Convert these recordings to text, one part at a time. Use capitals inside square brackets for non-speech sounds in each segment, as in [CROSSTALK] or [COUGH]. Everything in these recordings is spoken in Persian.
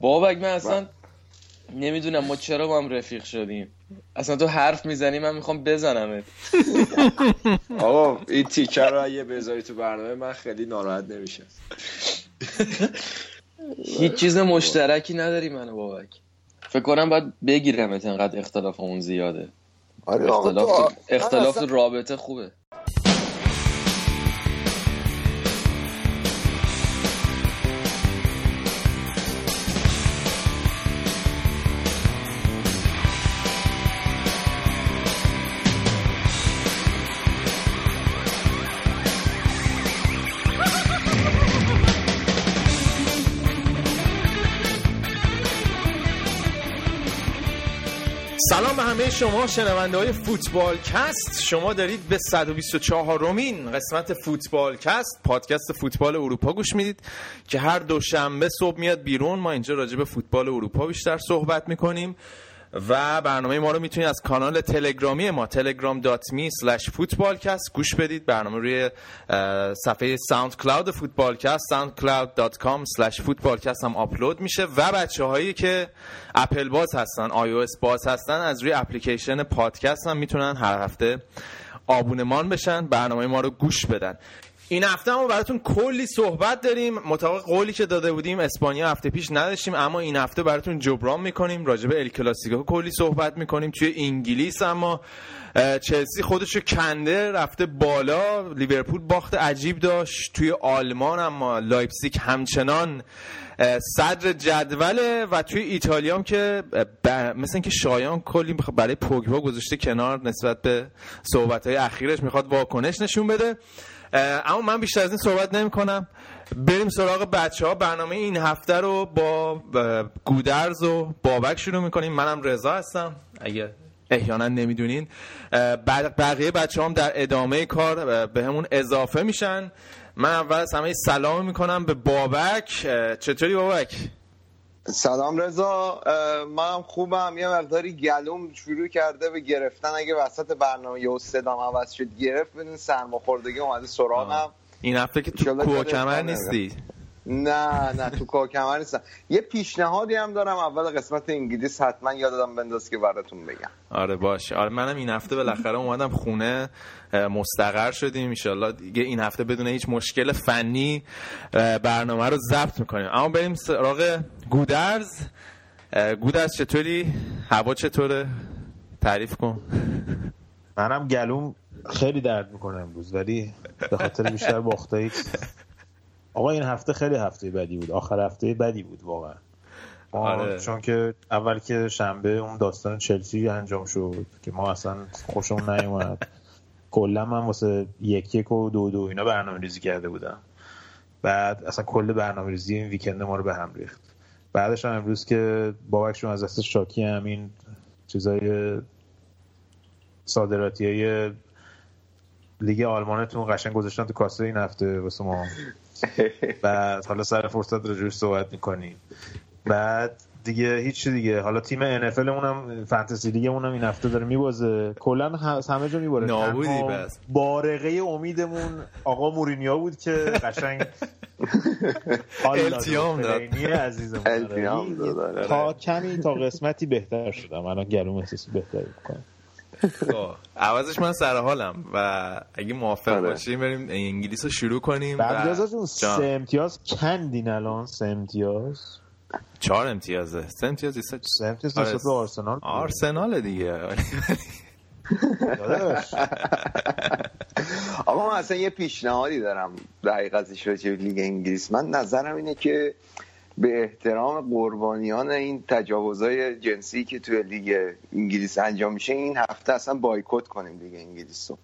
بابک من اصلا نمی‌دونم ما چرا با هم رفیق شدیم. اصلا تو حرف می‌زنی من می‌خوام بزنمت. [LAUGHS] آقا این تیکر رو اگه بذاری تو برنامه من خیلی ناراحت نمیشه [LAUGHS] هیچ چیز مشترکی نداری منو بابک. فکر کنم باید بگیرم انقدر اختلاف اون زیاده. آره اختلاف, اختلاف رابطه خوبه. شما شنونده های فوتبال کست شما دارید به 124 رومین قسمت فوتبال کست پادکست فوتبال اروپا گوش می‌دید که هر دوشنبه صبح میاد بیرون. ما اینجا راجع به فوتبال اروپا بیشتر صحبت می‌کنیم. و برنامه ما رو می‌تونید از کانال تلگرامی ما telegram.me slash footballcast گوش بدید. برنامه روی صفحه SoundCloud فوتبالکست soundcloud.com slash footballcast هم آپلود میشه و بچه هایی که اپل باز هستن آی باز هستن از روی اپلیکیشن پادکست هم می‌تونن هر هفته آبونمان بشن برنامه ما رو گوش بدن. این هفته ما براتون کلی صحبت داریم. مطابق قولی که داده بودیم اسپانیا هفته پیش نداشتیم اما این هفته براتون جبران می‌کنیم. راجع به ال کلاسیکو کلی صحبت می‌کنیم. توی انگلیس اما چلسی خودشو کنده رفته بالا. لیورپول باخت عجیب داشت. توی آلمان اما لایپزیگ همچنان صدر جدوله و توی ایتالیا هم که مثل اینکه شایان کلی برای پوگبا گذاشته کنار نسبت به صحبت های اخیرش می‌خواد واکنش نشون بده. اما من بیشتر از این صحبت نمی کنم بریم سراغ بچه ها برنامه این هفته رو با گودرز و بابک شروع می‌کنیم. منم رضا هستم. اگه احیانا نمی‌دونین. بقیه بچه هم در ادامه کار به همون اضافه میشن. من اول از همه سلام می‌کنم به بابک. چطوری بابک؟ سلام رضا. منم خوبم. یه مقداری گلوم شروع کرده به گرفتن. اگه وسط برنامه یه صدام عوض شد گرفت. بدین سرماخوردگی اومده سراغم. این هفته که تو کوکمر نیستی؟ نه نه تو کوکمر نیستم. یه پیشنهادی هم دارم اول قسمت انگلیس حتما یادم بنداز که براتون بگم. آره باشه آره منم این هفته بالاخره اومدم خونه مستقر شدیم ان دیگه این هفته بدون هیچ مشکل فنی برنامه رو ضبط می‌کنیم. اما بریم سراغ گودرز. گودرز چطوری؟ هوا چطوره؟ تعریف کن. منم گلوم خیلی درد می‌کنه امروز ولی به خاطر بیشتر باختایی. [LAUGHS] آقا این هفته خیلی هفته بدی بود. آخر هفته بدی بود واقعا. آره. چون که اول که شنبه اون داستان چلسی انجام شد که ما اصلا خوشمون نیومد. کلا من واسه یک یک و دو دو اینا برنامه ریزی کرده بودم. بعد اصلا کل برنامه ریزی این weekend ما رو به هم ریخت. بعدش هم امروز که بابکشون از دست شاکی همین چیزای صادراتی های لیگ آلمانتون قشنگ گذاشتن تو کاسه این هفته واسه ما. بعد حالا سر فرصت رجوش صحبت می‌کنیم. بعد دیگه هیچ دیگه. حالا تیم اف اونم fantasy league اونم این هفته داره میبازه. کلا همه جا میباره. نابودی بس. بارقه امیدمون آقا مورینیو بود که قشنگ [LAUGHS] التیام داد. عزیزم آره. تا کمی تا قسمتی بهتر شدم. الان گلوم احساسی بهتر می‌کنم. خب، عوضش من سر حالم و اگه موافق آره. باشیم بریم انگلیس رو شروع کنیم بعد سه امتیاز. کندین الان سه امتیاز؟ چهار امتیازه. سه امتیاز سه امتیاز آره. آرسنال. آرسنال دیگه. آقا من اصلا یه پیشنهادی دارم دقیقتش راجع لیگ انگلیس. من نظرم اینه که به احترام قربانیان این تجاوزهای جنسی که توی لیگ انگلیس انجام میشه این هفته اصلا بایکوت کنیم لیگ انگلیس رو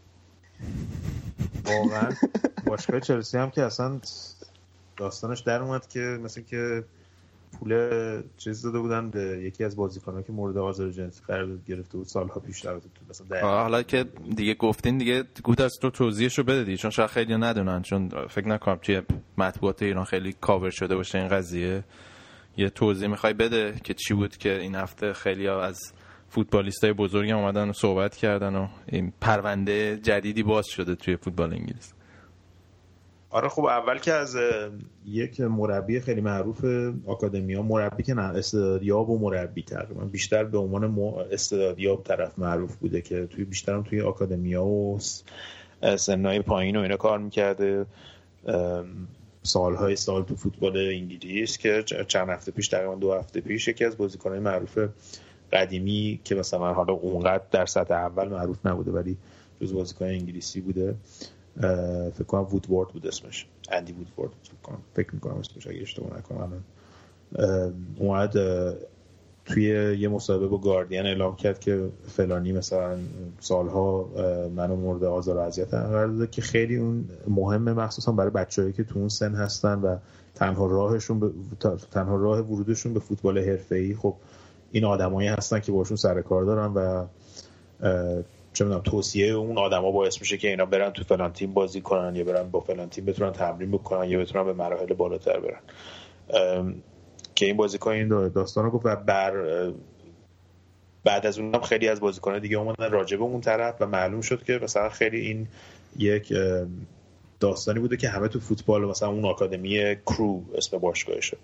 واقعا. [LAUGHS] باشگاه چلسی هم که اصلا داستانش در اومد که مثل که پول چیز داده بودن به یکی از بازیکنان که مورد آزار جنسی قرار گرفته بود سالها پیش در مثلا حالا که دیگه گفتین دیگه گود از تو توضیحشو بده دیگه چون شاید خیلی ندونن چون فکر نکنم توی مطبوعات ایران خیلی کاور شده باشه این قضیه. یه توضیح می‌خوای بده که چی بود که این هفته خیلی ها از فوتبالیست های بزرگی اومدن صحبت کردن و این پرونده جدیدی باز شده توی فوتبال انگلیس. آره خب اول که از یک مربی خیلی معروف آکادمیا مربی که نه استعدادیاب و مربی تقریبا بیشتر به عنوان استعدادیاب طرف معروف بوده که توی بیشترم توی آکادمیا و سنهای پایین و اینا کار می‌کرده. سالهای سال تو فوتبال انگلیس که چند هفته پیش تقریبا دو هفته پیش یکی از بازیکنهای معروف قدیمی که مثلا حالا اونقدر در سطح اول معروف نبوده ولی جز بازیکن انگلیسی بوده. فکر کنم وودورد بود اسمش. اندی وودورد فکر کنم. فکر می‌کنم اسمش اگه اشتباه نکنم اومد توی یه مصاحبه با گاردین اعلام کرد که فلانی مثلا سالها منو مورد آزار و اذیت قرار داده که خیلی اون مهمه مخصوصا برای بچه‌ای که تو اون سن هستن و تنها راهشون به... تنها راه ورودشون به فوتبال حرفه‌ای. خب این آدمایی هستن که باشون سر کار دارن و چه می‌دونم توصیه اون آدما باعث میشه که اینا برن تو فلان تیم بازی کنن یا برن با فلان تیم بتونن تمرین بکنن یا بتونن به مراحل بالاتر برن. که این بازیکن این داستان رو گفت و بر بعد از اونم خیلی از بازیکنان دیگه اومدن راجع به اون طرف و معلوم شد که مثلا خیلی این یک داستانی بوده که همه تو فوتبال مثلا اون آکادمی کرو اسم باشگاهشه.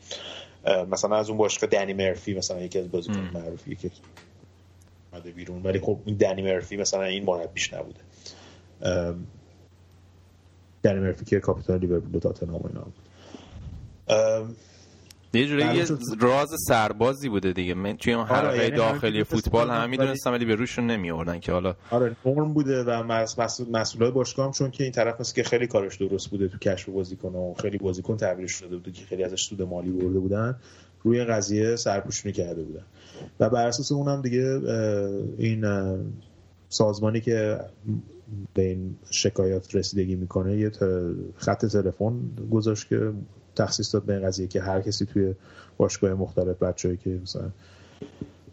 مثلا از اون باشگاه دنی مرفی مثلا یکی از بازیکن معروفی که اومده بیرون. ولی خب این دنی مرفی مثلا این مربیش نبوده. دنی مرفی که کاپیتان لیورپول تاتنهام اینا بود. یه جوری یه راز سربازی بوده دیگه. من توی اون حلقه آره، یعنی داخلی فوتبال همه می‌دونستم ولی به روشون نمی آوردن که حالا آره نرم بوده و مسئول مسئولای باشگاه هم چون که این طرف مثل که خیلی کارش درست بوده تو کشف بازیکن و خیلی بازیکن تبریش شده بوده که خیلی ازش سود مالی برده بودن روی قضیه سرپوشونی کرده بودن. و بر اساس اونم دیگه این سازمانی که به این شکایات رسیدگی می‌کنه یه خط تلفن گذاشت که تخصیص داد به این قضیه که هر کسی توی باشگاه مختلف بچه‌ای که مثلا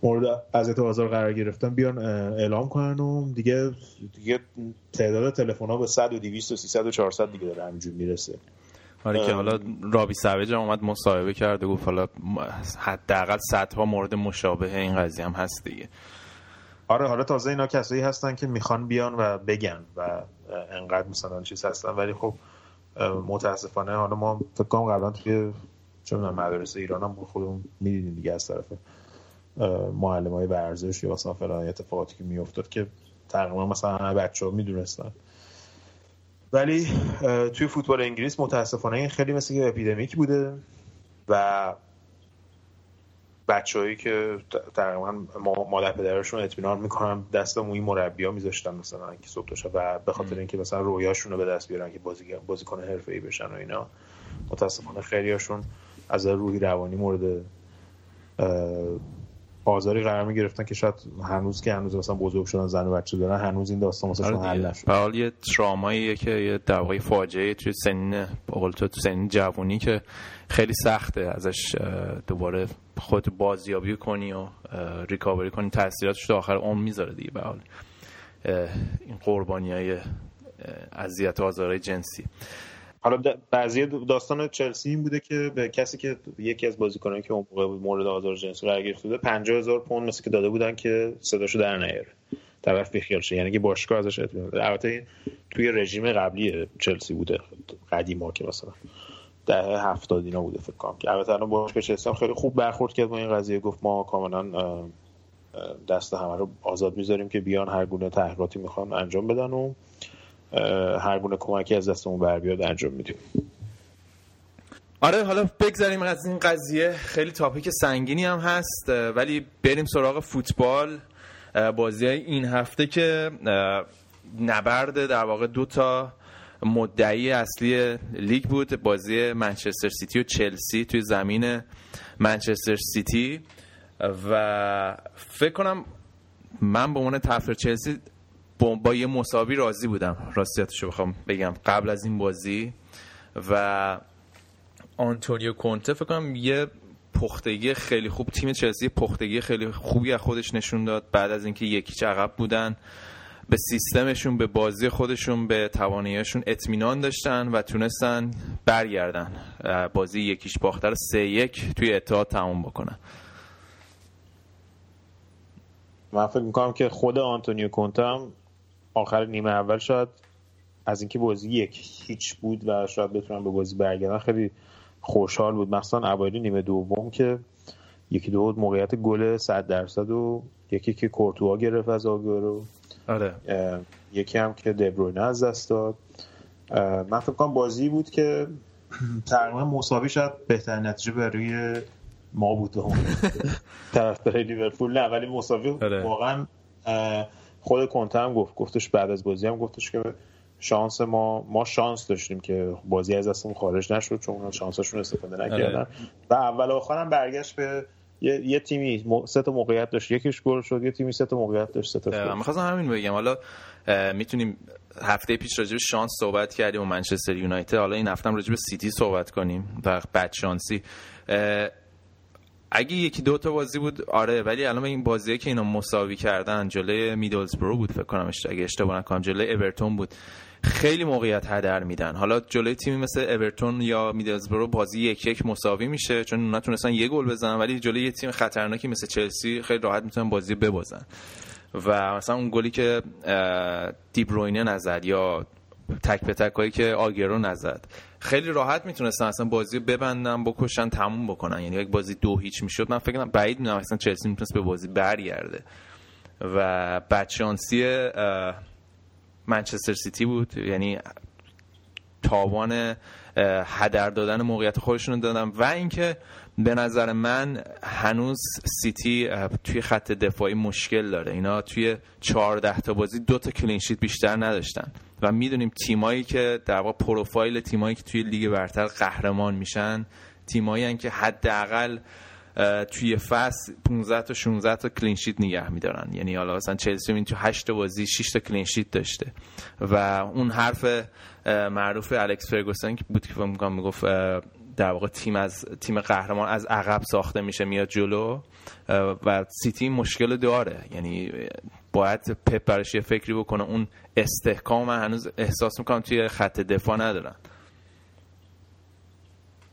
مورد اذیت آزار قرار گرفتن بیان اعلام کنن و دیگه دیگه تعداد تلفن ها به 100 و 200 و 300 و 400 دیگه داره همینجوری می‌رسه. آره که حالا رابی سویج هم اومد مصاحبه کرده گفت حالا حداقل صدها مورد مشابه این قضیه هم هست دیگه. آره حالا تازه اینا کسایی هستن که می‌خوان بیان و بگن و انقدر مثلا چیز هستن. ولی خب متاسفانه حالا ما فکر کنم قبلا توی چه مدرسه ایران هم خودمون می‌دیدیم دیگه از طرف معلم های ورزش یا مثلا فلان اتفاقاتی که میافتاد که تقریبا مثلا همه بچه ها می‌دونستن. ولی توی فوتبال انگلیس متاسفانه این خیلی مثل که اپیدمیک بوده و بچههایی که تقریبا مادر پدرشون اطمینان می‌کنن دست این مربی ها میذاشتن مثلا که صبح و به خاطر اینکه مثلا رویاشون رو به دست بیارن که بازی بازیکن حرفه‌ای بشن و اینا متاسفانه خیلیاشون از روحی روانی مورد آزاری قرار می گرفتن که شاید هنوز که هنوز مثلا بزرگ شدن زن و بچه دارن هنوز این داستان مثلا آره حل نشد. حال یه تراماییه که یه در واقع فاجعه توی سن بقول تو سن جوونی که خیلی سخته ازش دوباره خود بازیابی کنی و ریکاوری کنی تاثیراتش تو آخر عمر می‌ذاره دیگه به حال. این قربانی های اذیت و آزارهای جنسی. حالا بعضی داستان چلسی این بوده که به کسی که یکی از بازیکنانی که اون موقع مورد آزار جنسی قرار گرفته بوده 50000 پوند مثل که داده بودن که صداشو در نیاره. طرف بیخیال شه. یعنی که باشگاه ازش اطمینان البته توی رژیم قبلی چلسی بوده. قدیما که مثلا ده هفتاد اینا بوده فکر کنم. که البته الان باشگاه چلسی خیلی خوب برخورد کرد با این قضیه. گفت ما کاملا دست همه رو آزاد می‌ذاریم که بیان هر گونه تحقیقاتی می‌خوان انجام بدن و هر گونه کمکی از دستمون بر بیاد انجام میدیم. آره حالا بگذاریم از این قضیه. خیلی تاپیک سنگینی هم هست ولی بریم سراغ فوتبال. بازی این هفته که نبرد در واقع دو تا مدعی اصلی لیگ بود. بازی منچستر سیتی و چلسی توی زمین منچستر سیتی. و فکر کنم من به عنوان طرفدار چلسی با یه مساوی راضی بودم. راستیتشو بخوام بگم. قبل از این بازی و آنتونیو کونته فکر کنم یه پختگی خیلی خوب تیم چلسی پختگی خیلی خوبی از خودش نشون داد. بعد از اینکه یکی عقب بودن به سیستمشون به بازی خودشون به تواناییشون اطمینان داشتن و تونستن برگردن. بازی یکیش باختر سه یک توی اتحاد تموم بکنن. من فکر می‌کنم که خود آنتونیو کونته هم آخر نیمه اول شاید از اینکه بازی یک هیچ بود و شاید بتونن به بازی برگردن خیلی خوشحال بود. مثلا اوایل نیمه دوم که یکی دو موقعیت گل 100 درصد و یکی که کورتوا گرفت از آگورو آره. یکی هم که دبروینه از دست داد. من فکر کنم بازی بود که تقریبا مساوی شد بهترین نتیجه برای ما بود. [LAUGHS] طرفدار لیورپول نه ولی مساوی آره. واقعا خود کنته هم گفت گفتش بعد از بازی هم گفتش که شانس ما ما شانس داشتیم که بازی از دستمون خارج نشد چون اونا شانسشون استفاده آره. نکردن. و اول آخر هم برگشت به یه, یه تیمی سه تا موقعیت داشت. یکیش گل شد یه تیمی سه تا موقعیت داشت سه تا می‌خواستم همین بگم. حالا می‌تونیم هفته پیش راجع به شانس صحبت کردیم و منچستر یونایتد. حالا این هفته هم راجع به سیتی صحبت کنیم. و بد شانسی. اگه یکی دو تا بازی بود آره ولی الان این بازیه که اینا مساوی کردن جلوی میدلزبرو بود فکر کنم اگه اشتباه نکنم جلوی اورتون بود. خیلی موقعیت هدر میدن. حالا جلوی تیمی مثل اورتون یا میدلزبرو بازی یک یک مساوی میشه چون اونا تونستن یه گل بزنن ولی جلوی یه تیم خطرناکی مثل چلسی خیلی راحت می‌تونن بازی ببازن. و مثلا اون گلی که دیبروینه نزد یا تک به تک هایی که آگرو نزد. خیلی راحت می‌تونستن اصلا بازی ببندن بکشن تموم بکنن. یعنی یک بازی دو هیچ می‌شد. من فکر کنم بعید می‌دونم اصلا چلسی می‌تونست به بازی برگرده. و بدشانسی منچستر سیتی بود. یعنی تاوان هدر دادن موقعیت خودشون دادن. و اینکه به نظر من هنوز سیتی توی خط دفاعی مشکل داره. اینا توی 14 تا بازی دو تا clean sheet بیشتر نداشتن. و می‌دونیم تیمایی که در واقع پروفایل تیمایی که توی لیگ برتر قهرمان میشن تیمایی که حداقل توی فصل 15 تا 16 تا کلین شیت نگه میدارن. یعنی حالا مثلا چلسی این تو 8 بازی 6 تا کلین شیت داشته. و اون حرف معروف الکس فرگوسن بود که فکر می‌گفت در واقع تیم از تیم قهرمان از عقب ساخته میشه میاد جلو و سیتی مشکل داره. یعنی باید پپ براش یه فکری بکنه. اون استحکام من هنوز احساس می‌کنم توی خط دفاع ندارن.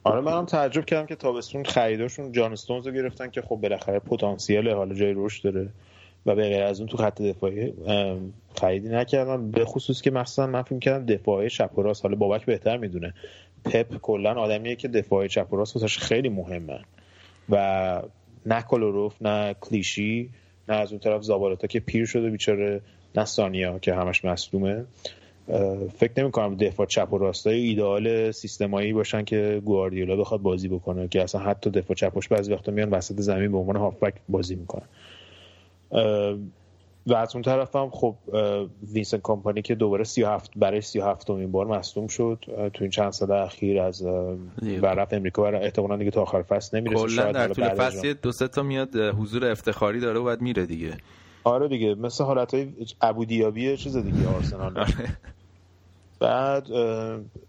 آره منم تعجب کردم که تابستون خریداشون جان استونز رو گرفتن که خب بالاخره پتانسیل حالا جای رشد داره و به غیر از اون تو خط دفاعی خریدی نکردم به خصوص که مثلا من فکر کردم دفاعی چپ و حالا بابک بهتر می‌دونه. پپ کلا آدمیه که دفاعی چپ و راست واسش خیلی مهمه. و نه کلوروف نه کلیشی نه از اون طرف زابالتا که پیر شده بیچاره نه سانیا که همش مصدومه. فکر نمی کنم دفاع چپ و راستای ایدئال سیستمایی باشن که گواردیولا بخواد بازی بکنه که اصلا حتی دفاع چپش بعضی وقتا میان وسط زمین به عنوان هافبک بازی می‌کنن. و از اون طرف هم خب وینسن کامپانی که دوباره 37 برای 37 امین بار مصدوم شد تو این چند سال اخیر از ورف امریکا و احتمالاً دیگه تا آخر فصل نمی‌رسه شاید در طول فصل دو سه تا میاد حضور افتخاری داره و بعد میره دیگه. آره دیگه مثل حالت های ابودیابی چیز دیگه [LAUGHS] آرسنال. آره. بعد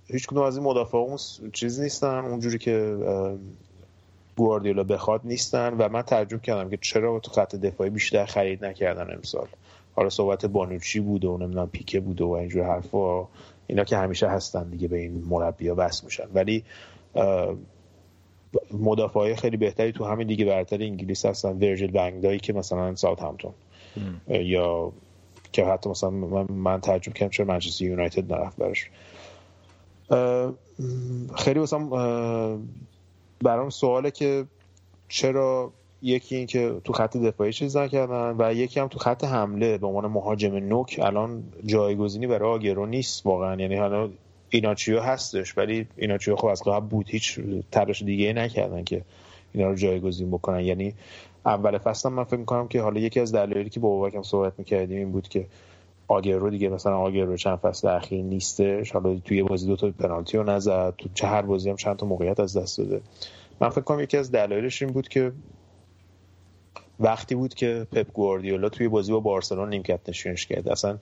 هیچ کدوم از این مدافع اون چیز نیستن اونجوری که گواردیولا بخواد نیستن و من تعجب کردم که چرا تو خط دفاعی بیشتر خرید نکردن امسال. حالا صحبت بانوچی بود و نمی‌دونم پیکه بود و اینجور حرفا. اینا که همیشه هستن دیگه به این مربیا بس میشن. ولی مدافعای خیلی بهتری تو همین دیگه برتر انگلیس هستن. ورجل بنگدایی که مثلا ساوت همتون یا که حتی مثلا من, تعجب کردم چرا منچستر یونایتد نرفت برش خیلی مثلا برام سواله که چرا یکی این که تو خط دفاعی چیز نکردن و یکی هم تو خط حمله به عنوان مهاجم نوک الان جایگزینی برای آگرو نیست واقعا. یعنی حالا ایناچیو هستش ولی ایناچیو خب از قبل بود هیچ تلاش دیگه نکردن که اینا رو جایگزین بکنن. یعنی اول فصل من فکر می‌کنم که حالا یکی از دلایلی که با بابکم صحبت می‌کردیم این بود که آگرو دیگه مثلا آگرو چند فصل اخیر نیستش. حالا توی بازی دو تا پنالتی رو نزد. تو چه هر بازی هم چند تا موقعیت از دست داده. من فکر کنم یکی از دلایلش این بود که وقتی بود که پپ گواردیولا توی بازی با بارسلون نیمکت نشونش کرد. اصلا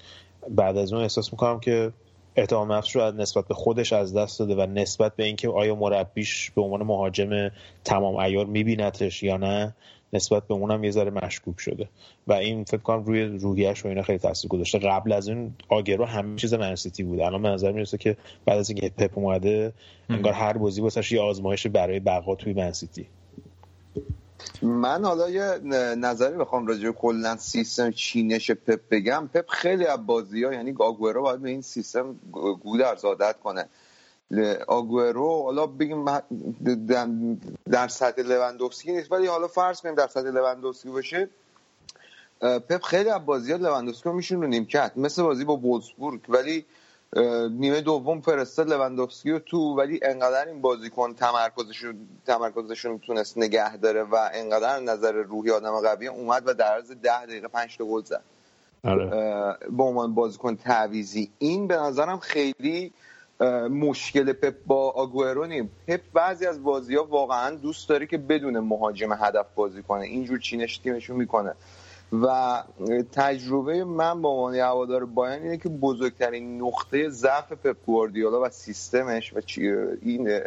بعد از اون احساس می‌کنم که اعتماد نفس رو نسبت به خودش از دست داده و نسبت به اینکه آیا مربیش به عنوان مهاجم تمام ایار میبینتش یا نه نسبت به اونم یه ذره مشکوک شده. و این فکر کنم روی روحیش و اینا خیلی تاثیر گذاشته. قبل از این آگرو همه چیز منسیتی بود. الان به نظر می‌رسه که بعد از اینکه پپ اومده انگار هر بازی واسش یه آزمایش برای بقا توی منسیتی من حالا یه نظری بخوام راجع کلا سیستم چینش پپ بگم. پپ خیلی از بازی ها یعنی آگورو باید به این سیستم گودرز عادت کنه. آگورو حالا بگیم در سطح لوندوفسکی نیست ولی حالا فرض کنیم در سطح لوندوفسکی باشه. پپ خیلی از بازی ها لوندوفسکی رو میشون رو نیمکت مثل بازی با وولسبورگ ولی نیمه دوم فرستاد لوندوفسکی رو تو ولی انقدر این بازیکن تمرکزشون تمرکزشون تونست نگه داره و انقدر نظر روحی آدم قوی اومد و در عرض ده دقیقه پنج تا گل زد. آره. به عنوان بازیکن تعویزی این به نظرم خیلی مشکل پپ با آگوئرو نیم. پپ بعضی از بازی ها واقعا دوست داره که بدون مهاجم هدف بازی کنه. اینجور چینش تیمشون می‌کنه. و تجربه من با عنوان هوادار بایان اینه که بزرگترین نقطه ضعف پپ گواردیولا و سیستمش و این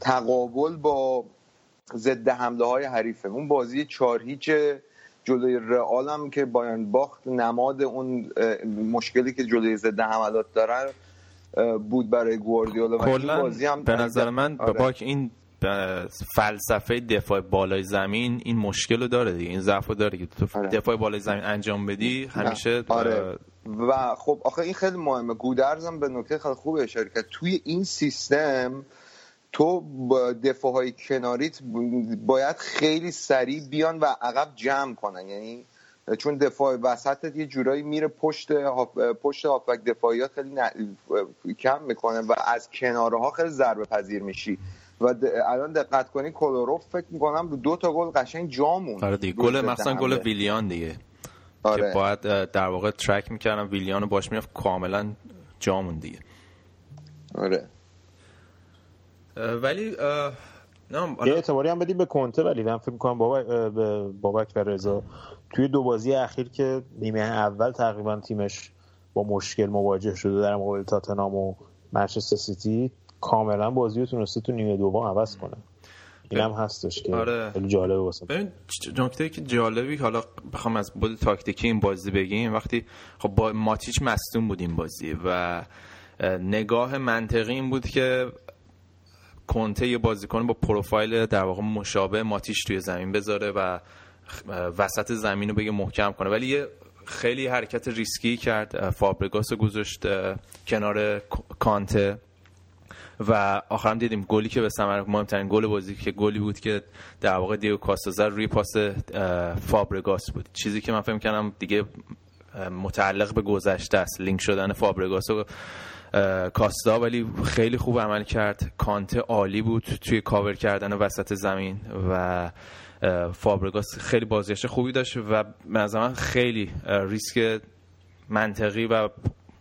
تقابل با ضد حمله های حریفه. اون بازی چهار هیچ جلوی رئال که بایان باخت نماد اون مشکلی که جلوی ضد حملات دارن بود برای گواردیولا و این بازی هم به نظر من آره. باک این فلسفه دفاع بالای زمین این مشکل رو داره دیگه این ضعف رو داره که تو آره. دفاع بالای زمین انجام بدی همیشه آره. و خب آخه این خیلی مهمه گودرزم به نکته خیلی خوب اشاره کرد توی این سیستم تو با دفاع های کناریت باید خیلی سریع بیان و عقب جمع کنن یعنی چون دفاع وسطت یه جورایی میره پشت پشت هافبک دفاعیات خیلی کم می‌کنه و از کنارها خیلی ضربه پذیر میشی. و الان دقت کنی کلوروف فکر می‌کنم رو دو تا گل قشنگ جامون آره دیگه. گل مثلا گل ویلیان دیگه. آره. که باید در واقع ترک می‌کردم ویلیان باش می‌رفت کاملا جامون دیگه. آره. ولی یه اعتباری هم بدیم به کنته ولی من فکر می‌کنم بابک, بابک و رضا توی دو بازی اخیر که نیمه اول تقریبا تیمش با مشکل مواجه شده در مقابل تاتنام و منچستر سیتی کاملا بازی رو تونسته تو نیمه دوم عوض کنه این هم هستش که آره. جالبه واسه ببین نکته که جالبی حالا بخوام از بود تاکتیکی این بازی بگیم وقتی خب با ماتیچ مصدوم بود این بازی و نگاه منطقی این بود که کنته یه بازیکن با پروفایل در واقع مشابه ماتیش توی زمین بذاره و وسط زمین رو بگه محکم کنه. ولی یه خیلی حرکت ریسکی کرد. فابرگاس گذاشت کنار کانته. و آخرم دیدیم گلی که به ثمر مهمترین گل بازی که گلی بود که در واقع دیو کاستا روی پاس فابرگاس بود. چیزی که من فکر کردم دیگه متعلق به گذشته است لینک شدن فابرگاس و کاستا ولی خیلی خوب عمل کرد. کانته عالی بود توی کاور کردن وسط زمین و فابرگاس خیلی بازیش خوبی داشت و من خیلی ریسک منطقی و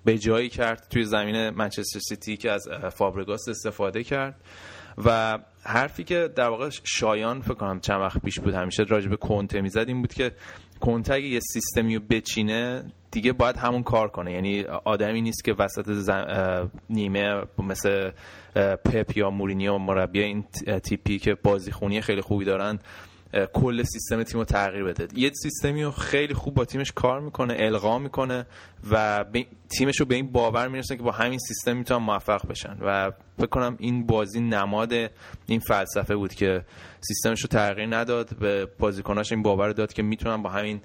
به جایی کرد توی زمین منچستر سیتی که از فابرگاس استفاده کرد. و حرفی که در واقع شایان فکر کنم چند وقت پیش بود همیشه راجع به کنته می‌زد این بود که کنته اگه یه سیستمی رو بچینه دیگه باید همون کار کنه. یعنی آدمی نیست که وسط نیمه مثل پپ یا مورینیو مربی این تیپی که بازیخونی خیلی خوبی دارن کل سیستم تیم رو تغییر بده. یه سیستمی رو خیلی خوب با تیمش کار می‌کنه القا می‌کنه و تیمش رو به این باور می‌رسه که با همین سیستم می‌تونن موفق بشن. و فکر کنم این بازی نماد این فلسفه بود که سیستمش رو تغییر نداد به بازیکناش این باور داد که می‌تونن با همین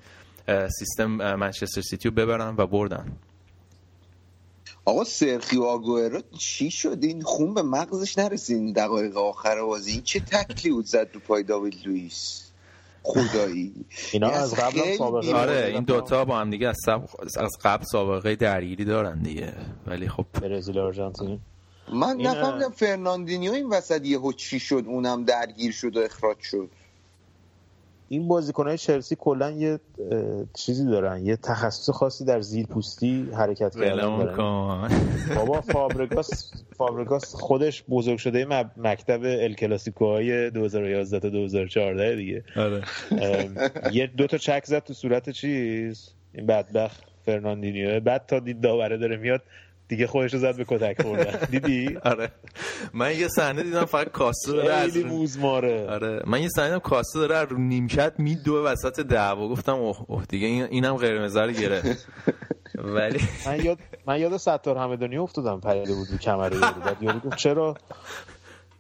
سیستم منچستر سیتی رو ببرن و بردن. آقا سرخیو آگوئرو چی شد؟ این خون به مغزش نرسید دقایق آخر بازی. این چه تکلی بود زد تو پای داوید لوئیس؟ خدایی. اینا از قبل سابقه آره این دوتا با هم دیگه از, از قبل سابقه درگیری دارن دیگه. ولی خب برزیل آرژانتین. من نفهمیدم فرناندینیو این وسط یهو چی شد اونم درگیر شد و اخراج شد. این بازیکنهای چلسی کلا یه چیزی دارن یه تخصص خاصی در زیر پوستی حرکت کردن. بابا فابرگاس فابرگاس خودش بزرگ شده مکتب ال های 2011 تا 2014 دیگه. آره. یه دو تا چک زد تو صورت چیز؟ این بدبخت فرناندینیو. بعد تا دید داوره داره میاد دیگه خودش رو زد به کتک خوردن. [LAUGHS] دیدی؟ آره. من یه صحنه دیدم فقط کاسه داره از موزماره. آره. من یه صحنه دیدم کاسه داره رو نیمکت میدوه وسط دعوا گفتم اوه اوه دیگه اینم قرمز رو گرفت. [LAUGHS] ولی من یاد من یاد ستار همدانی افتادم. پریده بود رو کمره بعد یاد گفت چرا؟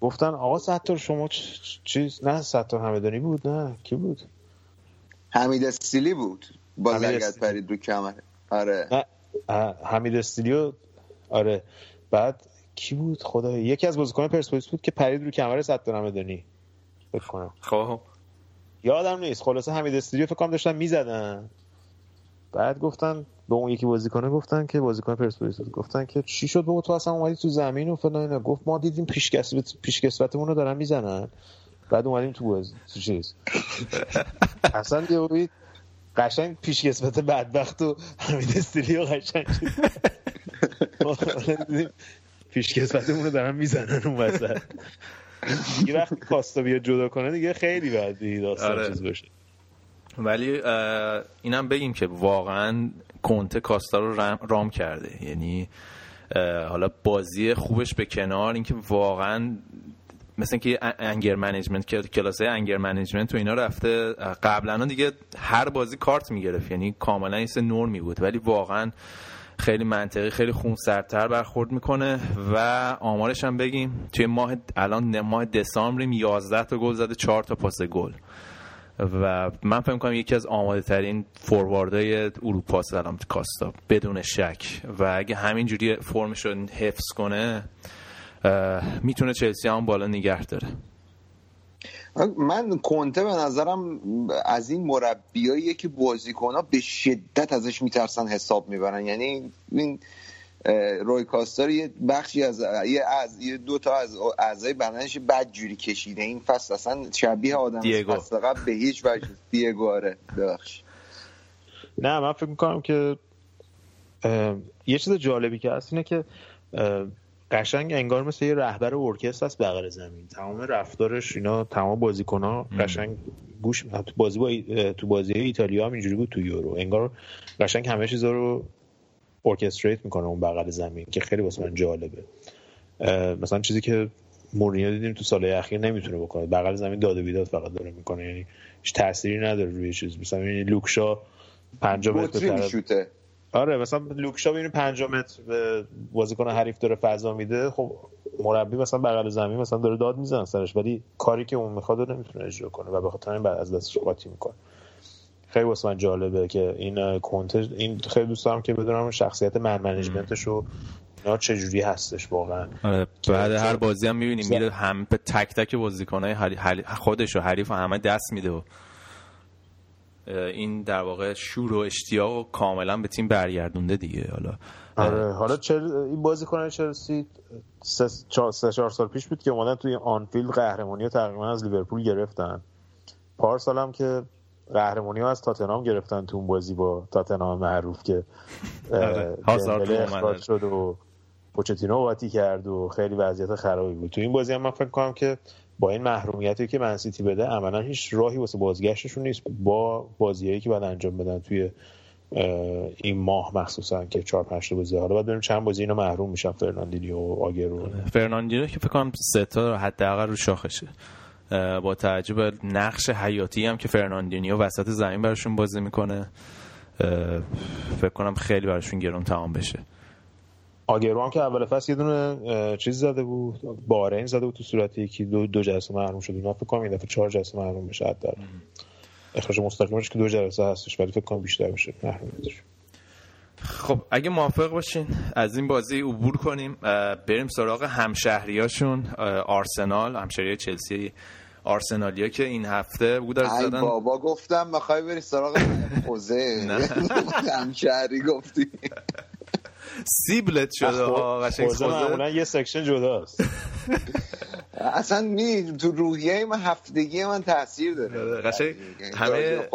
گفتن آقا ستار شما چیز نه ستار همدانی بود نه کی بود؟ حمید استیلی بود. با لگت پرید رو کمره آره. حمید استیلیو آره. بعد کی بود؟ خدا. یکی از بازیکن پرسپولیس بود که پرید رو کمر ستار همدانی فکر کنم. خب. یادم نیست. خلاصه حمید استیلیو فکر کنم داشتن می‌زدن. بعد گفتن به اون یکی بازیکنه گفتن که بازیکن پرسپولیس گفتن که چی شد؟ بابا تو اصلا اومدی تو زمین و فلان اینا. گفت ما دیدیم پیشکسوت پیشکسوتمون رو دارن می‌زنن. بعد اومدیم تو بازی. تو چیز. [LAUGHS] اصلا دیوید قشنگ پیشکسوت بدبخت و حمید استیلی و قشنگ [LAUGHS] [LAUGHS] پیشکسوتمون رو دارن می‌زنن اون وسط. یه وقت کاستا بیاد جدا کنه دیگه خیلی بعد داستان آره. چیز باشه. ولی اینم بگیم که واقعا کنته کاستا رو رام کرده. یعنی حالا بازی خوبش به کنار اینکه واقعا مثل که anger management که کلاس anger management و اینا رفته قبلا دیگه هر بازی کارت می‌گرفت. یعنی کاملا این نورمی بود ولی واقعا خیلی منطقی خیلی خونسردتر برخورد می‌کنه و آمارش هم بگیم توی ماه الان ماه دسامبریم 11 تا گل زده 4 تا پاس گل. و من فکر کنم یکی از آماده ترین فورواردهای اروپا الان کاستا بدون شک. و اگه همینجوری فرمش رو حفظ کنه می‌تونه چلسی هم بالا نگه داره. من کنته به نظرم از این مربیاییه که بازیکن به شدت ازش میترسن حساب می‌برن. یعنی این روی کاستر یه بخشی از یه از یه دو تا از اعضای بدنش بد جوری کشیده. این فصل اصلا شبیه آدم فصل قبل به هیچ وجه. دیگو آره. ببخش نه من فکر می‌کنم که یه چیز جالبی که هست اینه که قشنگ انگار مثل یه رهبر ارکستر است بغل زمین. تمام رفتارش اینا تمام بازیکن ها قشنگ گوش تو بازی با تو بازی ایتالیا هم اینجوری بود تو یورو. انگار قشنگ همه چیزا رو orchestrate می‌کنه اون بغل زمین که خیلی واسه من جالبه. مثلا چیزی که مورینیو دیدیم تو سالهای اخیر نمی‌تونه بکنه. بغل زمین داد و بیداد فقط داره می‌کنه. یعنی هیچ تأثیری نداره روی چیز. مثلا یعنی لوک شاو 5 متر آره مثلا لوکشا ببینید 5 متر به بازیکن حریف داره فضا میده خب مربی مثلا بغل زمین مثلا داره داد می‌زنه سرش ولی کاری که اون می‌خواد نمی‌تونه اجرا کنه و به خاطر این بعد از دستش قاطی می‌کنه. خیلی واسه من جالبه که این کنته این خیلی دوست دارم که بدونم شخصیت من منیجمنتش رو اینا چجوری هستش واقعا. آره بعد هر بازی هم می‌بینیم میره هم به تک تک بازیکنای خودش و حریف همه دست میده و این در واقع شور و اشتیاق کاملا به تیم برگردونده دیگه. حالا آره حالا چه این بازیکن چلسی سه چهار سال پیش بود که اومدن توی آنفیلد قهرمانی تقریبا از لیورپول گرفتن. پارسال هم که قهرمانی ها از تاتنام گرفتن تو اون بازی با تاتنام معروف که آره، اخراج شد و پوچتینو واتی کرد و خیلی وضعیت خرابی بود. تو این بازی هم من فکر کنم که با این محرومیتی که من سیتی بده عملا هیچ راهی واسه بازگشتشون نیست. با بازیایی که باید انجام بدن توی این ماه مخصوصا که 4 5 بازی حالا بعد ببینیم چند بازی اینا محروم میشن فرناندینیو و آگوئرو. فرناندینیو که فکر کنم سه تا حداقل رو شاخشه. با توجه نقش حیاتی هم که فرناندینیو وسط زمین براشون بازی می‌کنه فکر کنم خیلی براشون گرون تمام بشه. آگرو هم که اول فصل یه دونه چیز زده بود بارین زده بود تو صورت یکی دو, دو جلسه محروم شد. اونا فکر کنم این دفعه چهار جلسه محروم بشه حتی اخراج مستقیمش که دو جلسه هستش ولی فکر کنم بیشتر بشه. محرومیتش خب اگه موافق باشین از این بازی عبور کنیم. بریم سراغ همشهریاشون آرسنال همشهری چلسی آرسنالیا که این هفته بود از زدن. بابا گفتم می‌خوای بری سراغ [LAUGHS] خوزه [LAUGHS] همشهری گفتی. [LAUGHS] سیبلت شده قشنگ خوزه یه section جداست. [LAUGHS] اصلا می تو روحیه من هفتگی من تاثیر داره. آره، قشنگ همه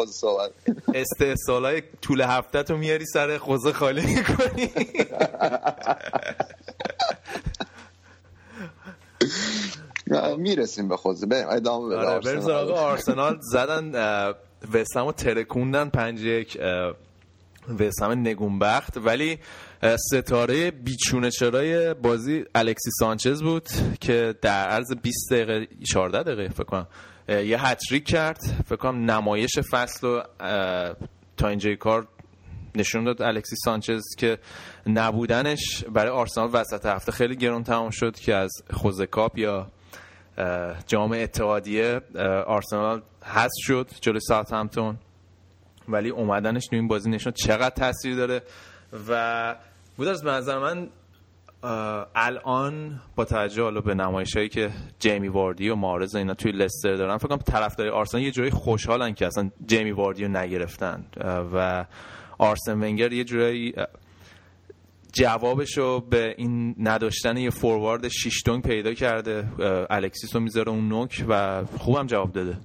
های طول هفته تو میاری سر خوزه خالی می‌کنی. [LAUGHS] می‌رسیم به خوزه. بریم ادامه بده آره بریم آرسنال. زدن وستهم رو ترکوندن پنج یک وستم نگونبخت. ولی ستاره بیچونه چرای بازی الکسی سانچز بود که در عرض 20 دقیقه 14 دقیقه فکر کنم یه هتریک کرد. فکر کنم نمایش فصل و تا اینجای کار نشون داد الکسی سانچز که نبودنش برای آرسنال وسط هفته خیلی گرون تمام شد که از خوزکاپ یا جام اتحادیه آرسنال هست شد جلوی همتون ولی اومدنش تو این بازی نشون چقدر تاثیر داره و بود از نظر من الان با توجه به نمایش هایی که جیمی واردی و مارز اینا توی لستر دارن فکر کنم طرفدار آرسنال یه جوری خوشحالن که اصلا جیمی واردی رو نگرفتن. و آرسن ونگر یه جوری جوابش رو به این نداشتن یه فوروارد شیشتونگ پیدا کرده. الکسیس رو می‌ذاره اون نوک و خوبم جواب داده.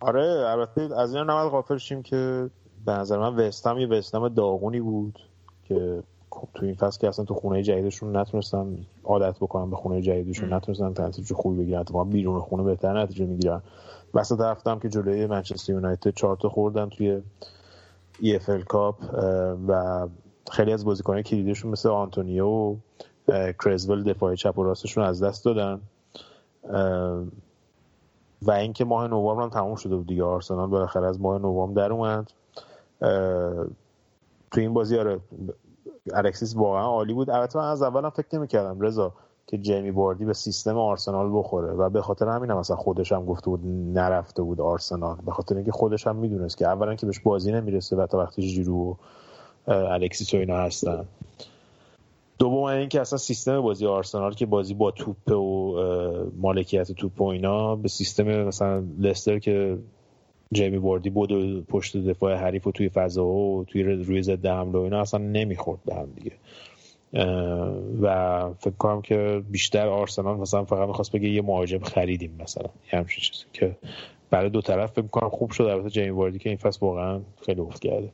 آره البته از این نمال غافل شیم که به نظر من وستم یه وستم داغونی بود که خب تو این فصل که اصلا تو خونه جدیدشون نتونستن عادت بکنن به خونه جدیدشون نتونستن نتیجه خوبی بگیرن اتفاقا بیرون خونه بهتر نتیجه می‌گیرن. وسط هفتم که جلوی منچستر یونایتد چهار تا خوردن توی ال کاپ و خیلی از بازیکنان کلیدشون مثل آنتونیو و کرزول دفاع چپ و راستشون از دست دادن. و اینکه ماه نوامبر هم تموم شده بود دیگه آرسنال بالاخره از ماه نوامبر در اومد. تو این بازی آره الکسیس واقعا عالی بود. البته من از اولم فکر نمی‌کردم رضا که جیمی باردی به سیستم آرسنال بخوره و به خاطر همین هم مثلا خودش هم گفته بود نرفته بود آرسنال. به خاطر اینکه خودش هم می‌دونست که اولا که بهش بازی نمی‌رسه و تا وقتی جیرو الکسیس و اینا هستن. دوم اینکه اصلا سیستم بازی آرسنال که بازی با توپ و مالکیت توپ و اینا به سیستم مثلا لستر که جیمی بوردی بود و پشت دفاع حریف و توی فضا و توی روی ضد حمله و اینا اصلا نمی‌خورد به هم دیگه. و فکر کنم که بیشتر آرسنال مثلا فقط می‌خواست بگه یه مهاجم خریدیم مثلا. یه همچین چیزی که برای دو طرف فکر کنم خوب شد. البته جیمی واردی که این فصل واقعا خیلی افت کرده.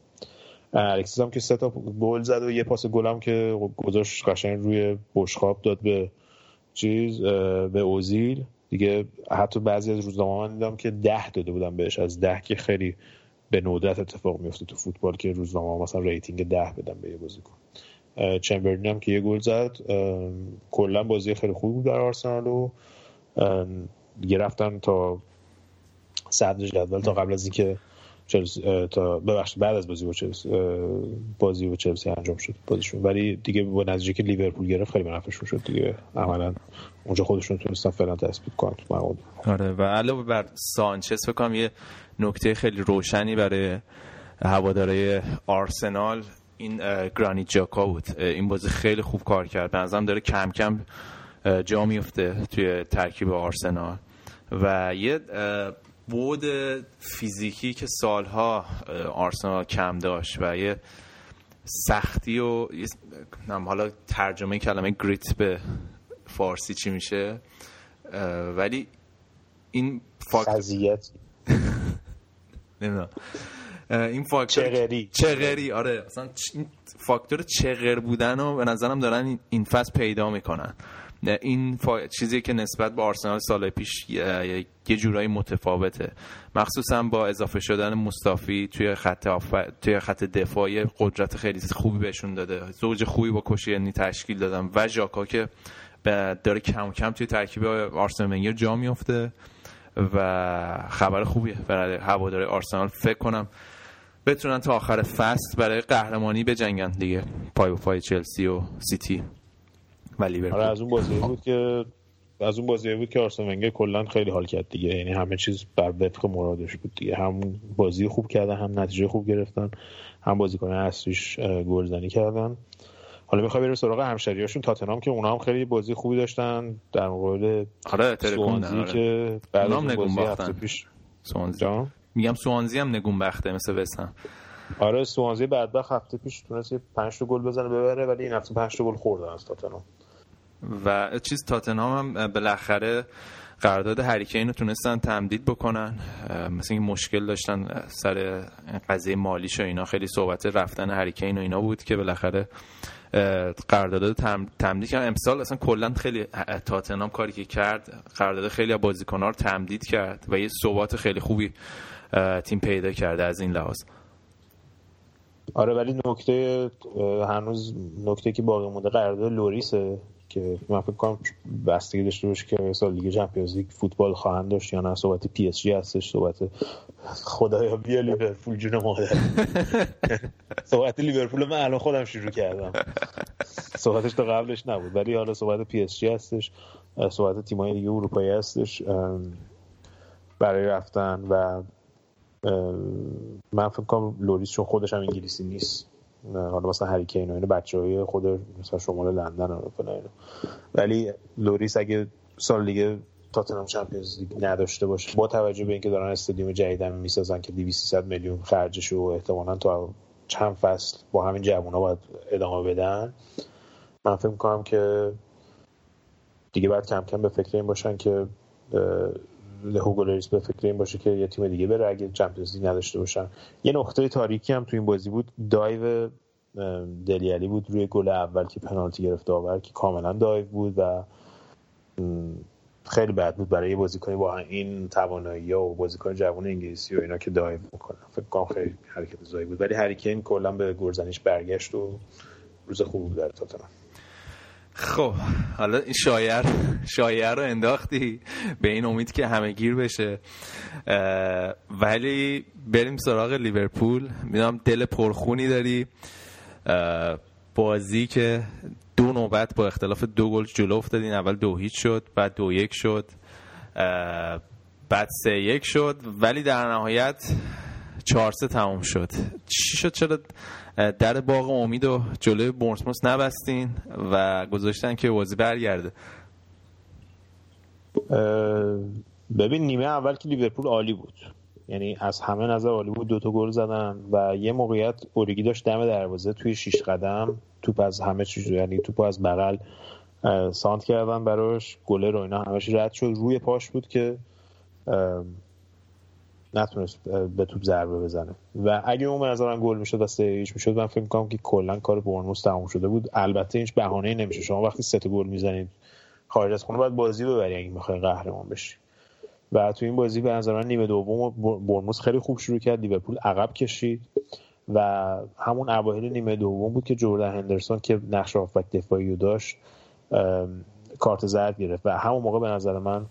الکسیس هم که سه تا گل زد و یه پاس گل هم که گذاشت قشنگ روی بشقاب داد به چیز به اوزیل. دیگه حتی بعضی از روزنامه من دیدم که ده داده بودن بهش. از ده که خیلی به ندرت اتفاق میفته تو فوتبال که روزنامه مثلا rating ده بدن به یه بازیکن. چمبرلین هم که یه گل زد. کلا بازی خیلی خوب بود در آرسنال و دیگه رفتن تا صدر جدول تا قبل از اینکه چلسی تا ببخشید بعد از بازی با چلسی بازی با چلسی انجام شد بازیشون ولی دیگه با نتیجه که لیورپول گرفت خیلی منفعشون شد دیگه. عملا اونجا خودشون تونستن فعلا تثبیت کنن تو آره و علاوه بر سانچز فکر کنم یه نکته خیلی روشنی برای هواداره آرسنال این گرانیت جاکا بود. این بازی خیلی خوب کار کرد. به داره کم کم جا میفته توی ترکیب آرسنال. و یه بود فیزیکی که سالها آرسنال کم داشت و یه سختی و حالا ترجمه کلمه گریت به فارسی چی میشه؟ ولی این فاکتور [LAUGHS] این فاکتور چغری. چغری آره. اصلا این فاکتور چغر بودن رو به نظرم دارن این فصل پیدا می‌کنن. این فا... چیزی که نسبت به آرسنال سال پیش یه جورایی متفاوته. مخصوصا با اضافه شدن مصطفی توی خط آف... توی خط دفاعی قدرت خیلی خوبی بهشون داده. زوج خوبی با کوشیرنی تشکیل دادن و ژاکا که داره کم کم توی ترکیب آرسنال ونگر جا میفته و خبر خوبیه برای هواداره آرسنال. فکر کنم بتونن تا آخر فصل برای قهرمانی بجنگن دیگه. پای و پای چلسی و سیتی. آره از اون بازی بود که از اون بازی بود که آرسن ونگر کلا خیلی حال کرد دیگه. یعنی همه چیز بر وفق مرادش بود دیگه. هم بازی خوب کردن هم نتیجه خوب گرفتن هم بازیکن اصلیش گلزنی کردن. حالا می‌خوای بریم سراغ همشریاشون تاتنهام که اونا هم خیلی بازی خوبی داشتن. در مقابل آره سوانزی آره. که بعد از بازی هفته پیش سوانزی. میگم سوانزی هم نگون بخته مثل وسم آره سوانزی بعد هفته پیش تونست 5 تا گل بزنه ببره ولی این هفته 5 تا گل خوردن از تاتنهام. و چیز تاتنهام هم بالاخره قرارداد هریکین رو تونستن تمدید بکنن. مثل اینکه مشکل داشتن سر قضیه مالیش و اینا. خیلی صحبت رفتن هریکین و اینا بود که بالاخره قرارداد تمدید کردن. امسال اصلا کلا خیلی تاتنهام کاری که کرد قرارداد خیلی بازیکن‌ها رو تمدید کرد و یه ثبات خیلی خوبی تیم پیدا کرده از این لحاظ. آره ولی نکته هنوز نکته که باقی مونده قرارداد لوریسه. که من فکر کنم بستگی داشته باشه که سال دیگه Champions League فوتبال خواهند داشت یا نه. صحبت پی اس جی هستش صحبت خدایا بیا لیورپول جون مادر صحبت لیورپول من الان خودم شروع کردم. صحبتش تا قبلش نبود ولی حالا صحبت پی اس جی هستش صحبت تیمای دیگه اروپایی هستش برای رفتن و من فکر کنم لوریس چون خودش هم انگلیسی نیست. حالا مثلا هری کین و اینو بچهای خود مثلا شمال لندن و ولی لوریس اگه سال دیگه تاتنهام Champions League نداشته باشه با توجه به اینکه دارن استادیوم جدیدم می‌سازن که 200 میلیون خرجش و احتمالاً تا چند فصل با همین جوونا باید ادامه بدن. من فکر می‌کنم که دیگه باید کم کم به فکر این باشن که لوریس به فکر این باشه که یه تیم دیگه بره اگه Champions League نداشته باشن. یه نقطه تاریکی هم تو این بازی بود. dive دله الی بود روی گل اول که پنالتی گرفت داور که کاملا dive بود و خیلی بد بود برای بازیکنی با این توانایی و بازیکن جوان انگلیسی و اینا که dive می‌کنن فکر کنم خیلی حرکت ضایعی بود. ولی هری کین کلا به گلزنیش برگشت و روز خوب بود در تاتنهام. خب حالا این شایر شایر رو انداختی؟ به این امید که همه گیر بشه. ولی بریم سراغ لیورپول. می‌دونم دل پرخونی داری. بازی که دو نوبت با اختلاف دو گل جلو افتادین اول دو هیچ شد بعد دو یک شد. بعد سه یک شد. ولی در نهایت چهار سه تمام شد. چی شد؟ چرا در باغ امید و جلوی بورنموث نبستین و گذاشتن که بازی برگرده. ببین نیمه اول که لیورپول عالی بود. یعنی از همه نظر عالی بود دوتا گل زدن و یه موقعیت اوریگی داشت دم دروازه توی شیش قدم. توپ از همه چیز یعنی توپ از بغل سانت کردن براش. گله رو اینا همش رد شد. روی پاش بود که نتونست به توپ ضربه بزنه. و اگه اون نظرم گل می‌شد و سه هیچ می‌شد من فکر می‌کنم که کلا کار برنموس تموم شده بود. البته هیچ بهانه نمیشه شما وقتی سه گل می‌زنید خارج از خونه باید بازی ببری اگه می‌خوای قهرمان بشی. و تو این بازی به نظر من نیمه دوم برنموس خیلی خوب شروع کرد لیورپول عقب کشید. و همون اوایل نیمه دوم بود که جردن هندرسون که نقش هافبک دفاعی رو داشت کارت زرد گرفت. و همون موقع به نظر من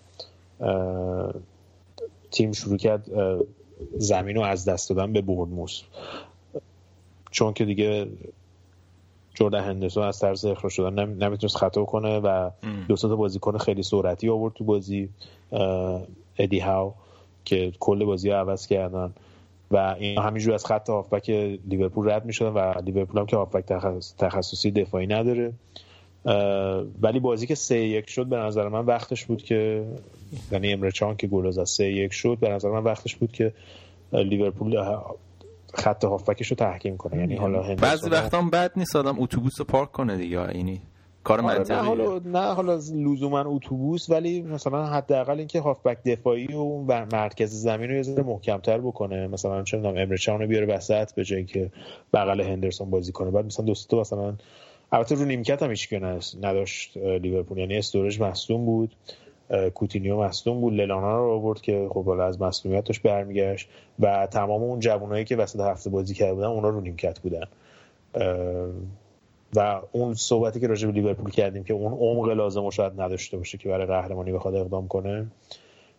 تیم شروع کرد زمین رو از دست دادن به بورنموس چون که دیگه جردن هندرسون از طرز اخراج شدن نمی‌تونست خطا کنه و دو تا بازیکن خیلی سرعتی آورد تو بازی ادی هاو که کل بازی عوض کردن. و این همینجور از خط هافبک لیورپول رد می‌شدن و لیورپول هم که هافبک تخصصی دفاعی نداره. ولی بازی که سه یک شد به نظر من وقتش بود که یعنی امره چان که گل از سه یک شد به نظر من وقتش بود که لیورپول خط هافبکش رو تحکیم کنه. یعنی حالا بعضی وقتا هم بد نیست آدم اتوبوس رو پارک کنه دیگه. اینی کار آره، منطقیه نه حالا نه حالا لزوما اتوبوس ولی مثلا حداقل اینکه هافبک دفاعی و مرکز زمین رو یه ذره محکمتر بکنه. مثلا چه می‌دونم امرچان رو بیاره وسط به جای که بغل هندرسون بازی کنه. بعد مثلا دوستو مثلا البته رو نیمکت هم هیچ نداشت لیورپول. یعنی استورج مصدوم بود. کوتینیو مصدوم بود. للانا رو آورد که خب حالا از مصدومیتش برمیگشت و تمام اون جوانایی که وسط هفته بازی کرده بودن اونا رو نیمکت بودن. و اون صحبتی که راجع به لیورپول کردیم که اون عمق لازم رو شاید نداشته باشه که برای قهرمانی بخواد اقدام کنه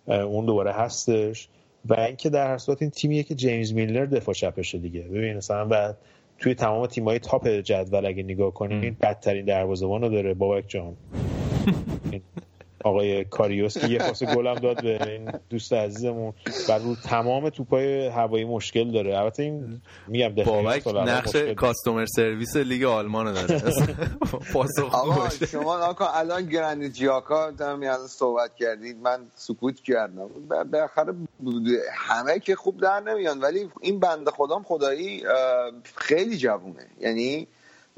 اون دوباره هستش. و اینکه در هر صورت این تیمیه که جیمز میلر دفاع چپشه دیگه. ببین مثلا و توی تمام تیمای تاپ جدول اگه نگاه کنین بدترین دروازه‌بان رو داره. بابک جان. [LAUGHS] آقای کاریوس که یه [LAUGHS] پاس گلم داد به این دوست عزیزمون. و رو تمام توپای هوایی مشکل داره. البته این میگم بابک نقش کاستومر سرویس لیگ آلمان داره. [LAUGHS] آقا شما آقا الان گرند جیاکا دارم یعنی صحبت کردید. من سکوت کردم. بالاخره همه که خوب در نمیان. ولی این بنده خدام خدایی خیلی جوونه. یعنی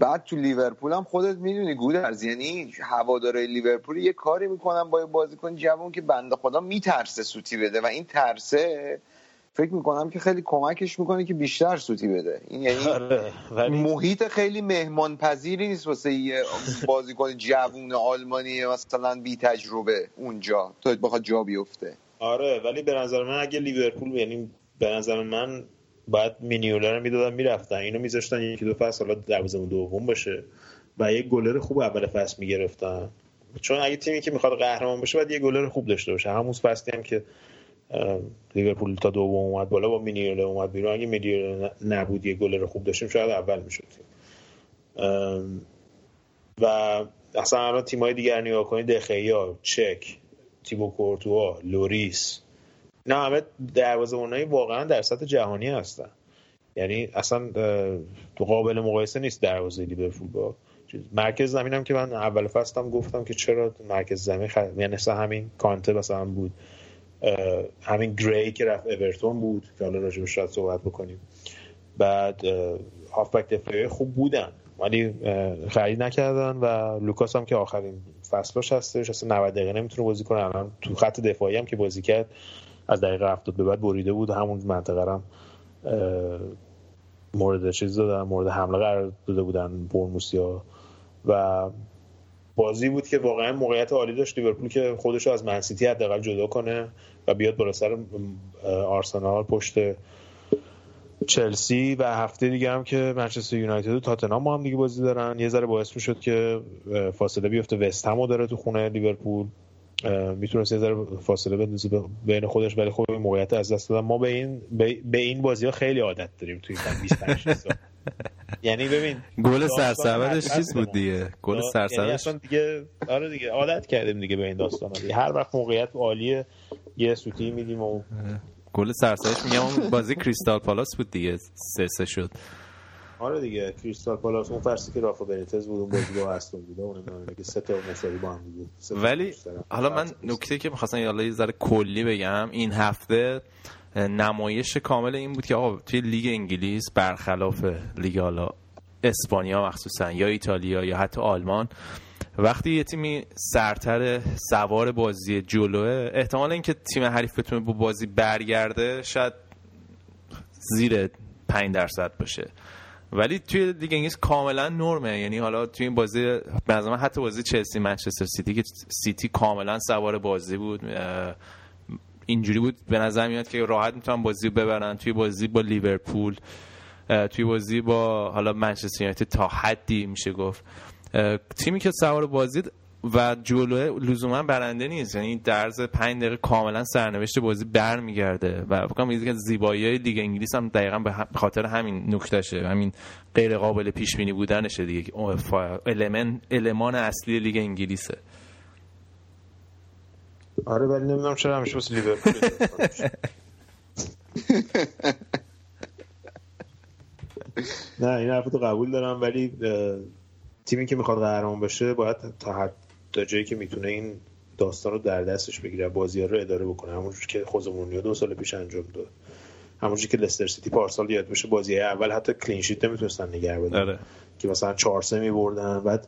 بعد تو لیورپول هم خودت می‌دونی گودرز یعنی هواداره لیورپول یه کاری می‌کنن با بازیکن جوان که بنده خدا میترسه سوتی بده و این ترسه فکر می‌کنم که خیلی کمکش می‌کنه که بیشتر سوتی بده. این یعنی آره، محیط خیلی مهمان پذیری نیست واسه یه بازیکن جوون آلمانی مثلا بی تجربه اونجا. تو بخواد جا بیفته. آره ولی به نظر من اگه لیورپول یعنی به نظر من بعد مینیولا رو می‌دادن می‌رفتن. اینو میذاشتن یکی دو فصل حالا دروازه دوم باشه. و یه گلر خوب اول فصل می‌گرفتن. چون اگه تیمی که می‌خواد قهرمان باشه باید یه گلر خوب داشته باشه. همون فصلی هم که لیورپول تا دوم اومد بالا با مینیولا اومد بیرون. اگه مینیولا نبود یه گلر خوب داشتیم شاید اول می‌شد و اصلا الان تیمای دیگر نگاه کنید دخیا چک تیبو کورتوا لوریس نه همه دروازه‌بانای واقعا در سطح جهانی هستن. یعنی اصلا قابل مقایسه نیست دروازه لیورپول با مرکز زمین که من اول فصل گفتم که چرا مرکز زمین خ... یعنی مثلا همین کانته مثلا بود. همین گری که رفت اورتون بود که حالا راجبش شاید صحبت بکنیم. بعد هافبک دفاعی خوب بودن ولی خرید نکردن و لوکاس هم که آخرین فصلش هستش اصلا 90 دقیقه نمی‌تونه بازی کنه. الان تو خط دفاعی هم که بازی کرد از دقیقه 70 به بعد بریده بود. همون منطقه هم مورد چیز دادن مورد حمله قرار داده بودن برموسیا و بازی بود که واقعا موقعیت عالی داشت. لیورپول که خودش رو از منسیتی حداقل جدا کنه و بیاد بالا سر آرسنال پشت چلسی. و هفته دیگه هم که منچستر یونایتد و تاتنهام هم دیگه بازی دارن. یه ذره باعث می‌شد که فاصله بیفته. وست هم داره تو خونه لیورپول. می‌تونست یه ذره فاصله بندازه بین خودش ولی خب موقعیت از دست دادن. ما به این به این بازی ها خیلی عادت داریم توی 25 سال. [LAUGHS] یعنی ببین گل سرسبدش چیز بود دیگه؟ گل یعنی سرسبدش؟ دیگه آره دیگه عادت کردیم دیگه به این داستان هر وقت موقعیت عالیه یه سوتی میدیم و گل سرسبدش میگم بازی کریستال پالاس بود دیگه سه سه شد. آره دیگه کریستال پالاس اون فرسی که رافا بنیتز بود اون بازی با استون بود اون که سه تا مساوی با هم بود. ولی حالا من نکته که می‌خواستم یه ذره کلی بگم این هفته نمایش کامل این بود که آقا توی لیگ انگلیس برخلاف لیگ حالا اسپانیا مخصوصا یا ایتالیا یا حتی آلمان وقتی یه تیمی سرتر سوار بازی جلوئه احتمال اینکه تیم حریف بتونه با بازی برگرده شاید زیر 5 درصد باشه. ولی توی لیگ انگلیس کاملا نرمه. یعنی حالا توی این بازی به حتی بازی چلسی منچستر سیتی که سیتی کاملا سوار بازی بود اینجوری بود. به نظر میاد که راحت می‌تونن بازی ببرن. توی بازی با لیورپول توی بازی با حالا منچستر یونایتد تا حدی میشه گفت. تیمی که سوار بازی و جلو لزوما برنده نیست. یعنی درز 5 دقیقه کاملا سرنوشت بازی برمیگرده. و فکر کنم یکی از زیبایی لیگ انگلیس هم دقیقا به خاطر همین نکتهشه. همین غیر قابل پیش بینی بودنشه دیگه. المان المان اصلی لیگ انگلیسه. آره ولی نمی‌دونم چرا همیشه واسه لیورپول [LAUGHS] نه این حرفتو قبول دارم ولی تیمی که می‌خواد قهرمان بشه باید تا حد تا جایی که می‌تونه این داستان رو در دستش بگیره بازی رو اداره بکنه. همونجور که خوزه مورینیو دو سال پیش انجام داد. همونجور که لستر سیتی پارسال یادت باشه بازی اول حتی clean sheet نمی‌تونستن نگه دارن. آره. که مثلا 4 3 میبردن. بعد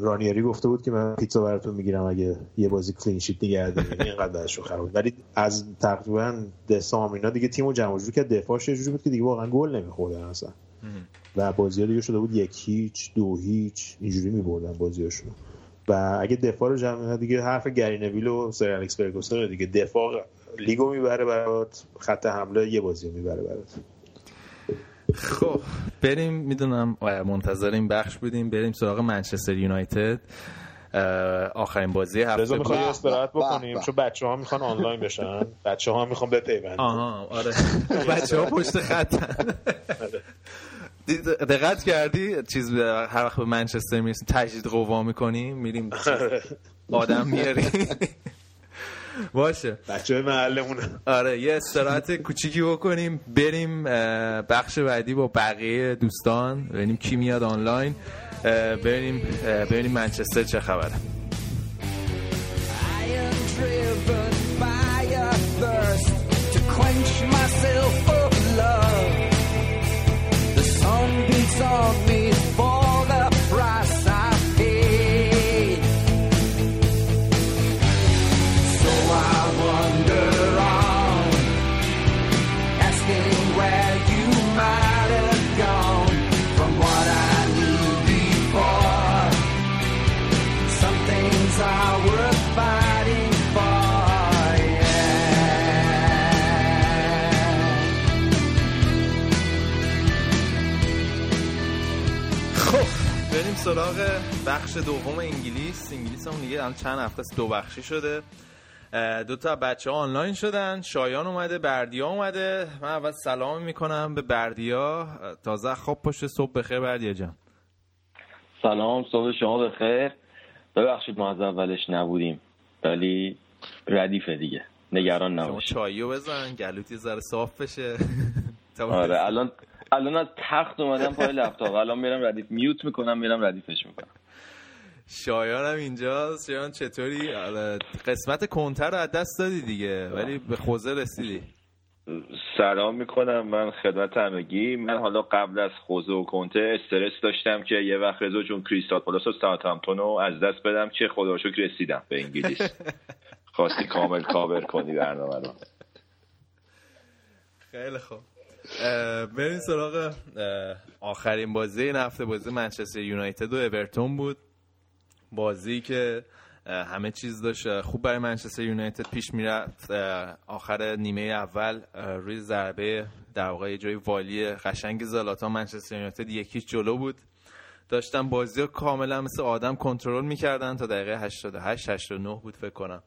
رانیری گفته بود که من پیتزا براتون می‌گیرم اگه یه بازی clean sheet نگه [LAUGHS] اینقدر ازشون خراب. ولی از تقریبا دسامبر اینا دیگه تیمو جمع جور که دفاعش یه جوری بود که دیگه واقعا گل نمیخوردن اصلا. و بازی دیگه شده بود یک هیچ دو هیچ اینجوری میبردن بازیاشون و اگه دفاع رو جمع دیگه حرف گرینویل و سر الکس فرگوسن دیگه. دفاع لیگو می‌بره برات خط حمله یه بازی می‌بره برات. خب بریم می‌دونم منتظر این بخش بودیم. بریم سراغ منچستر یونایتد. آخرین بازی هفته رضا می‌خوای استراحت بکنیم؟ چون بچه ها می‌خوان آنلاین بشن. بچه ها می‌خوان بپیوندن. آها آره. بچه ها پشت خطن. دقت کردی؟ چیز هر وقت به منچستر می‌رسیم تجدید قوا می‌کنیم میریم [LAUGHS] آدم میاریم باشه. بچه محلمون آره یه استراحت کوچیکی بکنیم بریم بخش بعدی با بقیه دوستان ببینیم کی میاد آنلاین ببینیم ببینیم منچستر چه خبره. song. سراغ بخش دوم انگلیس. انگلیس هم دیگه الان چند هفته دو بخشی شده. دو تا بچه ها آنلاین شدن. شایان اومده بردیا اومده. من اول سلام می‌کنم به بردیا. تازه خواب پشت صبح بخیر بردیا جان. سلام صبح شما بخیر. ببخشید ما از اولش نبودیم ولی ردیفه دیگه. نگران نباش شما بزن گلوتی ذره صاف بشه. [LAUGHS] آره الان الان از تخت اومدم پای لپتاپ. الان میرم ردیف mute می‌کنم میرم ردیفش می‌کنم. شایان هم اینجاست. شایان چطوری؟ آره، قسمت کنته رو از دست دادی دیگه ولی به خوزه رسیدی. سلام می‌کنم. من خدمت همگی. من حالا قبل از خوزه و کنته استرس داشتم که یه وقت رزو چون کریستال پالاس و ساوثهامپتون رو از دست بدم که خدا شکر رسیدم به انگلیس. [LAUGHS] خواستی کامل کاور کنی برنامه رو. خیلی خوب. بریم سراغ آخرین بازی این هفته بازی منچستر یونایتد و اورتون بود. بازی که همه چیز داشت خوب برای منچستر یونایتد پیش می‌رفت. آخر نیمه اول روی ضربه در واقع جای والی قشنگ زلاتا منچستر یونایتد یکیش جلو بود. داشتن بازی رو کاملا مثل آدم کنترل می‌کردن تا دقیقه 88 89 بود فکر کنم.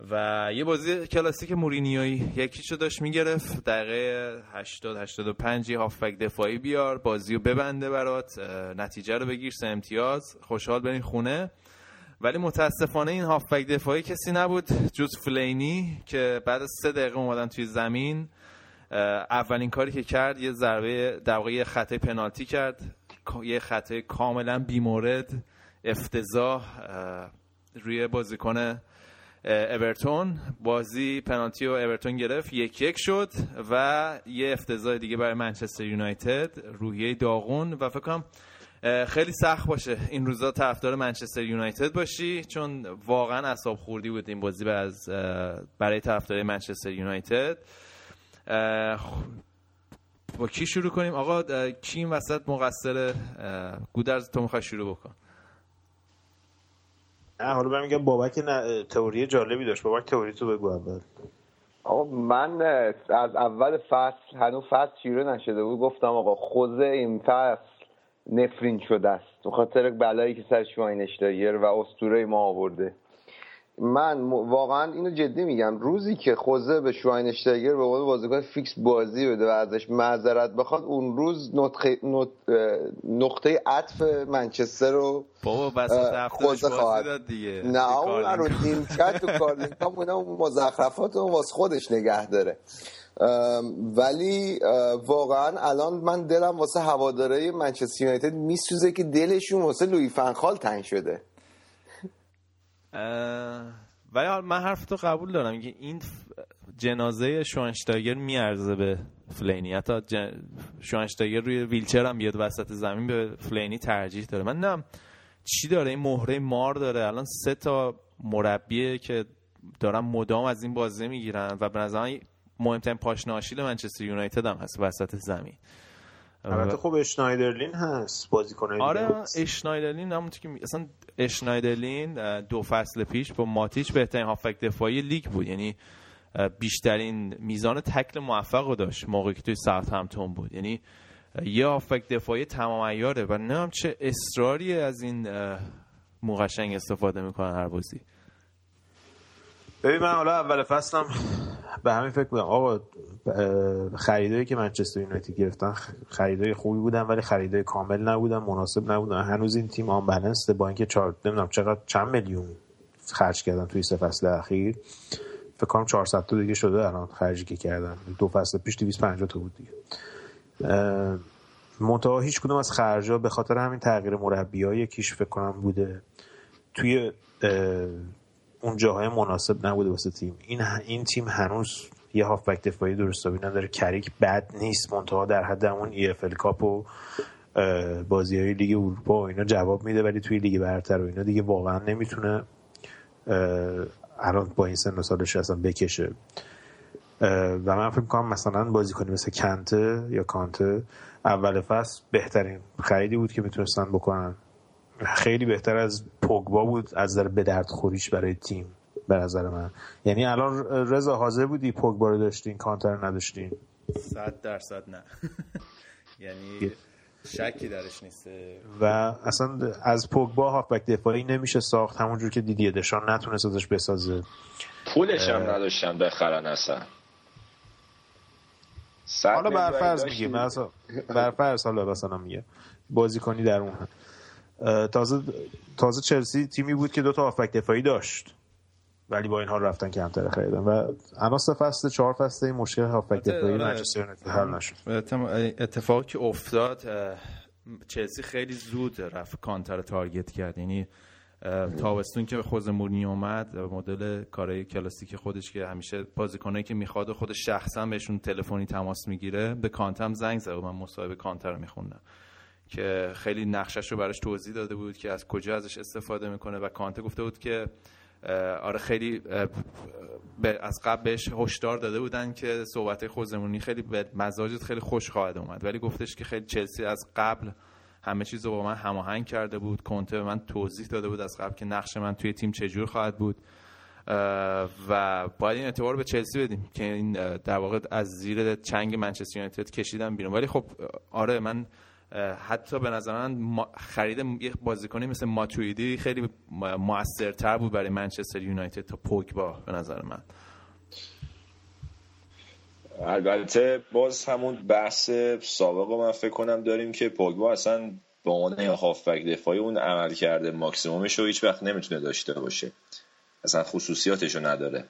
و یه بازی کلاسیک مورینیوی یکیشو داشت می‌گرفت. دقیقه 80 85 یه هافبک دفاعی بیار بازی رو ببنده برات نتیجه رو بگیر سه امتیاز. خوشحال برین خونه. ولی متاسفانه این هافبک دفاعی کسی نبود. جز فلینی که بعد از سه دقیقه اومدن توی زمین اولین کاری که کرد یه ضربه در یه خطای پنالتی کرد. یه خطای کاملا بیمورد افتضاح روی بازیکن اورتون بازی پنالتی و اورتون گرفت یک یک شد و یه افتضاح دیگه برای منچستر یونایتد روحیه داغون و فکر کنم خیلی سخت باشه این روزا طرفدار منچستر یونایتد باشی چون واقعا اصاب خوردی بود این بازی از برای طرفدار منچستر یونایتد. با کی شروع کنیم؟ آقا کی این وسط مقصر گودرز تو می‌خوای شروع بکن. نه حالا من میگم بابک تئوری جالبی داشت. بابک تئوری تو بگو اول. آقا من از اول فصل هنوز فصل شروع نشده بود. گفتم آقا خوزه این فصل نفرین شده است. به خاطر بلایی که سر شواینشتایر و اسطوره ما آورده. من واقعا اینو جدی میگم. روزی که خوزه به شواینشتاگر به عنوان بازیکن فیکس بازی بده و ازش معذرت بخواد اون روز نقطه عطف منچستر رو بابا خوزه خواهد. دیگه. نه اون رو نیمکت و کارلینگتون اون مزخرفات رو واسه خودش نگه داره. ولی واقعا الان من دلم واسه هواداره منچستر یونایتد میسوزه که دلشون واسه لوی فنخال تنگ شده. ولی من حرف تو قبول دارم که این جنازه شوانشتاگر میارزه به فلینی. حتی جن... شوانشتاگر روی ویلچر هم بیاد وسط زمین به فلینی ترجیح داره. من نم. چی داره؟ این مهره مار داره. الان سه تا مربیه که دارن مدام از این بازی می‌گیرن و به نظر مهمترین پاشناشیل منچستر یونایتد هم هست وسط زمین. البته خب اشنایدرلین هست بازیکن آره اشنایدرلین همونطور که اصلا اشنایدرلین دو فصل پیش با ماتیچ بهترین هافک دفاعی لیگ بود. یعنی بیشترین میزان تکل موفق رو داشت موقعی که توی ساعت همتون بود. یعنی یه هافک دفاعی تمام ایاره و نه چه اصراری از این موقشنگ استفاده می‌کنن هر بازی. ببین من حالا اول فصلم به همین فکر بودم آقا خریدایی که منچستر یونایتد گرفتن خریدای خوبی بودن ولی خریدای کامل نبودن مناسب نبودن. هنوز این تیم آن بلنس با اینکه چهار نمی‌دونم چقدر چند میلیون خرج کردن توی سه فصل اخیر. فکر کنم 400 تا دیگه شده الان خرجی که کردن. دو فصل پیش 250 تا بود دیگه. منتها هیچ کدوم از خرجا به خاطر همین تغییر مربی های یکیش فکر کنم بوده. توی اون جاهای مناسب نبوده واسه تیم. این این تیم هنوز یه هافبک دفاعی درست نداره. کریک بد نیست. منتها در حد اف ال کاپ و بازی های لیگ اروپا و اینا جواب میده ولی توی لیگ برتر و اینا دیگه واقعا نمی‌تونه الان با این سن و سالش اصلا بکشه. و من فکر کنم مثلا بازی کنی مثل کنته یا کانته اول فصل بهترین خریدی بود که می‌تونستن بکنن. خیلی بهتر از پوگبا بود از نظر به درد خوریش برای تیم به نظر من. یعنی الان رضا حاضر بودی پوگبا رو داشتین کانتر نداشتین؟ صد درصد نه. [LAUGHS] یعنی شکی درش نیست. و اصلا از پوگبا هافبک دفاعی نمیشه ساخت همونجور که دیدی دشان نتونست ازش بسازه. پولش هم نداشتن بخرن اصلا. حالا برفرض میگیم برفرض حالا مثلا میگه. بازی کنی در اون هم. تازه تازه چلسی تیمی بود که دو تا هافبک دفاعی داشت. ولی با این حال رفتن کمتر خریدن و سه فصل چهار فصل این مشکل هافبک دفاعی آره. منچستر یونایتد حل نشد. اتفاقی که افتاد چلسی خیلی زود رفت کانتر تارگت کرد. یعنی تابستون که خوز مورنی اومد مدل کارهای کلاسیک خودش که همیشه بازیکنایی که می‌خواد و خودش شخصا بهشون تلفنی تماس می‌گیره به کانتم زنگ زد و من مصاحبه کانتر رو میخوندم. که خیلی نقشش رو براش توضیح داده بود که از کجا ازش استفاده می‌کنه و کانته گفته بود که آره خیلی از قبل بهش هشدار داده بودن که صحبت خوزمونی خیلی به مزاجت خیلی خوش خواهد اومد. ولی گفتش که خیلی چلسی از قبل همه چیز رو با من هماهنگ کرده بود کنته به من توضیح داده بود از قبل که نقش من توی تیم چجور خواهد بود. و باید این اعتبار به چلسی بدیم که این در واقع از زیر چنگ منچستر یونایتد کشیدن بیرون. ولی خب آره من حتی به نظر من خرید یه بازیکنی مثل ماتویدی خیلی موثرتر بود برای منچستر یونایتد تا پوگبا به نظر من. البته باز همون بحث سابق من فکر کنم داریم که پوگبا اصلا به عنوان هافبک دفاعی اون عمل کرده ماکسیمومش رو هیچ وقت نمی‌تونه داشته باشه. اصلا خصوصیاتش رو نداره.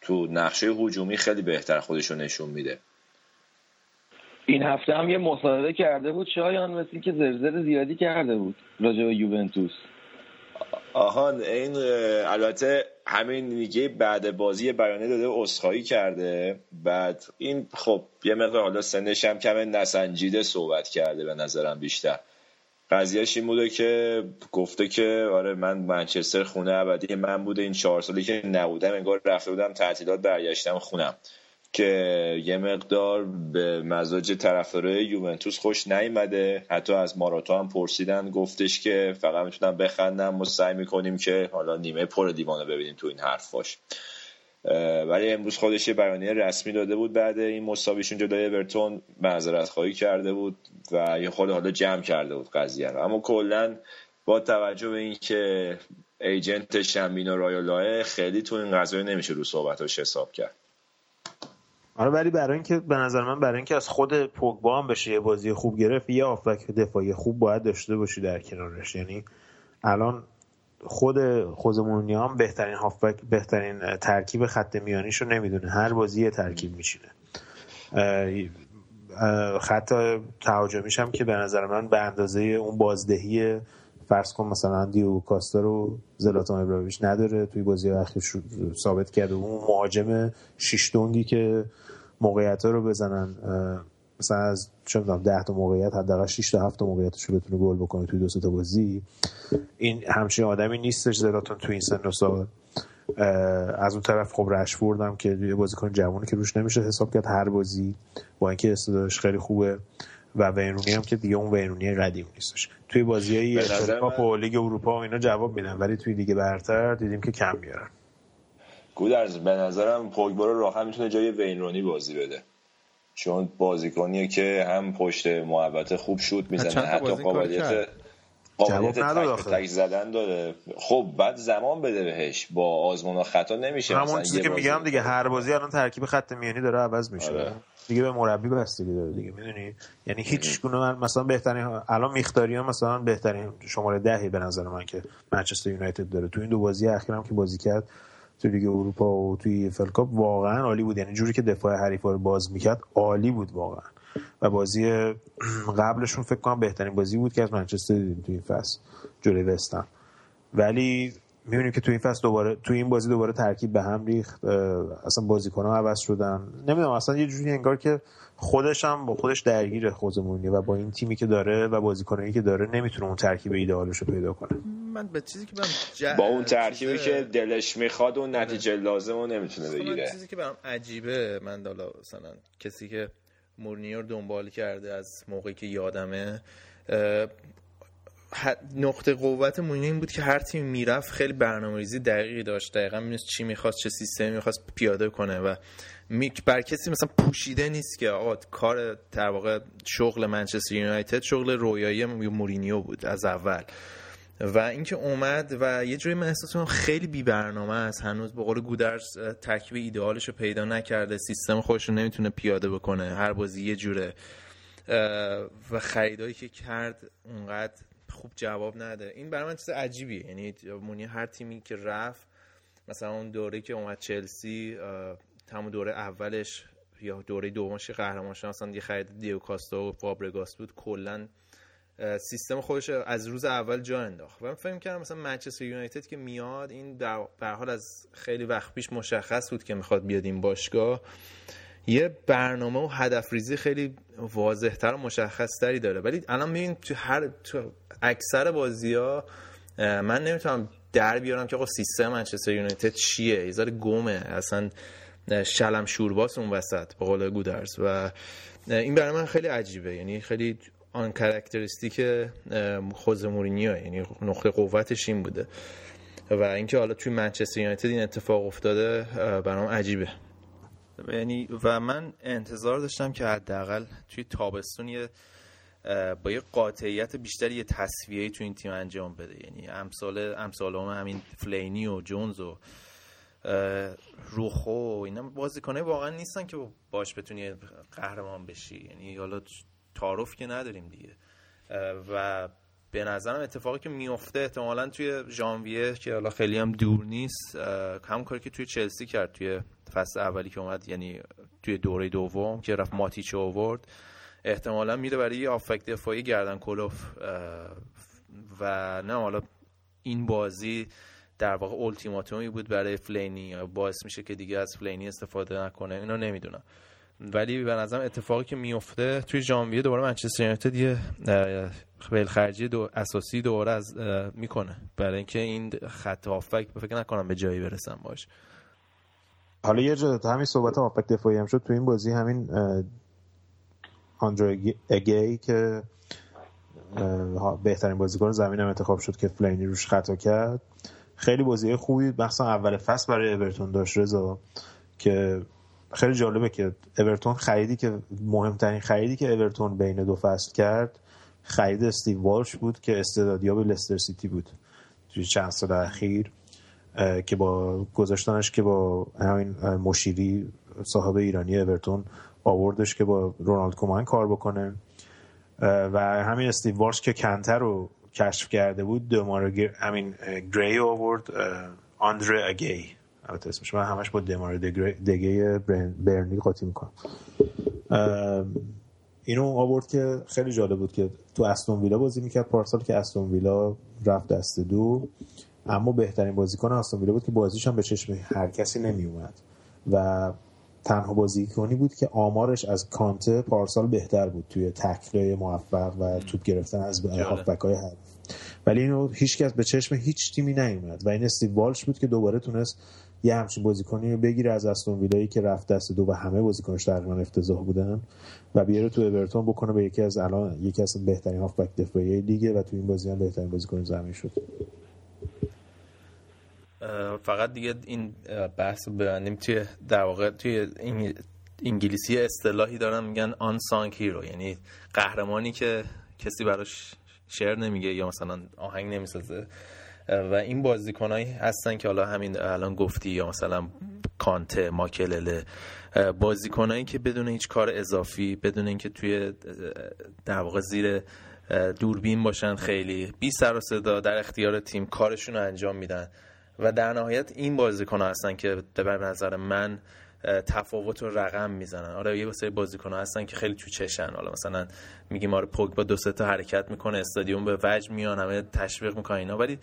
تو نقشه هجومی خیلی بهتر خودش رو نشون میده. این هفته هم یه مصاحبه کرده بود. شایان مثل که زرزر زیادی کرده بود راجع به یوونتوس. آهان این البته همین میگه بعد بازی بیانیه داده اسخایی کرده. بعد این خب یه مقدار حالا سنش هم کم نسنجیده صحبت کرده به نظرم بیشتر. قضیهش این بوده که گفته که آره من منچستر خونه ابدی من بوده این چهار سالی که نبودم انگار رفته بودم تعطیلات برگشتم خونم. که یه مقدار به مزاج طرفدارای یوونتوس خوش نیومده. حتی از ماراتو هم پرسیدن گفتش که فقط می‌تونم بخندم و سعی می‌کنیم که حالا نیمه پر دیوانه ببینیم تو این حرفاش ولی امروز خودش یه بیانیه رسمی داده بود بعد این مساویشون جلوی اورتون معذرت خواهی کرده بود و یه خود حالا جمع کرده بود قضیه رو. اما کلا با توجه به اینکه ایجنت شمبینو رایولاه خیلی تو این قضیه نمیشه رو صحبتاش حساب کرد. آره ولی برای اینکه به نظر من برای اینکه از خود پوگبا هم بشه یه بازی خوب گرفت یه آفک دفاعی خوب باید داشته باشی در کنارش. یعنی الان خود خوزمونی هم بهترین هافبک بهترین ترکیب خط رو نمی‌دونه. هر بازی یه ترکیب میشینه خط تهاجمیش هم که به نظر من به اندازه اون بازدهی فرض کن مثلا دیو کاستا رو زلاتان ابراهیموویچ نداره توی بازی اخیر ثابت کرده. اون مهاجم شیش دونگی که موقعیت رو بزنن مثلا از چه می‌دونم 10 تا موقعیت حداقل 6 تا 7 تا موقعیتش رو بتونه گل بکنه توی دو تا بازی. این همچین آدمی نیستش زلاتان توی این سن و سال. از اون طرف خب رشفورد هم که یه بازیکن جوانی که روش نمیشه حساب کرد هر بازی. با اینکه استعدادش خیلی خوبه. و وینرونی هم که دیگه اون وینرونی قدیم نیستش. توی بازی های. لیگ اروپا و اینا جواب میدن ولی توی لیگ برتر دیدیم که کم میارن. گودرز به نظرم پوگبا رو راحت می‌تونه جای وینرونی بازی بده. چون بازیکنیه که هم پشت محبت خوب شوت می‌زنه حتی قابلیت قابلیت تک, تک زدن داره. خب بعد زمان بده بهش. با آزمون و خطا نمیشه. همون چیزی که میگم دیگه هر بازی الان ترکیب خط میانی داره عوض میشه. آره. دیگه به مربی بستگی داره دیگه می‌دونی؟ یعنی هیچ گونه مثلا بهترین الان میختاریان مثلا بهترین شماره دهی به نظر من که منچستر یونایتد داره. تو این دو بازی اخیرم که بازی کرد تو لیگ اروپا و توی فلکاپ واقعا عالی بود. یعنی جوری که دفاع حریفا رو باز می‌کرد عالی بود واقعا. و بازی [CLEARS THROAT] قبلشون فکر کنم بهترین بازی بود که از منچستر دیدیم توی این فصل جلوی وستن ولی می‌بینیم که توی این فصل دوباره توی این بازی دوباره ترکیب به هم ریخت اصلا بازیکن ها عوض شدن. نمی‌دونم اصلا یه جوری انگار که خودش هم با خودش درگیر خوزمونی و با این تیمی که داره و بازیکنایی که داره نمی‌تونه اون ترکیب ایدئالش رو پیدا کنه. من به چیزی که برام با اون ترکیبی که دلش می‌خواد و نتیجه لازم رو نمی‌تونه بگیره. چیزی که برام عجیبه من حالا مثلا کسی که مورنیو دنبال کرده از موقعی که یادمه نقطه قوت مورینیو این بود که هر تیم می‌رفت خیلی برنامه‌ریزی دقیقی داشت. دقیقا می‌دونست چی می‌خواست چه سیستمی می‌خواست پیاده کنه و بر کسی مثلا پوشیده نیست که آقا کار در واقع شغل منچستر یونایتد شغل رویایی مورینیو بود از اول. و اینکه اومد و یه جوری من احساس خیلی بی برنامه است. هنوز به قول گودرز ترکیب ایدئالش رو پیدا نکرده سیستم خودش رو نمی‌تونه پیاده بکنه هر بازی یه جوره. و خریدایی که کرد اونقدر خوب جواب نده. این برای من چیز عجیبیه. یعنی مونی هر تیمی که رفت مثلا اون دوره که اومد چلسی تمام دوره اولش یا دوره دومش قهرمان شد مثلا یه خرید دیو کاستا و فابرگاس بود کلا سیستم خودش از روز اول جا انداخت. و من فکر کردم مثلا منچستر یونایتد که میاد این در حال از خیلی وقت پیش مشخص بود که می‌خواد بیاد این باشگاه. یه برنامه و هدف ریزی خیلی واضحتر و مشخصتری داره. ولی الان میبین تو هر تو اکثر بازی ها من نمی‌تونم در بیارم که آقا سیستم منچستر یونایتد چیه؟ یه گمه. اصلا شلم شورباس اون وسط به قول گودرز. و این برای من خیلی عجیبه. یعنی خیلی uncharacteristic خوزه مورینیو. یعنی نقطه قوتش این بوده. و اینکه حالا توی منچستر یونایتد این اتفاق افتاده برام عجیبه. یعنی و من انتظار داشتم که حداقل توی تابستون یه با یه قاطعیت بیشتری یه تصویه تو این تیم انجام بده. یعنی امثال امثال هم همین فلینی و جونز و روخو اینا بازیکنه واقعا نیستن که باش بتونی قهرمان بشی. یعنی حالا تعارف که نداریم دیگه. و به نظرم اتفاقی که میفته احتمالا توی ژانویه که حالا خیلی هم دور نیست هم کاری که توی چلسی کرد توی فصل اولی که اومد یعنی توی دوره دوم که رفت ماتیچ اوورد احتمالا میره برای یه آفکت دفاعی گردن کلوف و نه حالا این بازی در واقع اولتیماتومی بود برای فلینی باعث میشه که دیگه از فلینی استفاده نکنه اینو نمی‌دونم. ولی به نظرم اتفاقی که میفته توی ژانویه دوباره منچستر یونایتد یه خرجی دو اساسی دوباره از می‌کنه. برای اینکه این خط هافک فکر نکنم به جایی برسن باش حالا یه جا همین صحبت هافک دفاعی هم شد تو این بازی همین آندرو اگی که بهترین بازیکن زمین هم انتخاب شد که فلینی روش خطا کرد. خیلی بازی خوبی مخصوصا اول فصل برای اورتون داشت رضا که خیلی جالبه که اورتون خریدی که مهمترین خریدی که اورتون بین دو فصل کرد خرید استیو والش بود که استعدادیاب لستر سیتی بود توی چند سال اخیر که با گذاشتنش که با همین مشیری صاحب ایرانی اورتون آوردش که با رونالد کومان کار بکنه. و همین استیو والش که کنتر رو کشف کرده بود دمار همین گری آورد آندره اگی البته اسمش. من همش با دمار دگی برنی قاطی می‌کنم. اینو آورد که خیلی جالب بود که تو استون ویلا بازی می‌کرد. پارسال که استون ویلا رفت دست دو. اما بهترین بازیکن استون ویلا بود که بازیش هم به چشم هر کسی نمیومد و تنها بازیکنی بود که آمارش از کانته پارسال بهتر بود توی تکله موفق و توپ گرفتن از هافبک های ولی اینو هیچکس به چشم هیچ تیمی نیومد. و این استیو والش بود که دوباره تونست یه همچین بازیکنی رو بگیره از استون ویلایی که رفت دست دو و همه بازیکنش تقریبا افتضاح بودن و بیاره تو اورتون بکنه به یکی از الان یکی از بهترین هافبک دفاعی لیگه و تو این بازی هم بهترین بازیکن زمین شد. فقط دیگه این بحث ببندیم. توی در واقع توی این انگلیسی اصطلاحی دارن میگن آن سانک هیرو یعنی قهرمانی که کسی براش شعر نمیگه یا مثلا آهنگ نمی‌سازه. و این بازیکنایی هستن که حالا همین الان گفتی یا مثلا کانته ماکلله بازیکنایی که بدون هیچ کار اضافی بدون اینکه توی در واقع زیر دوربین باشن خیلی بی سر و صدا در اختیار تیم کارشون رو انجام میدن. و در نهایت این بازیکن هستن که به نظر من تفاوت رو رقم می‌زنن. آره یه سری بازیکن هستن که خیلی تو چشن. حالا مثلا میگیم آره پوگ با دو سه تا حرکت می‌کنه استادیوم به وجه میان همه تشویق می‌کنه اینا. ولی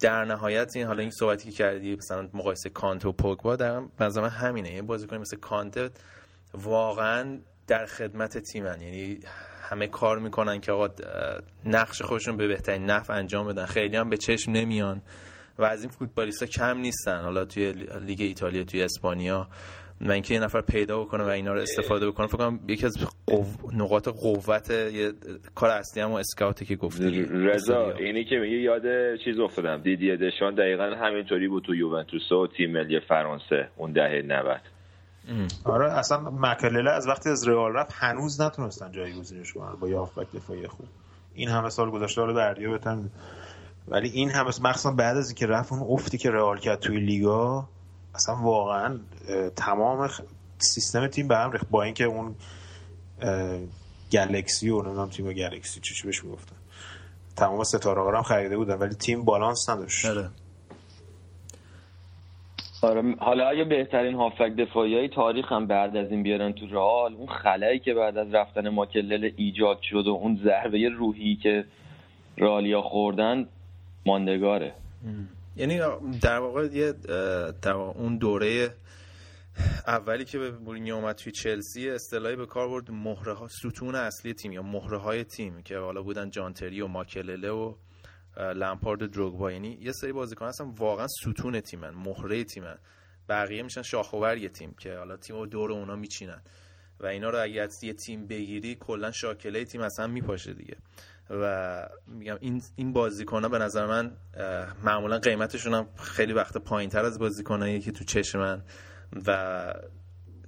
در نهایت این حالا این صحبتی که کردی مثلا مقایسه کانت و پوگبا در مثلا همینه. یه بازیکن مثل کانت واقعا در خدمت تیمن. یعنی همه کار می‌کنن که آقا نقش خودشون به بهترین نفع انجام بدن. خیلی هم به چشم نمیان و از این فوتبالیستا کم نیستن. حالا توی لیگ ایتالیا توی اسپانیا و اینکه یه نفر پیدا بکنه و اینا رو استفاده بکنه فکر کنم یکی از نقاط قوت یه کار اصلی هم اسکاوت که گفتی. رضا اینی که میگه یاد چیز افتادم. دیدی دشان دقیقا همینطوری بود تو یوونتوس و تیم ملی فرانسه اون دهه 90 آره اصلا مکلله از وقتی از رئال رفت هنوز نتونستن جایگزینش کنن با یه هافبک دفاعی خوب. این همه سال گذشته رو دردیا بتن. ولی این همه مخصوصا بعد از اینکه رفت اون افتی که رئال کرد توی لیگا اصلا واقعا تمام سیستم تیم به هم ریخت. با اینکه اون گلکسی و نمی‌دونم تیم گلکسی چی بهش می‌گفتن. تمام ستاره هم خریده بودن ولی تیم بالانس نداشت. آره. آره حالا اگه بهترین هافک دفاعی تاریخ هم بعد از این بیارن تو رئال اون خلایی که بعد از رفتن ماکلل ایجاد شد و اون ضربه روحی که رالیا خوردن ماندگاره. یعنی در واقع یه در واقع اون دوره اولی که به مورینیو اومد توی چلسی اصطلاحی به کار برد مهره ها ستون اصلی تیم یا مهره های تیم که حالا بودن جانتری و ماکلله و لمپارد و دروگبا. یعنی یه سری بازیکن هستن واقعا ستون تیمن مهره تیمن. بقیه میشن شاخوور یه تیم که حالا تیم رو دور اونا میچینن. و اینا رو اگه از یه تیم بگیری کلا شاکله تیم اصلا میپاشه دیگه. و میگم این این بازیکن ها به نظر من معمولا قیمتشون هم خیلی وقت پایین تر از بازیکنایی که تو چشم من. و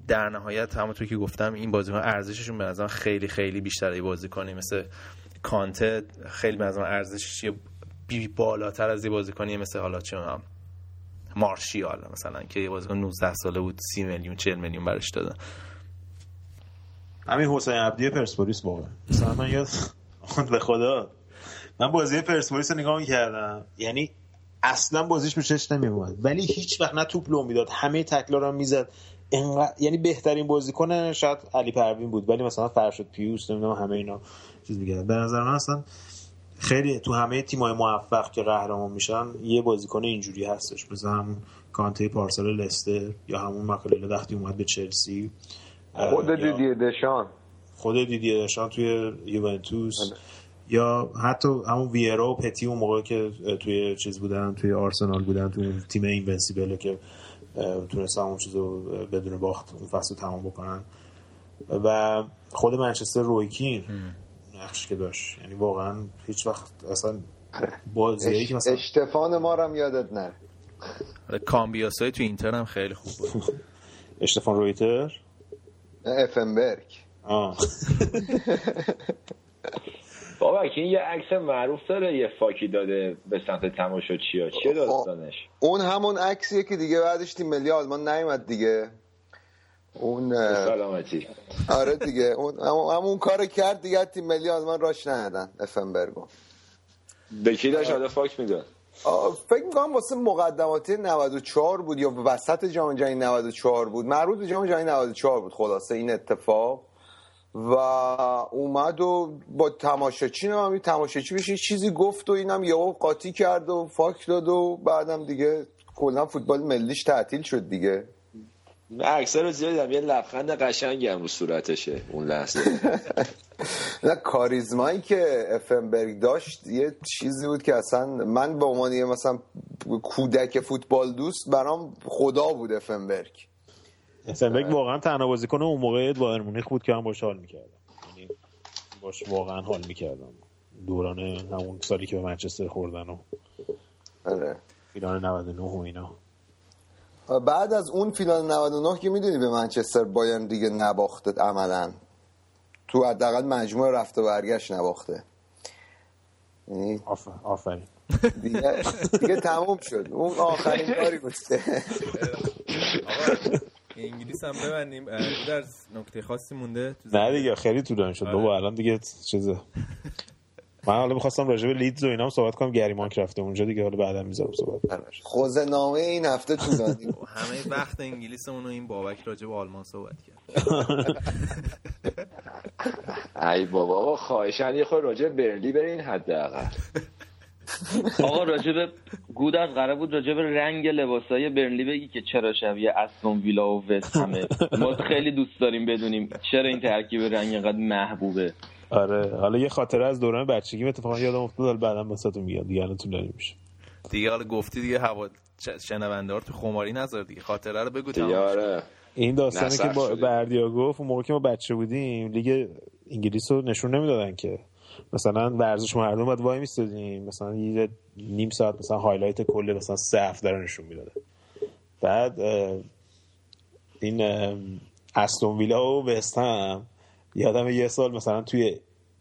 در نهایت همونطور که گفتم این بازیکن ارزششون به نظر خیلی خیلی بیشتره. بازیکنی مثل کانته خیلی به نظر ارزشش بی بالاتر از یه بازیکنی مثل حالا چه مارشیال مثلا که یه بازیکن 19 ساله بود 30 میلیون 40 میلیون برش دادن. همین حسین عبدی پرسپولیس واقعا. مثلا من [LAUGHS] به خدا. من بازی پرسپولیس رو نگاه می‌کردم. یعنی اصلا بازیش چش نمیومد ولی هیچ وقت نه توپ لو می‌داد. همه تکلا رو می‌زد. یعنی بهترین بازیکن شاید علی پروین بود. ولی مثلا فرشاد پیوس نمی‌دونم همه اینا چیز میگه به نظر من اصلا خیلی تو همه تیمای موفق که قهرمان میشن یه بازیکن اینجوری هستش. مثلا همون کانته پارسال لستر یا همون ماکالیلا وقتی اومد به چلسی. خود دیدی دشان. خود دیدی دشان توی یوونتوس؟ بله. یا حتی همون ویرا و پتی اون موقع که توی چیز بودن توی آرسنال بودن توی تیم اینونسیبل که تونستن اون چیز رو بدون باخت اون فصل تمام بکنن. و خود منچستر رویکین نقش که داشت. یعنی واقعا هیچ وقت اصلا بازیایی که مثلا اشتفان ما هم یادت نره آره، کامبیاسای تو اینتر هم خیلی خوب بود [LAUGHS] اشتفان رویتر؟ افنبرگ. آه. بابا این یه عکس معروف داره یه فاکی داده به سمت تماشا چیا چیه داستانش؟ اون همون عکسیه که دیگه بعدش تیم ملی آلمان نیومد دیگه. اون سلامتی. آره دیگه. اون همون کار کرد دیگه تیم ملی آلمان راش ندادن افنبرگو به کی داشت حالا فاک می‌داد؟ فکر می‌کنم واسه مقدماتی 94 بود یا وسط جام جهانی 94 بود. مربوط به جام جهانی 94 بود. خلاصه این اتفاق. و اومد و با تماشاچی هم تماشاچی بشه چیزی گفت و اینم یهو قاطی کرد و فاک داد و بعدم دیگه کلا فوتبال ملیش تعطیل شد دیگه. اکثر رو زیادم یه لبخند قشنگی هم رو صورتشه اون لحظه. [LAUGHS] نه کاریزمایی که افنبرگ داشت یه چیزی بود که اصلا من به عنوان یه مثلا کودک فوتبال دوست برام خدا بود افنبرگ. افنبرگ واقعا تنها بازیکن اون موقع بایر مونیخ بود که من باش حال می‌کردم. یعنی باش واقعا حال می‌کردم. دوران همون سالی که به منچستر خوردن و آره. فینال 99 و اینا. بعد از اون فینال 99 که می‌دونی به منچستر بایرن دیگه نباخته عملا. تو حداقل مجموعه رفته و برگشت نباخته. یعنی آفرین. دیگه, دیگه تموم شد. اون آخرین کاری بود [LAUGHS] [LAUGHS] انگلیس هم ببندیم در نکته خاصی مونده نه دیگه خیلی طولانی شد. بابا الان دیگه چیزه. من حالا می‌خواستم راجع به لیدز و اینا صحبت کنم. گریمانک رفته اونجا دیگه. حالا بعدا می‌ذارم صحبت. خوزه نامه این هفته طولانی [LAUGHS] همه وقت انگلیسمون این بابک راجع به آلمان صحبت کرد. [LAUGHS] ای بابا خواهشان یه خود راجع برلی برین حداقل. [LAUGHS] آقا راجب گودرز قرار بود راجب رنگ لباسای برنلی بگی که چرا شبیه استون ویلا و وست همه. ما خیلی دوست داریم بدونیم چرا این ترکیب رنگ اینقدر محبوبه. آره حالا یه خاطره از دوران بچگی اتفاقا یادم افتاد حالا بعدا واسهتون میگم. دیگه الان طولانی میشه دیگه حالا گفتی دیگه هوا شنونده تو خماری نذار دیگه. خاطره رو بگو دیگه آره. این داستانی که با بردیا گفت اون موقع که ما بچه بودیم لیگ انگلیس رو نشون نمی‌دادن که. مثلا ورزش مردم باید وای میستادیم مثلا یه نیم ساعت مثلا highlight کل مثلا سه هفته رو نشون می‌داده. بعد این استون ویلا و وستهم یادم یه سال مثلا توی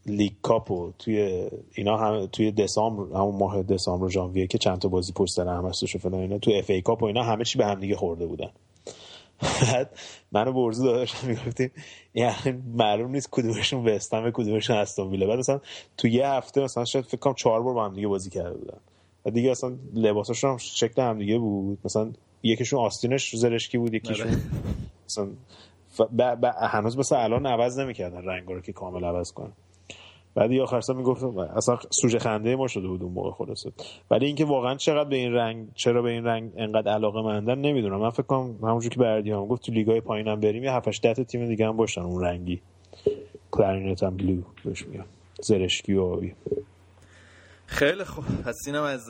League Cup و توی اینا هم توی دسامبر همون ماه دسامبر ژانویه که چند تا بازی پشت سر هم هستش و فلان اینا توی FA Cup و اینا همه چی به هم دیگه خورده بودن. بعد منو برزو داداشم می‌گفتیم یعنی معلوم نیست کدومشون وستهم کدومشون استون ویلا بعد مثلا تو یه هفته مثلا شاید فکر کنم چهار بار با هم دیگه بازی کرده بودن. و دیگه اصلا لباساشون هم شکل هم دیگه بود. مثلا یکیشون آستینش زرشکی بود یکیشون آره. مثلا ب... هنوز مثلا الان عوض نمی‌کردن رنگا رو که کامل عوض کنن. بعد آخر سر می‌گفتم اصلا سوژه خنده ما شده بود اون موقع خلاص ولی اینکه واقعا چقدر به این رنگ چرا به این رنگ انقدر علاقه مندن نمی‌دونم. من فکر کنم همونجور که بردیام گفت تو لیگای پایینم بریم یه 7 8 تیم دیگه هم باشن اون رنگی. claret and blue بهش میگم. زرشکی و آبی. خیلی خوب. پس اینم از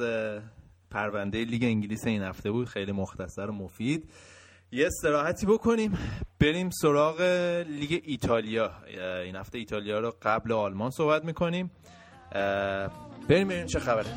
پرونده لیگ انگلیس این هفته بود. خیلی مختصر و مفید. یه استراحتی بکنیم. بریم سراغ لیگ ایتالیا. این هفته ایتالیا رو قبل آلمان صحبت می‌کنیم. بریم بریم چه خبره.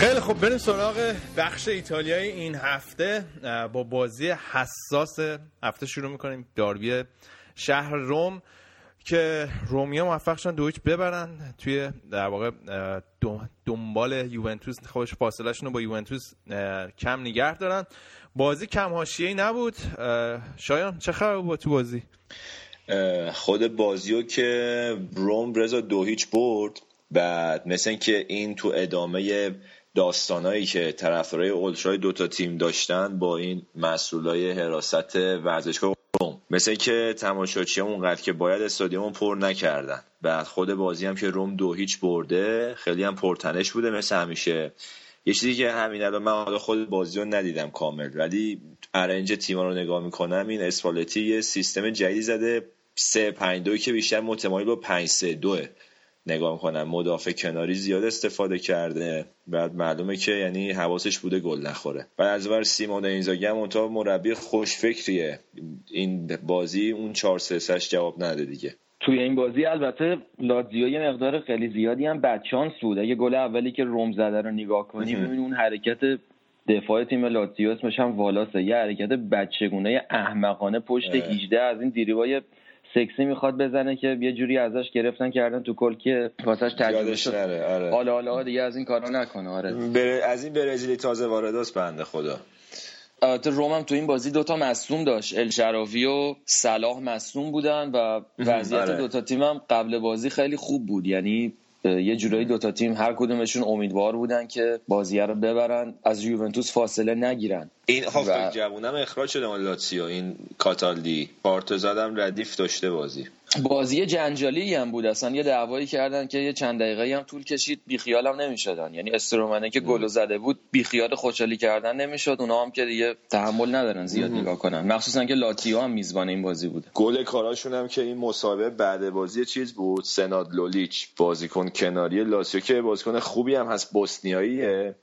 خیلی خوب بریم سراغ بخش ایتالیایی این هفته با بازی حساس هفته شروع می‌کنیم داربی شهر روم که رومیا موفق شدن دویچ ببرن توی در واقع دنبال یوونتوس خودش فاصله رو با یوونتوس کم نگه دارن. بازی کم حاشیه‌ای نبود شایان چه خبر بود تو بازی؟ خود بازی که روم رضا دو هیچ برد بعد مثل که این تو ادامه داستانایی که طرفدارای اولترای دوتا تیم داشتن با این مسئولای حراست ورزشگاه روم. مثل که تماشاچی اونقدر که باید استادیوم پر نکردن. بعد خود بازی هم که روم دو هیچ برده خیلی هم پرتنش بوده مثل همیشه. یه چیزی که همین الان من خود بازی رو ندیدم کامل ولی ارنج تیما رو نگاه می‌کنم این اسپالتی یه سیستم جدیدی زده. سه پنج دوی که بیشتر متمایل با پنج سه دوه. نگاه می‌کنم. مدافع کناری زیاد استفاده کرده. بعد معلومه که یعنی حواسش بوده گل نخوره. و از بر سیمون اینزاگی هم اونتا مربی خوشفکریه این بازی اون 4 3 جواب نده دیگه. توی این بازی البته لاتزیو یه مقدار خیلی زیادی هم بدچانس بود. اگه گل اولی که روم زده رو نگاه کنیم می‌بینی اون حرکت دفاع تیم لاتزیو اسمش هم والاسه یه حرکت بچگونه احمقانه پشت 18 از این دیریبای سکسی می‌خواد بزنه که یه جوری ازش گرفتن کردن تو کل که واسش تجربه شد. آره. حالا حالا دیگه از این کارا نکنه آره. بر... از این برزیلی تازه وارداست بنده خدا. البته روم هم تو این بازی دوتا مصوم داشت. الشراوی و صلاح مصوم بودن و وضعیت آره. دوتا تیم هم قبل بازی خیلی خوب بود. یعنی یه جورایی دوتا تیم هر کدومشون امیدوار بودن که بازی رو ببرن از یوونتوس فاصله نگیرن. این هافبک و... جوونم اخراج شده مال لاتسیو این کاتالدی. پارتوزادم ردیف داشته بازی. بازی جنجالی هم بود. اصلا یه دعوایی کردن که یه چند دقیقه هم طول کشید بیخیال هم نمی‌شدن. یعنی استرومنه که گل زده بود بیخیال خوشحالی کردن نمی‌شد. اونا هم که دیگه تحمل ندارن زیاد نگاه کنن. مخصوصا که لاتیو هم میزبان این بازی بود گل کاراشون هم که این مسابقه بعد بازی چیز بود؟ سناد لولیچ بازیکن کناری لاتیو که بازیکن خوبی هم هست بوسنیاییه.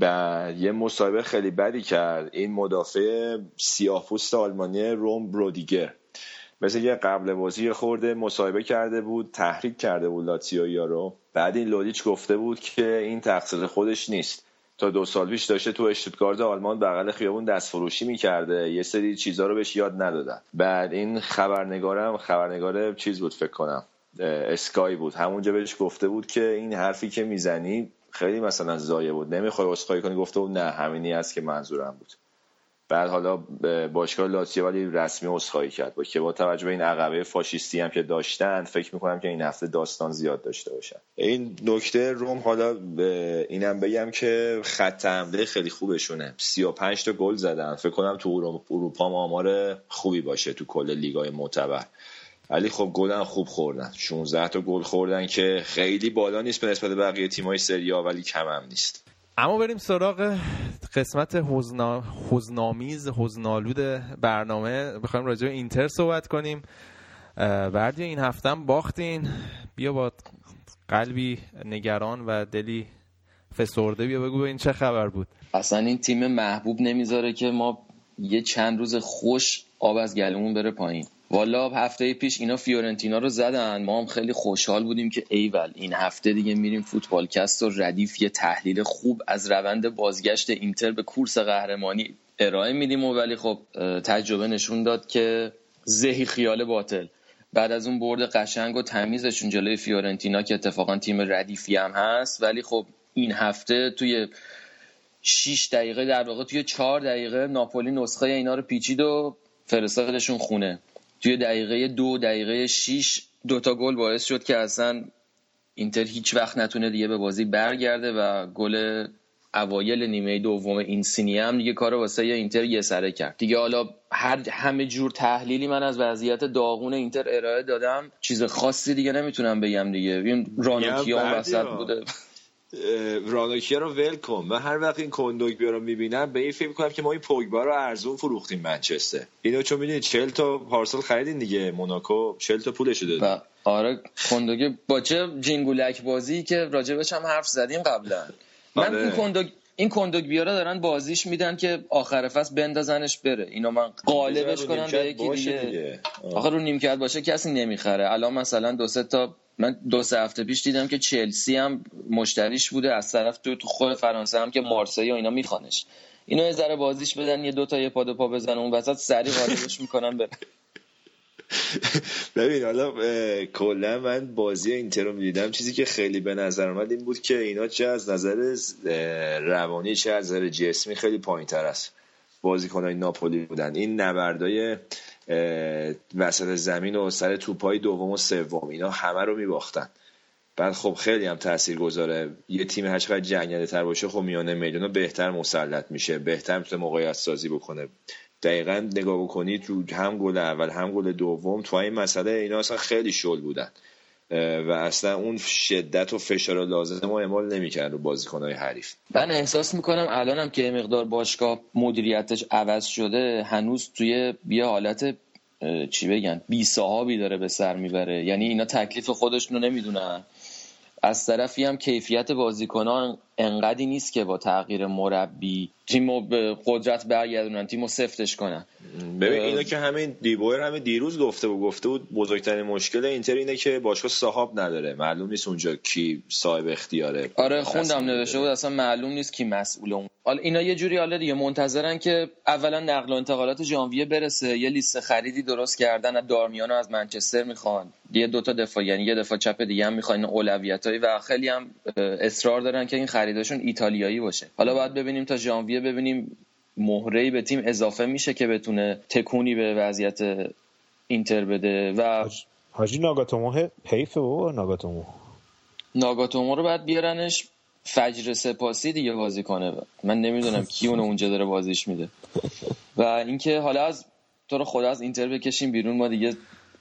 و یه مصاحبه خیلی بدی کرد. این مدافع سیاه‌پوست آلمانی روم برودیگر. مثل یه قبل بازی خورده مصاحبه کرده بود تحریک کرده بود لاتسیو رو. بعد این لودیچ گفته بود که این تقصیر خودش نیست. تا دو سال پیش داشته تو اشتوتگارت آلمان بغل خیابون دست فروشی می‌کرده. یه سری چیزا رو بهش یاد ندادن. بعد این خبرنگارم خبرنگار چیز بود فکر کنم اسکای بود. همونجا بهش گفته بود که این حرفی که می‌زنی خیلی مثلا زایه بود. نمی‌خوای اسخای کنی؟ گفته بود نه همینی است که منظورم بود. بعد حالا باشگاه لاتزیو ولی رسمی عذرخواهی کرد. با که با توجه به این عقبه فاشیستی هم که داشتن فکر می‌کنم که این هفته داستان زیاد داشته باشن. این نکته روم حالا اینم بگم که خط حمله خیلی خوبشونه. 35 تا گل زدن. فکر کنم تو اروپا آمار خوبی باشه تو کل لیگای معتبر. ولی خب گل هم خوب خوردن. 16 تا گل خوردن که خیلی بالا نیست به نسبت بقیه تیم‌های سری ولی کم هم نیست. اما بریم سراغ قسمت حزنا... حزنامیز حزنالود برنامه. بخوایم راجع به اینتر صحبت کنیم. بردی این هفتم باختین. بیا با قلبی نگران و دلی فسرده. بیا بگو این چه خبر بود. اصلا این تیم محبوب نمی‌ذاره که ما یه چند روز خوش آب از گلمون بره پایین. والا هفته پیش اینا فیورنتینا رو زدن. ما هم خیلی خوشحال بودیم که ایول این هفته دیگه میریم فوتبالکست و ردیف یه تحلیل خوب از روند بازگشت اینتر به کورس قهرمانی ارائه میدیم و ولی خب تجربه نشون داد که زهی خیال باطل. بعد از اون برد قشنگ و تمیزشون جلوی فیورنتینا که اتفاقا تیم ردیفی هم هست. ولی خب این هفته توی 6 دقیقه در واقع توی 4 دقیقه ناپولی نسخه اینا رو پیچید و فرستادشون خونه. توی دقیقه دو دقیقه 6 دوتا گل باعث شد که اصلا اینتر هیچ وقت نتونه دیگه به بازی برگرده و گل اوایل نیمه دوم این سینی هم دیگه کار واسه اینتر یه سره کرد. دیگه حالا هر همه جور تحلیلی من از وضعیت داغون اینتر ارائه دادم. چیز خاصی دیگه نمی‌تونم بگم دیگه. این رانوکیا وسط بوده. [LAUGHS] رانوکیا رو ول کن. من هر وقت این کندوگبیا رو می‌بینم به این فکر کنم که ما این پوگبا رو ارزون فروختیم منچستر. اینو چون می‌دونید 40 تا پارسل خریدین دیگه موناکو 40 تا پولش داد آره کندوگی با چه جینگولک بازی که راجبش هم حرف زدیم قبلا. من آره. این کندوگ این کندوگ بیارا دارن بازیش میدن که آخر فصل بندازنش بره. اینو من قالبش کنم به یکی دیگه. آخر رو نیمکت باشه کسی نمی‌خره. الان مثلا دو سه تا من دو سه هفته پیش دیدم که چلسی هم مشتریش بوده از طرف تو خود فرانسه هم که مارسی و اینا میخوانش. اینو یه ذره بازیش بدن یه دو تا یه پا دو پا بزنن اون وسط سری قالبش می‌کنن بره [LAUGHS] ببین حالا کلا من بازی اینتر رو می‌دیدم. چیزی که خیلی به نظر اومد این بود که اینا چه از نظر روانی چه از نظر جسمی خیلی پایین تر است بازیکنای ناپولی بودن. این نبردای وسط زمین و سر توپای دوم و سوم اینا همه رو میباختن. بعد خب خیلی هم تاثیر گذاره یه تیم هر چقدر جنگنده تر باشه خب میانه میدون بهتر مسلط میشه بهتر می‌تونه موقعیت سازی بکنه. دقیقا نگاه بکنید هم گل اول هم گل دوم تو این مسئله اینا اصلا خیلی شل بودن. و اصلا اون شدت و فشار لازم ما اعمال نمی‌کرد رو بازیکنهای حریف. من احساس می‌کنم الانم که مقدار باشگاه مدیریتش عوض شده هنوز توی یه حالت چی بگن بی صحابی داره به سر می‌بره. یعنی اینا تکلیف خودشونو نمی‌دونن. از طرفی هم کیفیت بازیکنان انقدی نیست که با تغییر مربی تیمو به قدرت برگردونن تیمو سفتش کنن. ببین اینا که همین دیبویر همین دیروز گفته بود گفته بود بزرگترین مشکل اینتر اینه که باشگاه صاحب نداره. معلوم نیست اونجا کی صاحب اختیاره. آره خوندم نوشته بود اصلا معلوم نیست کی مسئول اون. حالا اینا یه جوری حالا دیگه منتظرن که اولا نقل و انتقالات ژانویه برسه یه لیست خریدی درست کردن از دارمیانو از منچستر می‌خوان. یه دوتا دفاع یعنی یه دفاع چپ دیگه هم می‌خوان اولویتایی و خیلی هم اصرار دارن که این خریداشون ایتالیایی باشه. حالا باید ببینیم تا ژانویه ببینیم مهره به تیم اضافه میشه که بتونه تکونی به وضعیت اینتر بده و حاجی ناگاتومو حیفه و ناگاتومو. ناگاتومو رو باید بیارنش فجر سپاسی دیگه بازی کنه. من نمی‌دونم کی اون اونجا داره بازیش میده. و اینکه حالا از تو رو خدا از اینتر بکشیم بیرون ما دیگه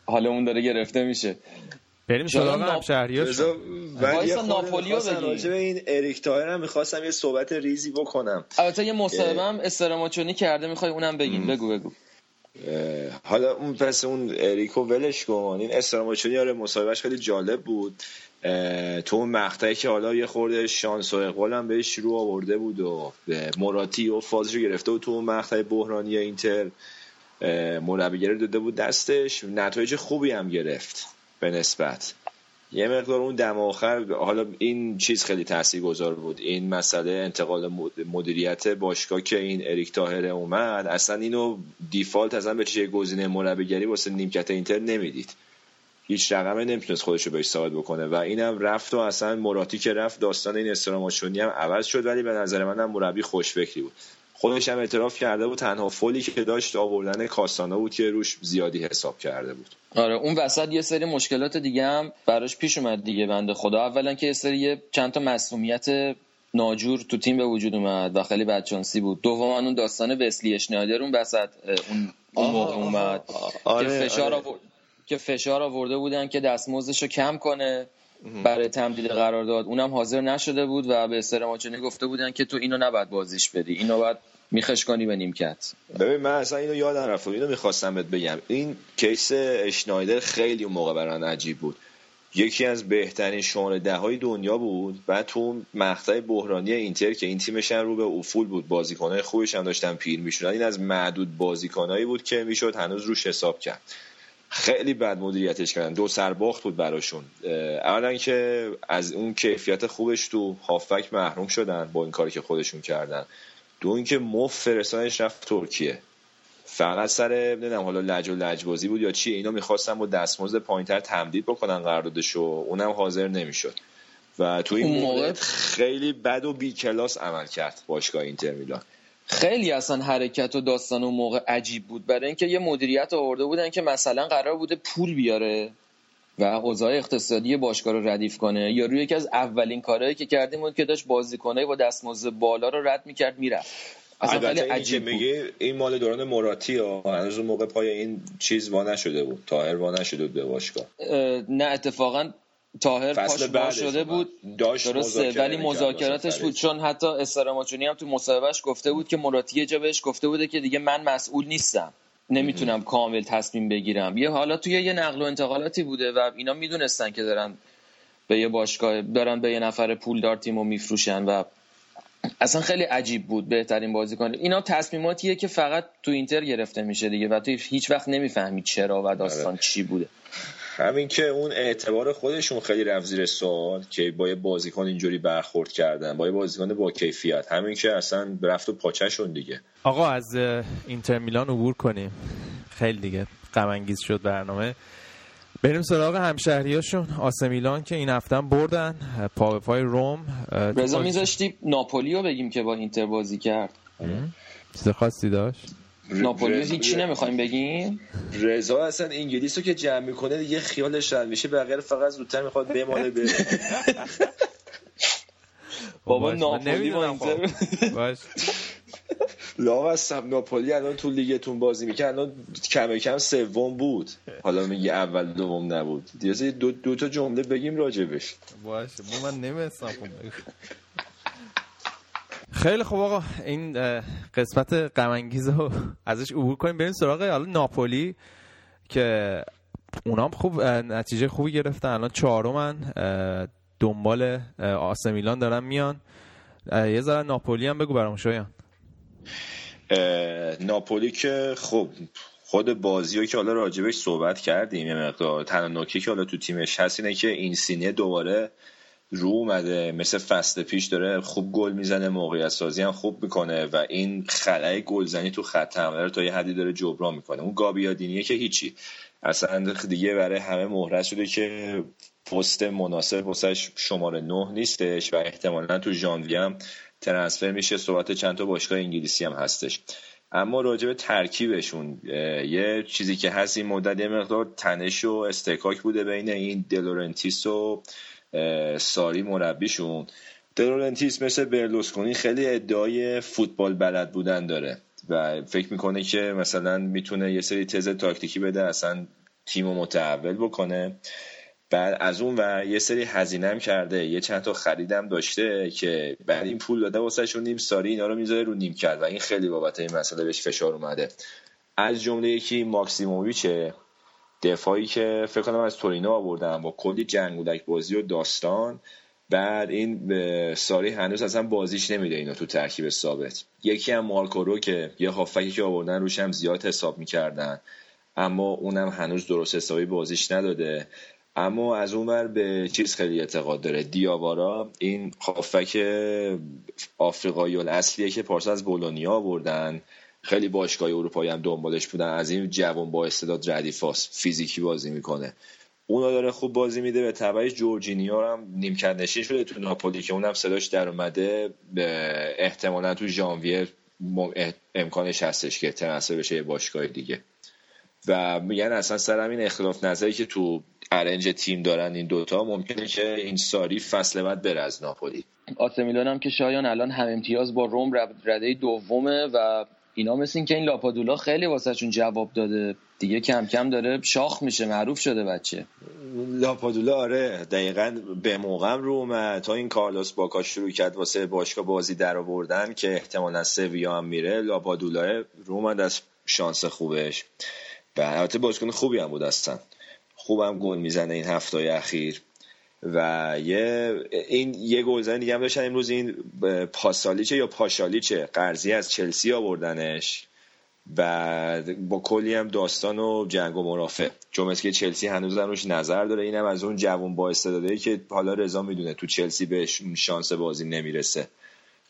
حالمون داره گرفته میشه. بریم سراغ هم شهریار وایسا ناپولیو بگیم این اریک تایر هم می‌خواستم یه صحبت ریزی بکنم. البته یه مصاحبه هم استراماچونی کرده می‌خوای اونم بگیم بگو بگو. حالا اون پس اون اریکو ولش کن. این استراماچونی آره مصاحبهش خیلی جالب بود. تو اون مقطعی که حالا یه خورده شانس و اقبال هم بهش شروع آورده بود و مراتی و فازشو گرفته بود تو اون مقطع بحرانی اینتر. مربیگری داده بود دستش. نتایج خوبی هم گرفت. به نسبت. یه مقدار اون دم آخر حالا این چیز خیلی گذار بود. این مسئله انتقال مدیریت باشگاه که این اریک تاهره اومد اصلا اینو دیفالت اصلا به چه گزینه مربیگری واسه نیمکت اینتر نمی‌دید. هیچ رقمه نمی‌تونست خودش رو بهش ثابت بکنه و اینم رفت و اصلا مراتی که رفت داستان این استراماشونی هم عوض شد ولی به نظر منم مربی خوشفکری بود. خودش هم اعتراف کرده بود تنها فولی که داشت آوردن کاستانا بود که روش زیادی حساب کرده بود. آره اون وسط یه سری مشکلات دیگه هم براش پیش اومد دیگه بنده خدا. اولا که یه سری چند تا مسئولیت ناجور تو تیم به وجود اومد و خیلی بدشانسی بود. دوم اون داستان وسلی اشنایدر اون وسط اون, اون موقع اومد آره، که فشار آره. که فشار آورده بودن که دستمزدش رو کم کنه. برای تمدید قرار داد. اونم حاضر نشده بود و به استراماچونی گفته بودن که تو اینو نباید بازیش بدی. اینو باید میخش کنی به نیمکت. ببین من اصلا اینو یادم رفت اینو می‌خواستم بهت بگم. این کیس اشنایدر خیلی اون موقع برای عجیب بود. یکی از بهترین شماره ده های دنیا بود بعد تو مقطع بحرانی اینتر که این تیمش رو به افول بود بازیکنهای خوبش هم داشتن پیر می‌شدن. این از معدود بازیکنهایی بود که می‌شد هنوز روش حساب کرد. خیلی بد مدیریتش کردن. دو سرباخت بود براشون. اولا که از اون کیفیت خوبش تو هافک محروم شدن با این کاری که خودشون کردن. دو اینکه مف فرستانش رفت ترکیه. فقط سر نمی‌دونم حالا لج و لجبازی بود یا چی اینا می‌خواستن با دستمزد پایینتر تمدید بکنن قراردادشو. اونم حاضر نمی‌شد. و تو این موقع خیلی بد و بی کلاس عمل کرد باشگاه اینتر میلان. خیلی اصلا حرکت و داستان اون موقع عجیب بود. برای اینکه یه مدیریت آورده بودن که مثلا قرار بوده پول بیاره و اوضاع اقتصادی باشگاه رو ردیف کنه. یا روی یکی از اولین کارهایی که کردیم بود که داشت بازیکنای با دستمزد بالا رو رد می‌کرد می‌رفت. این که میگه این مال دوران مراتی ها هنوز اون موقع پای این چیز وا نشده بود تاهر وا نشده بود به باشگاه. نه اتفاقا تاهر پاش شده بود. داشت درسته ولی مذاکراتش بود. چون حتی استراماچونی هم تو مصاحبهش گفته بود که مراتی جا بهش گفته بوده که دیگه من مسئول نیستم. نمی‌تونم کامل تصمیم بگیرم. یه حالا توی یه نقل و انتقالاتی بوده و اینا می‌دونستن که دارن به یه باشگاه دارن به یه نفر پولدار تیمو میفروشن و اصلا خیلی عجیب بود بهترین بازیکن. اینا تصمیماتیه که فقط تو اینتر گرفته میشه دیگه و تو هیچ وقت نمی‌فهمی چرا و داستان آره. چی بوده. همین که اون اعتبار خودشون خیلی رفت زیر سوال که با یه بازیکن اینجوری برخورد کردن با یه بازیکن با کیفیت. همین که اصلا رفت و پاچشون دیگه. آقا از اینتر میلان عبور کنیم. خیلی دیگه غم شد برنامه. بریم سراغ همشهریاشون. آسمیلان که این هفته بردن. پا به پای روم. رضا میذاشتی ناپولی رو بگیم که با اینتر بازی کرد؟ چیز خاصی داشت؟ ناپولی هیچی نمی‌خوایم بگیم؟ رضا اصلا انگلیس رو که جمع می‌کنه دیگه خیالش رد میشه بقیه فقط زودتر می‌خواد بماله بره. [LAUGHS] بابا ناپولی با اینتر لاوستم ناپولی الان تو لیگتون بازی می‌کنه الان کم کم سوم بود. حالا میگی اول دوم نبود. دیگه دو, دو تا جمله بگیم راجبش. باشه من نمیستم خیلی خوب آقا. این قسمت غم رو ازش عبور کنیم. بریم سراغ حالا ناپولی که اونام خوب نتیجه خوبی گرفتن. الان چهارمن دنبال آسمیلان دارن میان. یه ذره ناپولی هم بگو برام شایان. ناپولی که خب خود بازی که حالا راجبش صحبت کردیم یه مقدار تنها نکته که حالا تو تیمش هست اینه که این سینه دوباره رو اومده مثل فصل پیش داره خوب گل می‌زنه موقعیت سازی هم خوب می‌کنه و این خلای گلزنی تو خط حمله رو تا یه حدی داره جبران می‌کنه. اون گابیادینیه که هیچی. اصلا دیگه برای همه مهرس شده که پست مناسب واسش شماره نه نیستش و احتمالا تو ژانویه هم ترنسفر میشه. صحبت چند تا باشگاه انگلیسی هم هستش. اما راجع به ترکیبشون یه چیزی که هست این مدت یه مقدار تنش و استکاک بوده بین این دلورنتیس و ساری مربیشون دلورنتیس مثل برلوسکونی خیلی ادعای فوتبال بلد بودن داره و فکر می‌کنه که مثلا می‌تونه یه سری تز تاکتیکی بده اصلا تیم متحول بکنه. بعد از اون و یه سری هزینه هم کرده یه چند تا خریدم داشته که بعد این پول داده واسه نیم ساری اینا رو می‌ذاره رو نیم کرد و این خیلی بابت این مسئله بهش فشار اومده. از جمله یکی ماکسیموویچه دفاعی که فکر کنم از تورینو آوردن با کلی جنگولک بازی و داستان بعد این ساری هنوز اصلا بازیش نمیده اینا تو ترکیب ثابت. یکی هم مارکورو که یه هافکی که آوردن روش هم زیاد حساب می‌کردن اما اونم هنوز درست حسابی بازیش نداده. اما از اون ور به چیز خیلی اعتقاد داره دیاوارا این هافک آفریقایی اصلیه که پارسا از بولونیا آوردن. خیلی باشگاه اروپایی هم دنبالش بودن. از این جوان با استعداد ردیفاس فیزیکی بازی می‌کنه. اونا داره خوب بازی میده. به تبعش جورجینیا هم نیمکت نشین شده تو ناپولی که اونم صداش در اومده. احتمالا تو ژانویه امکانش هستش که ترنسفر بشه یه باشگاه دیگه. و میگن اصلا سر این اختلاف نظری که تو ارنج تیم دارن این دوتا ممکنه که این ساری فصل بعد بره از ناپولی. آسمیلان هم که شایان الان هم امتیاز با روم رده دومه و اینا مثل این که این لاپادولا خیلی واسهشون جواب داده. دیگه کم کم داره شاخ میشه معروف شده بچه. لاپادولا آره دقیقا به موقع رو اومد تا این کارلوس باکا شروع کرد واسه باشگاه بازی در آوردن که احتمالا سویا هم میره. لاپادولا رو اومد از شانس خوبش. و البته بازیکن خوبی هم بود هستن خوبم گل می‌زنه این هفته اخیر. و یه این یه گلزن دیگه هم داشتن امروز این پاسالیچه یا پاشالیچه قرضی از چلسی آوردنش بعد با کلی هم داستان و جنگ و مرافع. چون که چلسی هنوز هم روش نظر داره اینم از اون جوون با استعداده که حالا رضا می‌دونه تو چلسی بهش شانس بازی نمی‌رسه.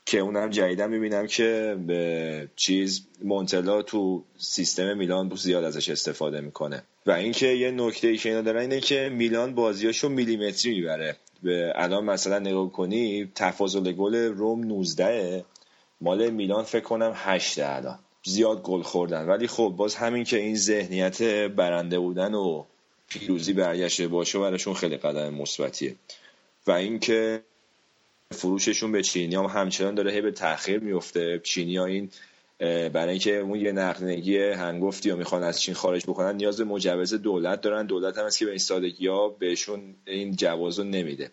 که اونم جدیدم می‌بینم که به چیز مونتلا تو سیستم میلان زیاد ازش استفاده می‌کنه. و اینکه یه نکته ای که اینا دارن اینه که میلان بازیاشو میلیمتری می‌بره. به الان مثلا نگاه کنی تفاضل گل روم 19 مال میلان فکر کنم 8 الان. زیاد گل خوردن. ولی خب باز همین که این ذهنیت برنده بودن و پیروزی برگشته باشه براشون خیلی قدم مثبتیه. و اینکه فروششون به چینی هم همچنان داره هی به تاخیر میفته. چینی ها این برای اینکه اون یه نقدینگی هنگفتی یا می‌خوان از چین خارج بکنن نیاز به مجوز دولت دارن. دولت هم است که به این سادگی ها بهشون این جواز رو نمیده.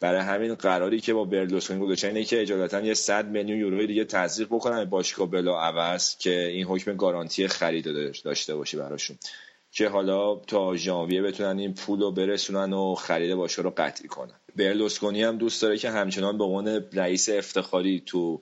برای همین قراری که با برلوسکونی گذاشتن اینه که اجالتا یه 100 میلیون یورو دیگه تزریق بکنن باشگاه بلا عوض که این حکم گارانتی خرید داشته باشه براشون. که حالا تا ژانویه بتونن این پول رو برسونن و خرید باشه رو قطعی کنن. برلوسکونی هم دوست داره که همچنان به عنوان رئیس افتخاری تو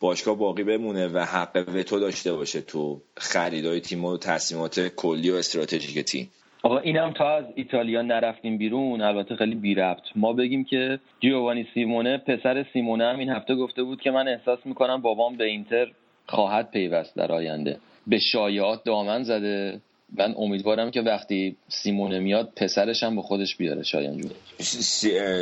باشگاه باقی بمونه و حق وتو داشته باشه تو خریدای تیم و تصمیمات کلی و استراتژیک تیم. آقا اینم تا از ایتالیا نرفتیم بیرون. البته خیلی بی ربط. ما بگیم که جیوانی سیمونه پسر سیمونه هم این هفته گفته بود که من احساس می‌کنم بابام به اینتر خواهد پیوست در آینده. به شایعات دامن زده. من امیدوارم که وقتی سیمونه میاد پسرش هم به خودش بیاره شایان جون.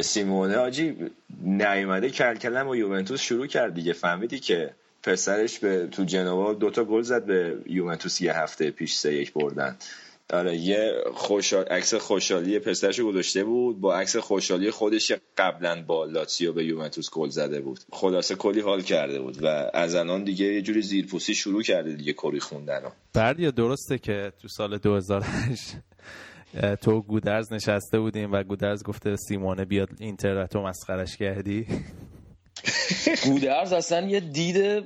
سیمونه آجی نیومده کلکلم و یوونتوس شروع کرد دیگه. فهمیدی که پسرش به تو جنوا دوتا گل زد به یوونتوس یه هفته پیش سه یک بردن. آره یه خوشحال عکس خوشحالی پسرش گذاشته بود. با عکس خوشحالی خودش قبلا با لاتسیو به یوونتوس گل زده بود. خلاصه کلی حال کرده بود و از الان دیگه یه جوری زیرپوسی شروع کرده دیگه کری خوندن بردیا درسته که تو سال 2008 تو گودرز نشسته بودیم و گودرز گفته سیمونه بیاد اینتر تو مسخرش کردی؟ [LAUGHS] گودرز اصلا یه دید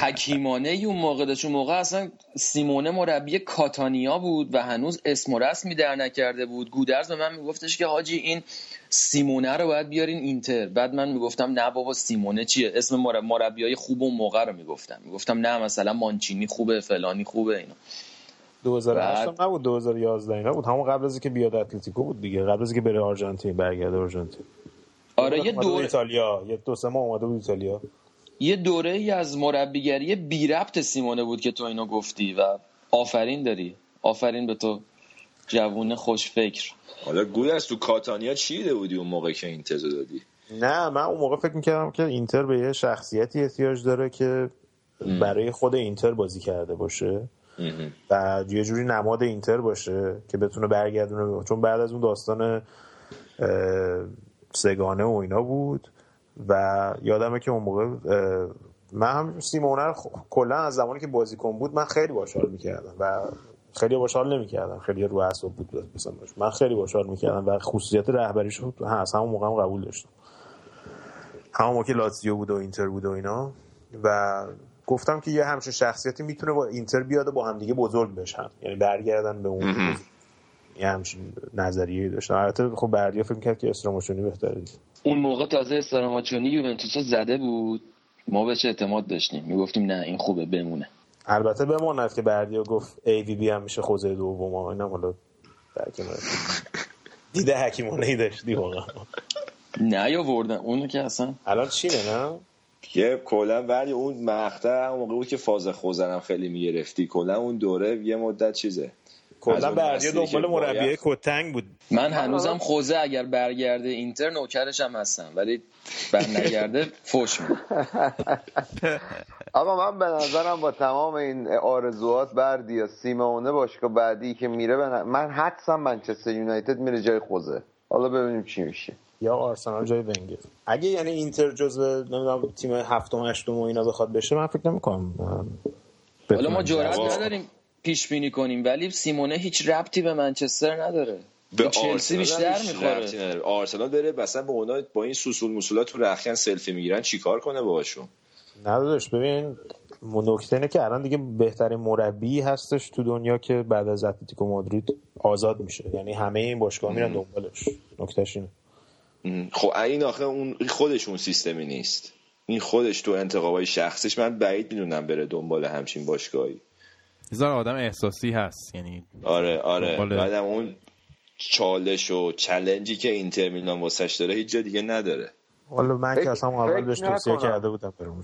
حکیمانه ای اون موقع داشت. اون موقع اصلا سیمونه مربی کاتانیا بود و هنوز اسم و رسمی در نکرده بود. گودرز به من میگفتش که حاجی این سیمونه رو باید بیارین اینتر. بعد من می‌گفتم نه بابا سیمونه چیه؟ اسم مربی های خوب اون موقع رو می‌گفتم. می‌گفتم نه مثلا مانچینی خوبه فلانی خوبه اینا. 2008 بعد... نبود 2011 اینا بود. همون قبل از اینکه بیاد اتلتیکو بود دیگه. قبل از اینکه بره آرژانتین برگرده آرژانتین. آره یه دور ایتالیا. یه دو سه ماه اومده بود ایتالیا. یه دوره ای از مربیگری بی ربط سیمونه بود که تو اینو گفتی و آفرین داری. آفرین به تو جوون خوش فکر. حالا گوی از تو کاتانیا چی بودی اون موقع که اینتر دادی؟ نه من اون موقع فکر می‌کردم که اینتر به یه شخصیتی احتیاج داره که برای خود اینتر بازی کرده باشه. و یه جوری نماد اینتر باشه که بتونه برگردونه چون بعد از اون داستان سگانه و اینا بود. و یادمه که اون موقع من هم سیمونه رو کلا از زمانی که بازیکن بود من خیلی باشار می‌کردم و خیلی باشار نمی‌کردم. خیلی رو اعصاب بود مثلا من خیلی باشار می‌کردم و خصوصیت رهبریش رو هست همون موقع هم قبول داشتم. همون موقع لاتزیو بود و اینتر بود و اینا و گفتم که یه همچین شخصیتی می‌تونه با اینتر بیاد و با هم دیگه بزرگ بشن. یعنی برگردن به اون یه همچین نظریه داشتن البته خب بردیا فکر کرد که استراماچونی بهتره اون موقع تازه استراماچونی یوونتوس زده بود. ما بهش اعتماد داشتیم. می‌گفتیم نه این خوبه بمونه. البته بماند که بردیا گفت ای وی بی هم میشه خوزه دوم اینم حالا دیده حکیمانه ای داشتی واقعا نه یا وردن اونو که اصلا الان چینه نه؟ یه کلا ولی اون مقطع اون موقع بود که فاز خوزنم خیلی می‌گرفتی. کلا اون دوره یه مدت چیزه. کلا بردیا دنبال مربی کتنگ بود. من هنوزم خوزه اگر برگرده اینتر نوکرش هم هستم ولی بر نگرده فوش [LAUGHS] آقا من به نظرم با تمام این آرزوات بردیا سیمونه باشگاه بعدی که میره من حدسم منچستر یونایتد میره جای خوزه. حالا ببینیم چی میشه. یا آرسنال جای ونگر. اگه یعنی اینتر جزو نمی‌دونم تیم هفتم هشتم و اینا بخواد بشه من فکر نمی‌کنم حالا ما جرئت نداریم. پیش بینی کنیم ولی سیمونه هیچ ربطی به منچستر نداره. به چلسی بیشتر می‌خوره. آرسنال بره مثلا به اونا با این سوسول مسولات تو رخکن سلفی می‌گیرن چیکار کنه باهاشون؟ نداداش ببین نکته اینه که الان دیگه بهترین مربی هستش تو دنیا که بعد از اتلتیکو مادرید آزاد میشه. یعنی همه این باشگاه میرن دنبالش. نکتهش اینه. خب این آخه اون خودش اون سیستمی نیست. این خودش تو انتخابای شخصیش. من بعید می‌دونم بره دنبال همچین باشگاهی. هزار آدم احساسی هست یعنی آره آره. بعدم اون چالش و چلنجی که اینتر میلان واسش داره هیچ جا دیگه نداره. والا من که اصلا اول بهش توصیه کرده بودم برم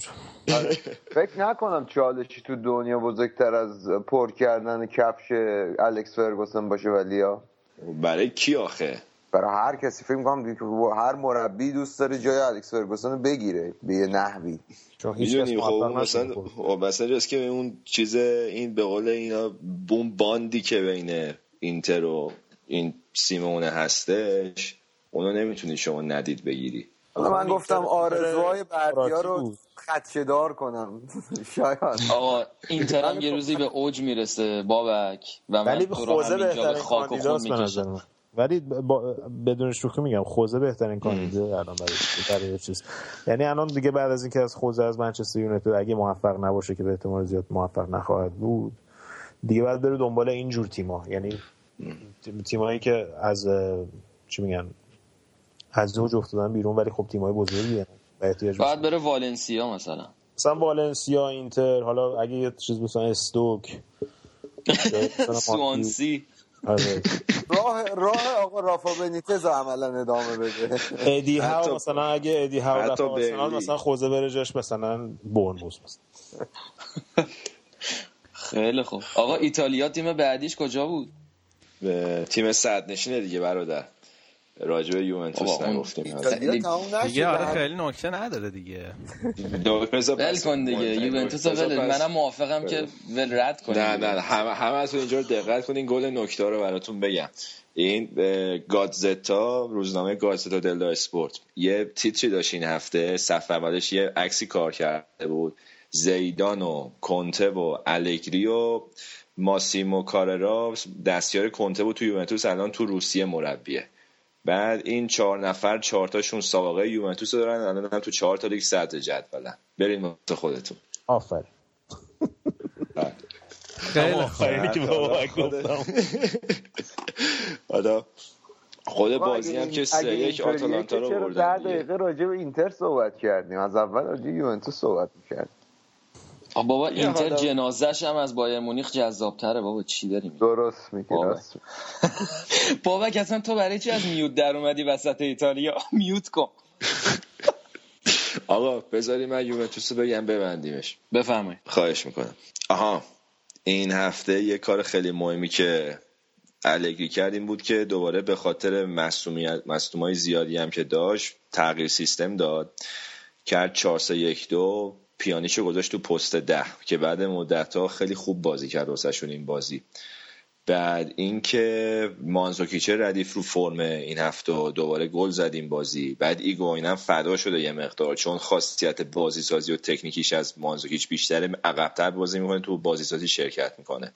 آره. فکر نکنم چالشی تو دنیا بزرگتر از پر کردن کفش الکس فرگوسن باشه ولی برای کی آخه؟ برای هر کسی فکر می‌کنم هر مربی دوست داره جای الکس فرگوسن رو بگیره به یه نحوی. چون هیچ خب مثلا خب مثلا که اون چیز این به قول اینا بوم باندی که بین اینتر و این سیمونه هستش اونو نمی‌تونی شما ندید بگیری. من گفتم آرزوهای بردیا رو خدشدار کنم. [LAUGHS] شاید. آقا اینتر هم یه روزی به اوج می‌رسه بابک و ولی خوزه بهترین کاندیداست به ولی با... بدون شوخی میگم خوزه بهترین کاندیدا الان برای برای چیز. یعنی الان دیگه بعد از اینکه از خوزه از منچستر یونایتد اگه موفق نباشه که به احتمال زیاد موفق نخواهد بود دیگه بعد بره دنبال این جور تیما یعنی تیمایی که از چی میگن از اوج افتادن بیرون ولی خب تیمای بزرگیه بعد بره والنسیا مثلا. مثلا والنسیا اینتر حالا اگه یه چیز مثلا استوک [LAUGHS] سوانسی. راه راه آقا رافا بنیتز عملا ادامه بده. ادی هاو مثلا اگه ادی هاو رفت مثلا خوزه بره جاش مثلا بورنموث مثلا. خیلی خوب. آقا ایتالیا تیم بعدیش کجا بود؟ تیم صد نشینه دیگه برادر. راجع به یوونتوس نگفتیم. دیگه آره خیلی نکته نداره دیگه. ول کن دیگه یوونتوس ول منم موافقم که ول رد کنیم نه نه همه همه از اینجا دقت کنین. گل نکته رو براتون بگم. این گادزتا روزنامه گادزتا دلدا اسپورت. یه تیتری داشت این هفته. صفحه اولش یه عکسی کار کرده بود. زیدان و کنته و الگری و ماسیمو کاررا. دستیار کنته بود تو یوونتوس. الان تو روسیه مربیه. بعد این چهار نفر چهار تاشون سابقه یوونتوس دارن الان هم تو چهار تا لیگ صدر جدولن. برین واسه خودتون. آفر خیلی خیلی که حالا خود بازی هم که سه یک آتالانتا رو بردن در دقیقه راجع به اینتر صحبت کردیم؟ از اول راجع یوونتوس صحبت می‌کردیم. بابا اینتر جنازش هم از بایر مونیخ جذابتره بابا چی داریم درست میگی [LAUGHS] بابا اصلا تو برای چی از میوت در اومدی وسط ایتالیا؟ [LAUGHS] میوت کن. [LAUGHS] آقا بذاری من یوونتوس بگم ببندیمش. بفهمه خواهش می‌کنم. آها این هفته یه کار خیلی مهمی که الگری کردیم بود که دوباره به خاطر مصدومیت های زیادی هم که داشت تغییر سیستم داد. کرد 4 3 1 2 پیانیشو گذاشت تو پست ده که بعد مدت ها خیلی خوب بازی کرد واسهشون این بازی. بعد اینکه مانزوکیچه ردیف رو فرم این هفته دوباره گل زدیم بازی. بعد ایگواین هم فدا شده یه مقدار چون خاصیت بازی سازی و تکنیکیش از مانزوکیچ بیشتره عقبتر بازی می‌کنه تو بازی سازی شرکت می‌کنه.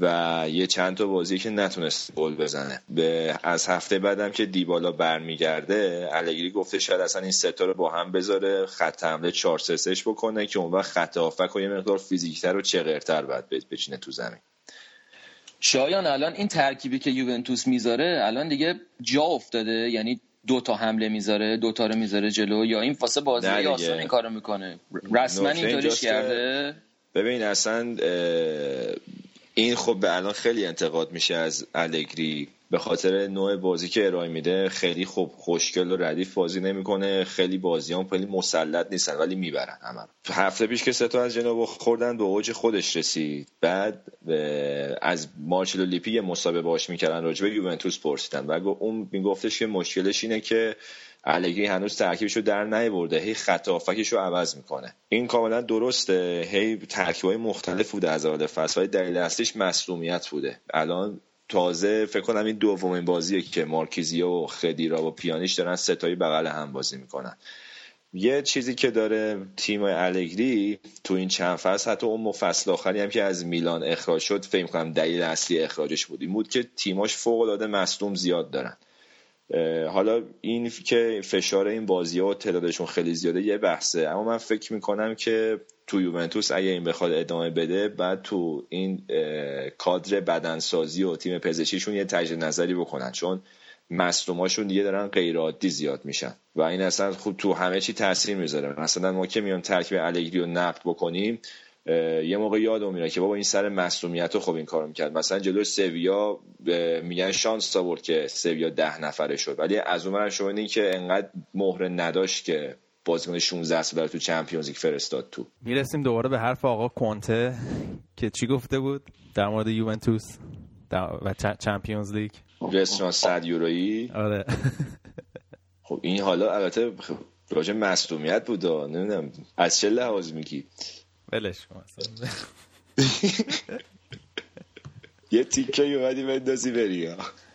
و یه چند تا بازی که نتونست گل بزنه. به از هفته بعدم که دیبالا برمیگرده الگری گفته شاید اصلا این ستا رو با هم بذاره خط حمله 4 3 بکنه که اون وقت خط هافک و یه مقدار فیزیکتر و چغرتر باید بچینه تو زمین. شایان الان این ترکیبی که یوونتوس می‌ذاره الان دیگه جا افتاده؟ یعنی دو تا حمله می‌ذاره دو تا رو می‌ذاره جلو یا این فاسه بازی آسان این کارو می‌کنه؟ رسما اینطوریش کرده؟ ببین اصلا این خب به الان خیلی انتقاد میشه از الگری. به خاطر نوع بازی که ارائه میده خیلی خوب خوشگل و ردیف بازی نمی‌کنه. خیلی بازیان خیلی مسلط نیستن ولی می‌برن همه هفته پیش که ستا از جناب خوردن به اوج خودش رسید. بعد از مارچلو لیپی یه مسابقه باش می‌کردن راجبه یوونتوس پرسیدن. و اون میگفتش که مشکلش اینه که الگری هنوز ترکیبش رو در نیورده. هی خط رو عوض می‌کنه. این کاملا درسته. هی ترکیبای مختلف بوده از اول فصل دلیل اصلیش مصونیت بوده. الان تازه فکر کنم این دومین بازیه که مارکیزیا و خدیرا و پیانیش دارن ستایی بغل هم بازی می‌کنن. یه چیزی که داره تیم الگری تو این چند فصل حتی اون فصل آخری هم که از میلان اخراج شد فکر کنم دلیل اصلی اخراجش بود. این بود که تیماش فوق العاده مصدوم زیاد دارن. حالا این که فشار این بازی ها و تعدادشون خیلی زیاده یه بحثه. اما من فکر می‌کنم که تو یوونتوس اگه این بخواد ادامه بده بعد تو این کادر بدنسازی و تیم پزشکیشون یه تجدید نظری بکنن چون مصدوماشون دیگه دارن غیر عادی زیاد میشن. و این اصلا خوب تو همه چی تاثیر می‌ذاره. مثلا ما که میان ترکیب الگری رو نقد بکنیم یه موقع یادم میره که بابا این سر مصومیت رو خب این کارو می‌کرد. مثلا جلو سویا میگن شانس آورد که سویا ده نفره شد. ولی از اون شما این که انقدر مهره نداشت که بازیکن 16 ساله تو چمپیونز لیگ فرستاد تو. می‌رسیم دوباره به حرف آقا کنته که چی گفته بود در مورد یوونتوس و چمپیونز لیگ؟ رستوران 100 یورویی. آره. [LAUGHS] خب این حالا البته راجع مصدومیت بود نمی‌دونم. از چه لحاظ میگی؟ ولش کن [LAUGHS] یه تیکه اومدی بندازی بری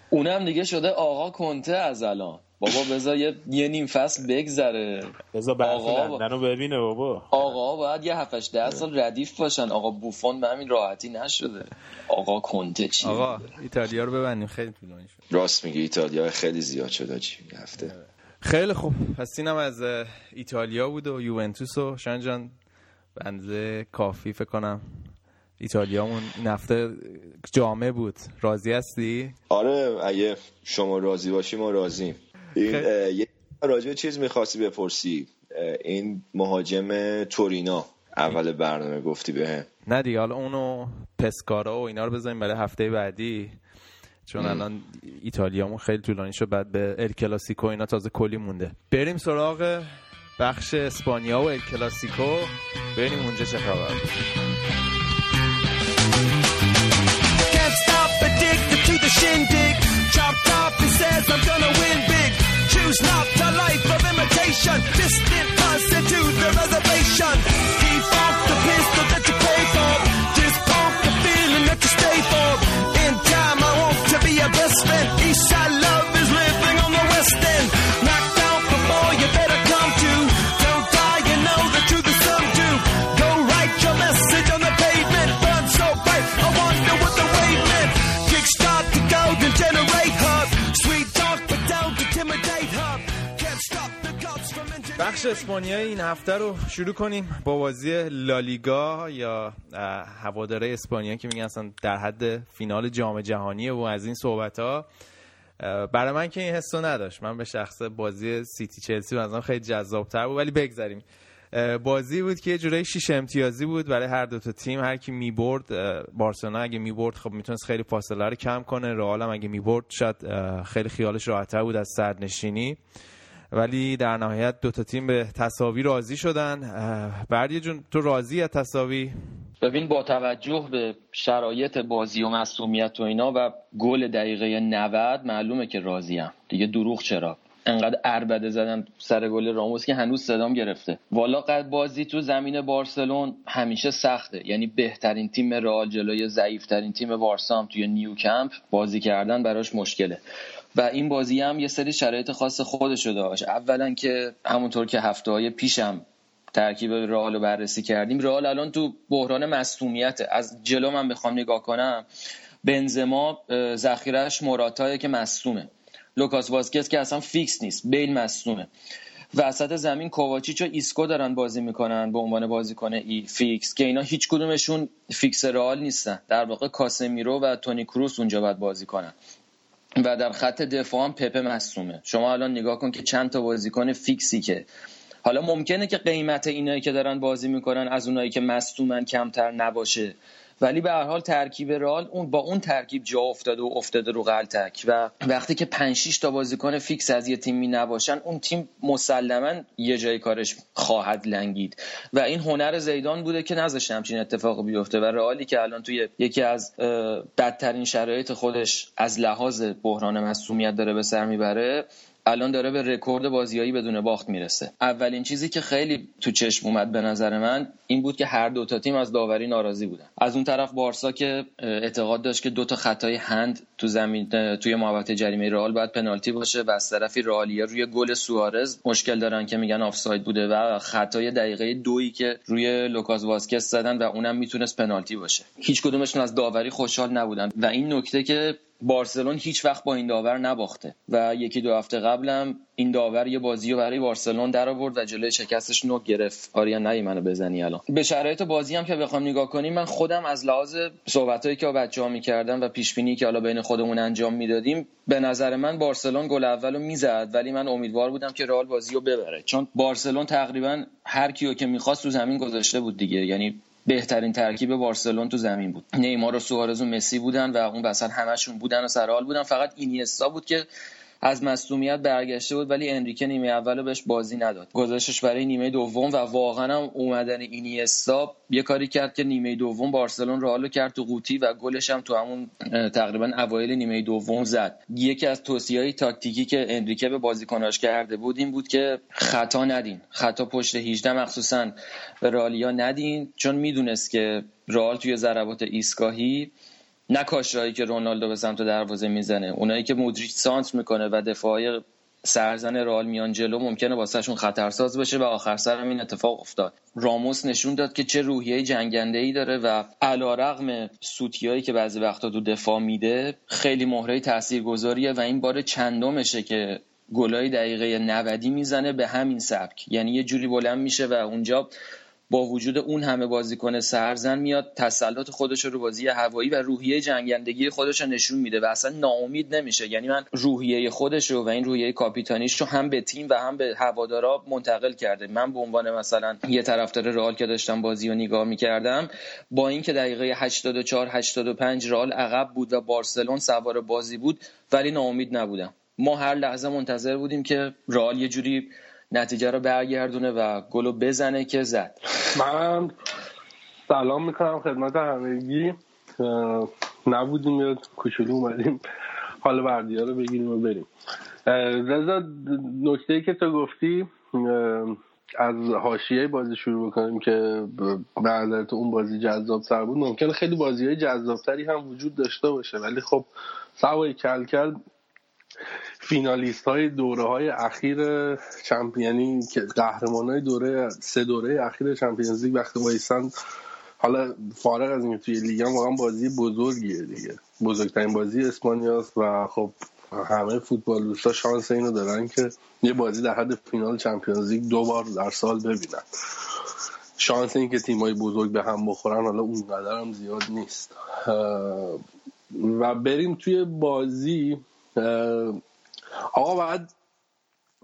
اونم دیگه شده آقا کنته از الان. بابا بذار یه, یه نیم فصل بگذره. بذار آقا با... ببینه بابا. آقا باید یه 7 ده سال ردیف باشن. آقا بوفون به همین راحتی نشده. آقا کنته چی؟ آقا ایتالیا رو ببندیم. خیلی طولانی شد راست میگه ایتالیا خیلی زیاد شده چی هفته. خیلی خوب. پس اینم از ایتالیا بود و یوونتوس و بنده کافی فکر کنم. ایتالیامون این هفته جامعه بود. راضی هستی؟ آره اگه شما راضی باشی ما راضیم. این یه راجع چیز می‌خواستی بپرسی. این مهاجم تورینا. اول برنامه گفتی به نه دیگه حالا اونو پسکارا و اینا رو بذاریم برای هفته بعدی. چون الان ایتالیامون خیلی طولانی شد بعد به ال کلاسیکو اینا تازه کلی مونده. بریم سراغ بخش اسپانیا و ال کلاسیکو. بریم اونجا چه خبر choose not بخش اسپانیایی این هفته رو شروع کنیم با بازی لالیگا یا هواداره اسپانیا که میگن اصلا در حد فینال جام جهانیه و از این صحبت ها برای من که این حسو نداشت. من به شخص بازی سیتی چلسی و خیلی جذابتر بود ولی بگذاریم. بازی بود که یه جورایی شیش امتیازی بود برای هر دو تا تیم. هر کی می‌برد بارسلونا اگه می‌برد خب می‌تونست خیلی فاصله رو کم کنه. رئال هم اگه می‌برد شاید خیلی خیالش راحتتر بود از سرنشینی. ولی در نهایت دو تا تیم به تساوی راضی شدن. بردی جون تو راضی از تساوی؟ ببین با توجه به شرایط بازی و مسئولیت و اینا و گل دقیقه 90 معلومه که راضیم دیگه دروغ چرا؟ انقدر اربده زدم سر گل راموس که هنوز صدام گرفته. والا قد بازی تو زمین بارسلون همیشه سخته. یعنی بهترین تیم رئال جلوی ضعیفترین تیم بارسا هم توی نیوکمپ بازی کردن براش مشکله. و این بازی هم یه سری شرایط خاص خودشو داشت. اولا که همونطور که هفته های پیشم ترکیب رئال رو بررسی کردیم رئال الان تو بحران مصدومیت از جلو من بخوام نگاه کنم بنزما ذخیرش مراتایه که مصدومه لوکاس واسکز که اصلا فیکس نیست بیل مصدومه وسط زمین کوواچیچ و ایسکو دارن بازی می‌کنن به عنوان بازیکن ای فیکس که اینا هیچ کدومشون فیکس رئال نیستن. در واقع کاسمیرو و تونی کروس اونجا باید بازی کنن. و در خط دفاع هم پپه مصومه. شما الان نگاه کن که چند تا بازیکن فیکسی که حالا ممکنه که قیمت اینایی که دارن بازی می‌کنن از اونایی که مصومن کمتر نباشه. ولی به هر حال ترکیب رئال اون با اون ترکیب جا افتاده و افتاده رو غلطک و وقتی که 5 6 تا بازیکن فیکس از یه تیمی نباشن اون تیم مسلما یه جای کارش خواهد لنگید. و این هنر زیدان بوده که نذاشته همچین اتفاق بیفته. و رئالی که الان توی یکی از بدترین شرایط خودش از لحاظ بحران مصدومیت داره به سر می‌بره الان داره به رکورد بازیایی بدون باخت می‌رسه. اولین چیزی که خیلی تو چشم اومد به نظر من این بود که هر دو تا تیم از داوری ناراضی بودن. از اون طرف بارسا که اعتقاد داشت که دو تا خطای هند تو زمین توی محوطه جریمه رئال باید پنالتی باشه و از طرفی رئالیا روی گل سوارز مشکل دارن که میگن آفساید بوده و خطای دقیقه دویی که روی لوکاس واسکس زدن و اونم می‌تونست پنالتی باشه. هیچ کدومشون از داوری خوشحال نبودن و این نکته که بارسلون هیچ وقت با این داور نباخته. و یکی دو هفته قبلم این داور یه بازی رو برای بارسلون در آورد و جلوی شکستش نو گرفت. آریا نهی منو بزنی الان. به شرایط بازی هم که بخوام نگاه کنیم من خودم از لحاظ صحبتایی که با بچه‌ها می‌کردم و پیش بینی که حالا بین خودمون انجام می‌دادیم به نظر من بارسلون گل اولو می‌زد. ولی من امیدوار بودم که رئال بازی رو ببره. چون بارسلون تقریبا هر کیو که می‌خواست تو زمین گذاشته بود دیگه. یعنی بهترین ترکیب بارسلون تو زمین بود. نیمار و سوارز و مسی بودن و اون وسط همشون بودن و سرحال بودن. فقط اینیستا بود که از مصونیت برگشته بود ولی انریکه نیمه اولو بهش بازی نداد. گذاشتش برای نیمه دوم و واقعا هم اومدن اینیستا یه کاری کرد که نیمه دوم بارسلون رئال کرد تو قوطی و گلش هم تو همون تقریبا اوایل نیمه دوم زد. یکی از های تاکتیکی که انریکه به بازیکناش کرده بود این بود که خطا ندین. خطا پشت 18 مخصوصا به رالیا ندین چون می‌دونست که رئال توی ضربات ایستگاهی نه کاشرایی که رونالدو به سمت دروازه می‌زنه اونایی که مودریچ سانت می‌کنه و دفاعی سرزن رئال میان جلو ممکنه واسهشون خطرساز بشه و آخر سر هم این اتفاق افتاد. راموس نشون داد که چه روحیه جنگنده ای داره و علیرغم سوتیایی که بعضی وقتا تو دفاع میده خیلی مهره تاثیرگذاریه و این بار چندمشه که گلای دقیقه 90 می‌زنه به همین سبک. یعنی یه جوری بلند میشه و اونجا با وجود اون همه بازیکن سرزن میاد تسلط خودش رو بازی هوایی و روحیه جنگندگی خودش رو نشون میده و اصلا ناامید نمیشه. یعنی من روحیه خودش رو و این روحیه کاپیتانیش رو هم به تیم و هم به هوادارا منتقل کرده. من به عنوان مثلا یه طرفدار رئال که داشتم بازی رو نگاه می‌کردم با اینکه دقیقه 84 85 رئال عقب بود و بارسلون سوار بازی بود ولی ناامید نبودم. ما هر لحظه منتظر بودیم که رئال یه جوری نتیجه رو برگردونه و گلو بزنه که زد. من سلام می‌کنم خدمت همگی. نبودیم یا کوچولو اومدیم. حال بردی رو بگیریم و بریم. رضا نکته که تو گفتی از حاشیه بازی شروع بکنیم که به نظر تو اون بازی جذاب تر بود. ممکنه خیلی بازی های جذابتری هم وجود داشته باشه ولی خب سوای کل کرد فینالیست های دوره های اخیر Championی که قهرمان های دوره سه دوره اخیر Champions League وقتی وایسن حالا فارغ از اینکه توی لیگ هم واقعا بازی بزرگیه دیگه. بزرگترین بازی اسپانیاست و خب همه فوتبال دوستا شانس اینو دارن که یه بازی در حد فینال Champions League دو بار در سال ببینن. شانس این که تیمای بزرگ به هم بخورن حالا اونقدر هم زیاد نیست. و بریم توی بازی. آقا بعد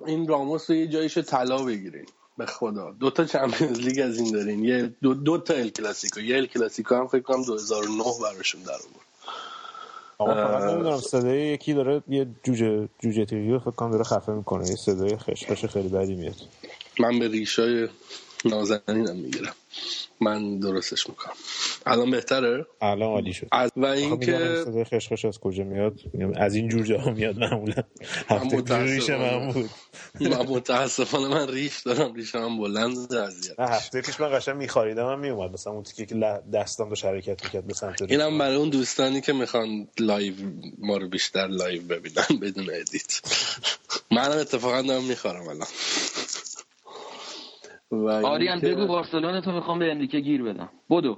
این راموس رو یه جایش طلا بگیرین. به خدا. دو تا چمپیونز لیگ از این دارین. یه دو, دو تا ال کلاسیکو. یه ال کلاسیکو هم فکر کنم 2009 براشون در آورد. آقا فقط نمی‌دونم صدای یکی داره یه جوجه جوجه تیریو فکر کنم داره خفه می‌کنه. یه صدای خشخش خیلی بدی میاد. من به ریشای نازنینم می‌گیرم. من درستش می‌کنم. الان بهتره؟ الان عالی شد. از و اینکه صدای خشخش از کجا میاد؟ از این جور جاها میاد معمولا. هفته پیش من بود. من متاسفانه من ریش دارم ریش هم بلند اذیت هفته پیش من قشنگ میخاریدم من میومد مثلا اون تیکه که دستم دو حرکت می‌کرد به سمت اینم برای اون دوستانی که می‌خوان live ما رو بیشتر live ببینن بدون edit. منم اتفاقا دارم میخارم الان. آریان بگو بارسلون تو می‌خوام به انریکه گیر بدم. بدو.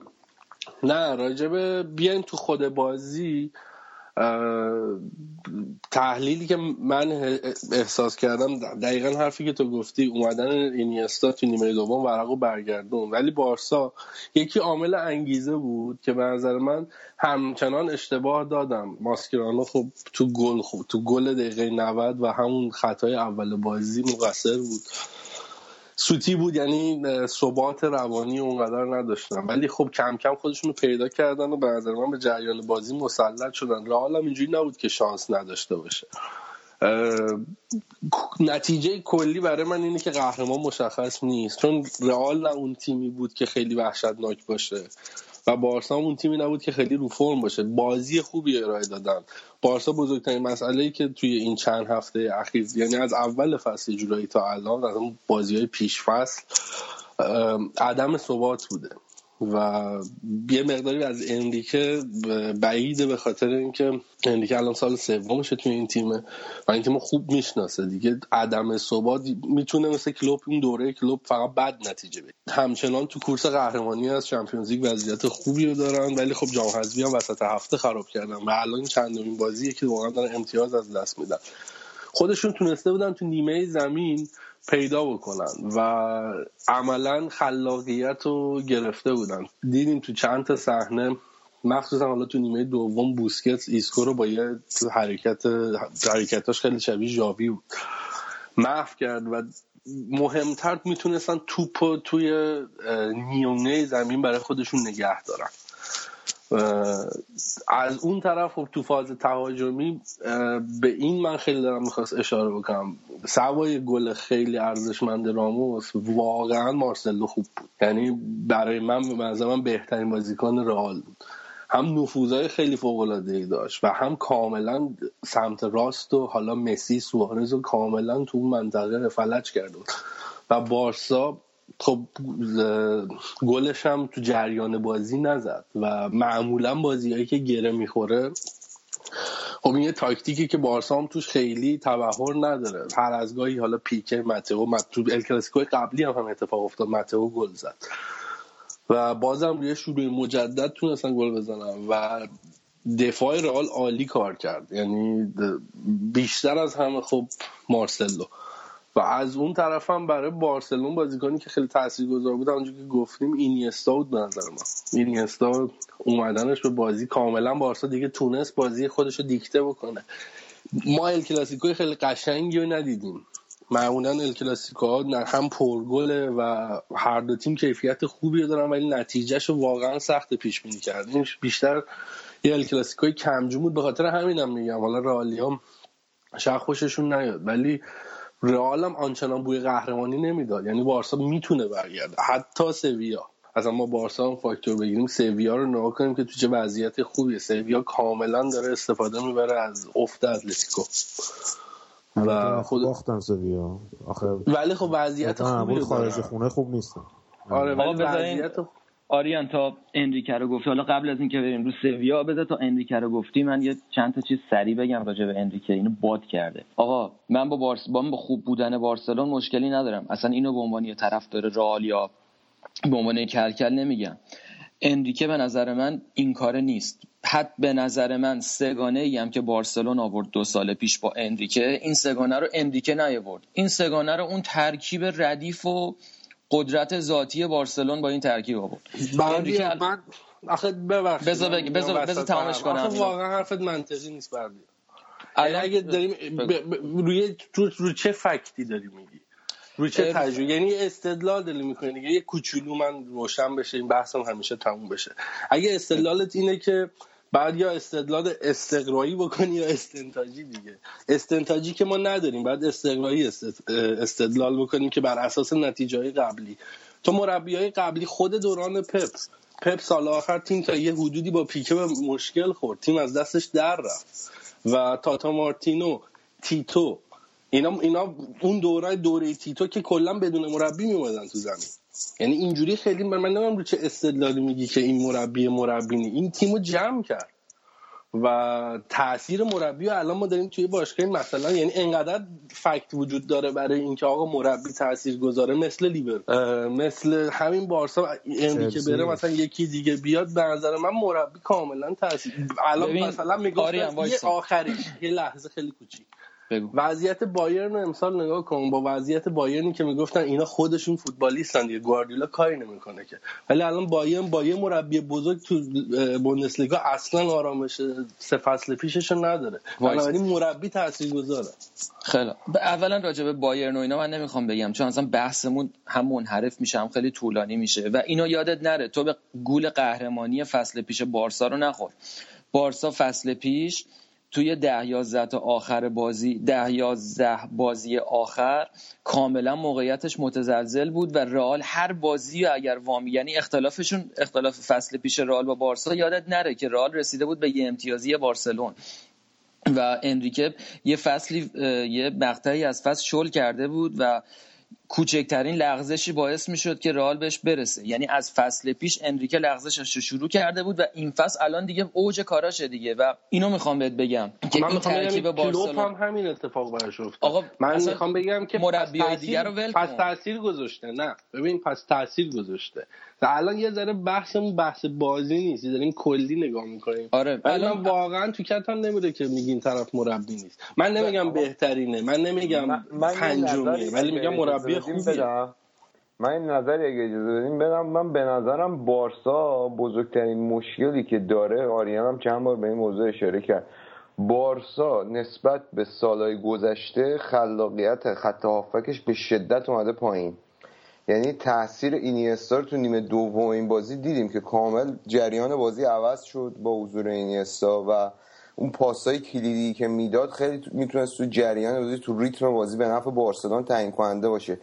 نه راجبه بیاین تو خود بازی تحلیلی که من احساس کردم دقیقا حرفی که تو گفتی اومدن اینیستا تو نیمه دوم ورقو برگردون. ولی بارسا یکی عامل انگیزه بود که به نظر من همچنان اشتباه دادم. ماسکرانو خب تو گل خب تو گل دقیقه 90 و همون خطای اول بازی مقصر بود. سوتی بود یعنی ثبات روانی اونقدر نداشتن ولی خب کم کم خودشون رو پیدا کردن و به نظر من به جریان بازی مسلط شدن. رئال هم اینجوری نبود که شانس نداشته باشه. نتیجه کلی برای من اینه که قهرمان مشخص نیست. چون رئال اون تیمی بود که خیلی وحشتناک باشه. و بارسا اون تیمی نبود که خیلی رو فرم باشه. بازی خوبی ارائه دادن. بارسا بزرگترین مسئله ای که توی این چند هفته اخیر یعنی از اول فصل جولای تا الان از اون بازی های پیش فصل عدم ثبات بوده. و یه مقداری از اندیکه بعیده به خاطر اینکه اندیکه الان سال سومشه توی این تیمه و این تیم خوب می‌شناسه دیگه. عدم ثبات می‌تونه مثل کلوب اون دوره کلوب فقط بد نتیجه بده همچنان تو کورس قهرمانی از چمپیونز لیگ وضعیت خوبی رو دارن ولی خب جام حذفی هم وسط هفته خراب کردن و الان چندمین بازیه که واقعا دارن امتیاز از دست میدن. خودشون تونسته بودن تو نیمه زمین پیدا بکنن و عملا خلاقیت رو گرفته بودن. دیدیم تو چند تا صحنه مخصوصا حالا تو نیمه دوم بوسکتس ایسکو رو با یه حرکت حرکتاش خیلی شبیه ژاوی بود. محو کرد و مهمتر می‌تونستن توپ توی میونه زمین برای خودشون نگه دارن. از اون طرف خب تو فاز تهاجمی به این من خیلی دارم می‌خواست اشاره بکنم. سوای گل خیلی ارزشمند راموس واقعا مارسلو خوب بود. یعنی برای من به من بهترین بازیکن رئال بود. هم نفوذهای خیلی فوق العاده داشت و هم کاملا سمت راست و حالا مسی سوارز و کاملا تو منطقه فلج بود و بارسا خب گلش هم تو جریان بازی نزد و معمولا بازیهایی که گره می‌خوره خب یه تاکتیکی که بارسا هم توش خیلی تبهر نداره. هر از گاهی حالا پیکه متئو تو ال قبلی هم, هم اتفاق افتاد متئو گل زد. و بازم روی شروع مجدد تونستن گل بزنن و دفاع رئال عالی کار کرد. یعنی بیشتر از همه خب مارسلو. و از اون طرف هم برای بارسلون بازیکنی که خیلی تاثیرگذار بود اونجا که گفتیم اینیستا بود به نظر ما اینیستا اومدنش به بازی کاملا بارسا دیگه تونست بازی خودش رو دیکته بکنه. ما ال کلاسیکوی خیلی قشنگی رو ندیدیم. معمولا ال کلاسیکو هم پرگله و هر دو تیم کیفیت خوبی دارن ولی نتیجهش رو واقعا سخت پیش بینی کرد بیشتر یه ال کلاسیکوی کمجون بود. به خاطر همینم میگم حالا رئالی هم شاید خوششون نیاد ولی رئال هم آنچنان بوی قهرمانی نمی‌داد. یعنی بارسا می‌تونه برگرده. حتی سویا. از ما بارسا هم فاکتور بگیریم. سویا رو نگاه کنیم که تو چه وضعیت خوبیه. سویا کاملا داره استفاده می‌بره از افت اتلتیکو. و خود باختن سویا. آخه ولی خب وضعیت خوبی خارج خونه خوب نیست آره ولی وضعیت آریان تا انریکه رو گفتی. حالا قبل از اینکه بریم رو سویا بذار تا انریکه رو گفتی. من یه چند تا چیز سریع بگم راجع به انریکه. اینو باد کرده. آقا من با بارس با, با خوب بودن بارسلون مشکلی ندارم. اصلا اینو به عنوان یه طرفدار رئال یا به عنوان کلکل نمیگم. انریکه به نظر من این کار نیست. حد به نظر من سگانه ای هم که بارسلون آورد دو سال پیش با انریکه این سگانه رو انریکه نیاورد. این سگانه رو اون ترکیب ردیف و قدرت ذاتی بارسلون با این ترکیب آورد بردی من آخه ببخشید بذار بگی بذار بذار تمامش کنم. آخه واقعا حرفت منطقی نیست بردی اگه داریم روی رو, رو چه فکتی داری میگی؟ روی چه تجربه؟ یعنی استدلال داری می‌کنی دیگه؟ یه کوچولو من روشن بشه این بحثم همیشه تموم بشه. اگه استدلالت اینه که بعد یا استدلال استقرایی بکنی یا استنتاجی دیگه. استنتاجی که ما نداریم بعد استقرایی استدلال بکنیم که بر اساس نتیجه قبلی. تو مربی های قبلی خود دوران پپ پپ سال آخر تیم تا یه حدودی با پیکه به مشکل خورد. تیم از دستش در رفت. و تاتا مارتینو تیتو اینا اینا اون دوره دوره تیتو که کلا بدون مربی میومدن تو زمین. یعنی اینجوری خیلی من نمی‌دونم رو چه استدلالی میگی که این مربی مربی این تیمو جمع کرد. و تاثیر مربی رو الان ما داریم توی باشگاه مثلا یعنی انقدر فکت وجود داره برای اینکه آقا مربی تاثیر گذاره مثل لیور مثل همین بارسا امری که بره مثلا یکی دیگه بیاد به نظر من مربی کاملا تاثیر الان مثلا یه آخری یه لحظه خیلی کوچیک. وضعیت بایرن امسال نگاه کن. با وضعیت بایرنی که می‌گفتن اینا خودشون فوتبالیستن دیگه. گواردیولا کاری نمی‌کنه که. ولی الان بایرن با یه مربی بزرگ تو بوندسلیگا اصلا آرامش سه فصل پیشش نداره. بنابراین مربی تاثیرگذاره. خیلی اولا راجع به بایرن و اینا من نمی‌خوام بگم. چون اصلا بحثمون هم منحرف میشه هم خیلی طولانی میشه. و اینو یادت نره. تو به گول قهرمانی فصل پیش بارسا رو نخور. بارسا فصل پیش توی ده یازده تا آخر بازی ده یازده بازی آخر کاملا موقعیتش متزلزل بود و رئال هر بازی اگر وامی یعنی اختلافشون اختلاف فصل پیش رئال با بارسا یادت نره که رئال رسیده بود به یه امتیازی بارسلون. و انریکه یه فصلی یه مقطعی از فصل شل کرده بود و کوچکترین لغزشی باعث می‌شد که رئال بهش برسه. یعنی از فصل پیش انریکه لغزشش رو شروع کرده بود و این فصل الان دیگه اوج کاراشه دیگه و اینو می‌خوام بهت بگم که من این ترکیب بارسلونا هم همین اتفاق براش افتاد. آقا من می‌خوام بگم که مربی دیگه رو ول پس تاثیر گذاشته. نه ببین پس تاثیر گذاشته. و الان یه ذره بحثمون بحث بازی نیست. داریم کلی نگاه می‌کنیم. آره الان واقعا تو کتم نمیده که میگین طرف مربی نیست. من نمیگم بهترینه. من نمیگم پنجمیه ولی میگم مربی خوبیه. من این نظر اگه اجازه بدیم بدم من به نظرم بارسا بزرگترین مشکلی که داره آریان هم چند بار به این موضوع اشاره کرد. بارسا نسبت به سالهای گذشته خلاقیت خط هافکش به شدت اومده پایین. یعنی تاثیر اینیستا رو تو نیمه دوم این بازی دیدیم که کامل جریان بازی عوض شد با حضور اینیستا و اون پاسای کلیدی که می‌داد خیلی می‌تونست تو جریان بازی تو ریتم بازی به نفع بارسلون تعیین کننده باشه.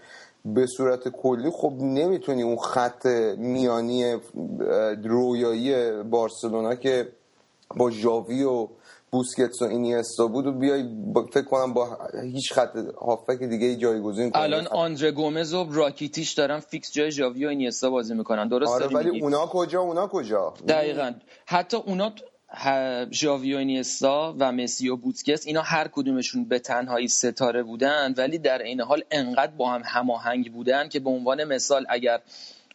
به صورت کلی خب نمی‌تونی اون خط میانی رویایی بارسلونا که با ژاوی و بوسکتس و اینیستا بود و بیای فکر کنم با هیچ خط هافک دیگه جایگزین کنه الان آندره گومز و راکیتیش دارن فیکس جای ژاوی و اینیستا بازی می‌کنن. درست آره ولی اونا کجا؟ اونا کجا؟ دقیقا. حتی اونا ژاوی و اینیستا و مسی و بوتکس اینا هر کدومشون به تنهایی ستاره بودن ولی در این حال انقدر با هم هماهنگ بودن که به عنوان مثال اگر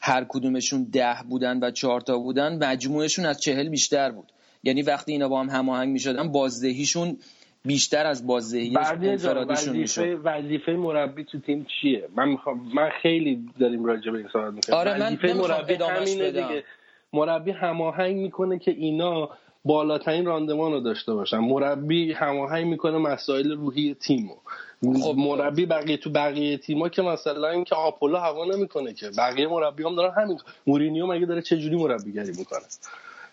هر کدومشون ده بودن و چهار تا بودن مجموعشون از چهل بیشتر بود. یعنی وقتی اینا با هم هماهنگ می‌شدن بازدهیشون بیشتر از بازدهی انفرادیشون می‌شد. وظیفه مربی تو تیم چیه؟ من می‌خوام من خیلی داریم راجع به این صحبت می‌کنم آره من مربی همینه دیگه. مربی هماهنگ می‌کنه که اینا بالاترین راندمان رو داشته باشن مربی هماهنگ می‌کنه مسائل روحی تیمو. خب مربی بقیه تو بقیه تیما که مثلا اینکه آپولو هوا نمی‌کنه که. بقیه مربی هم دارن همین. مورینیو مگه داره چه جوری مربیگری می‌کنه؟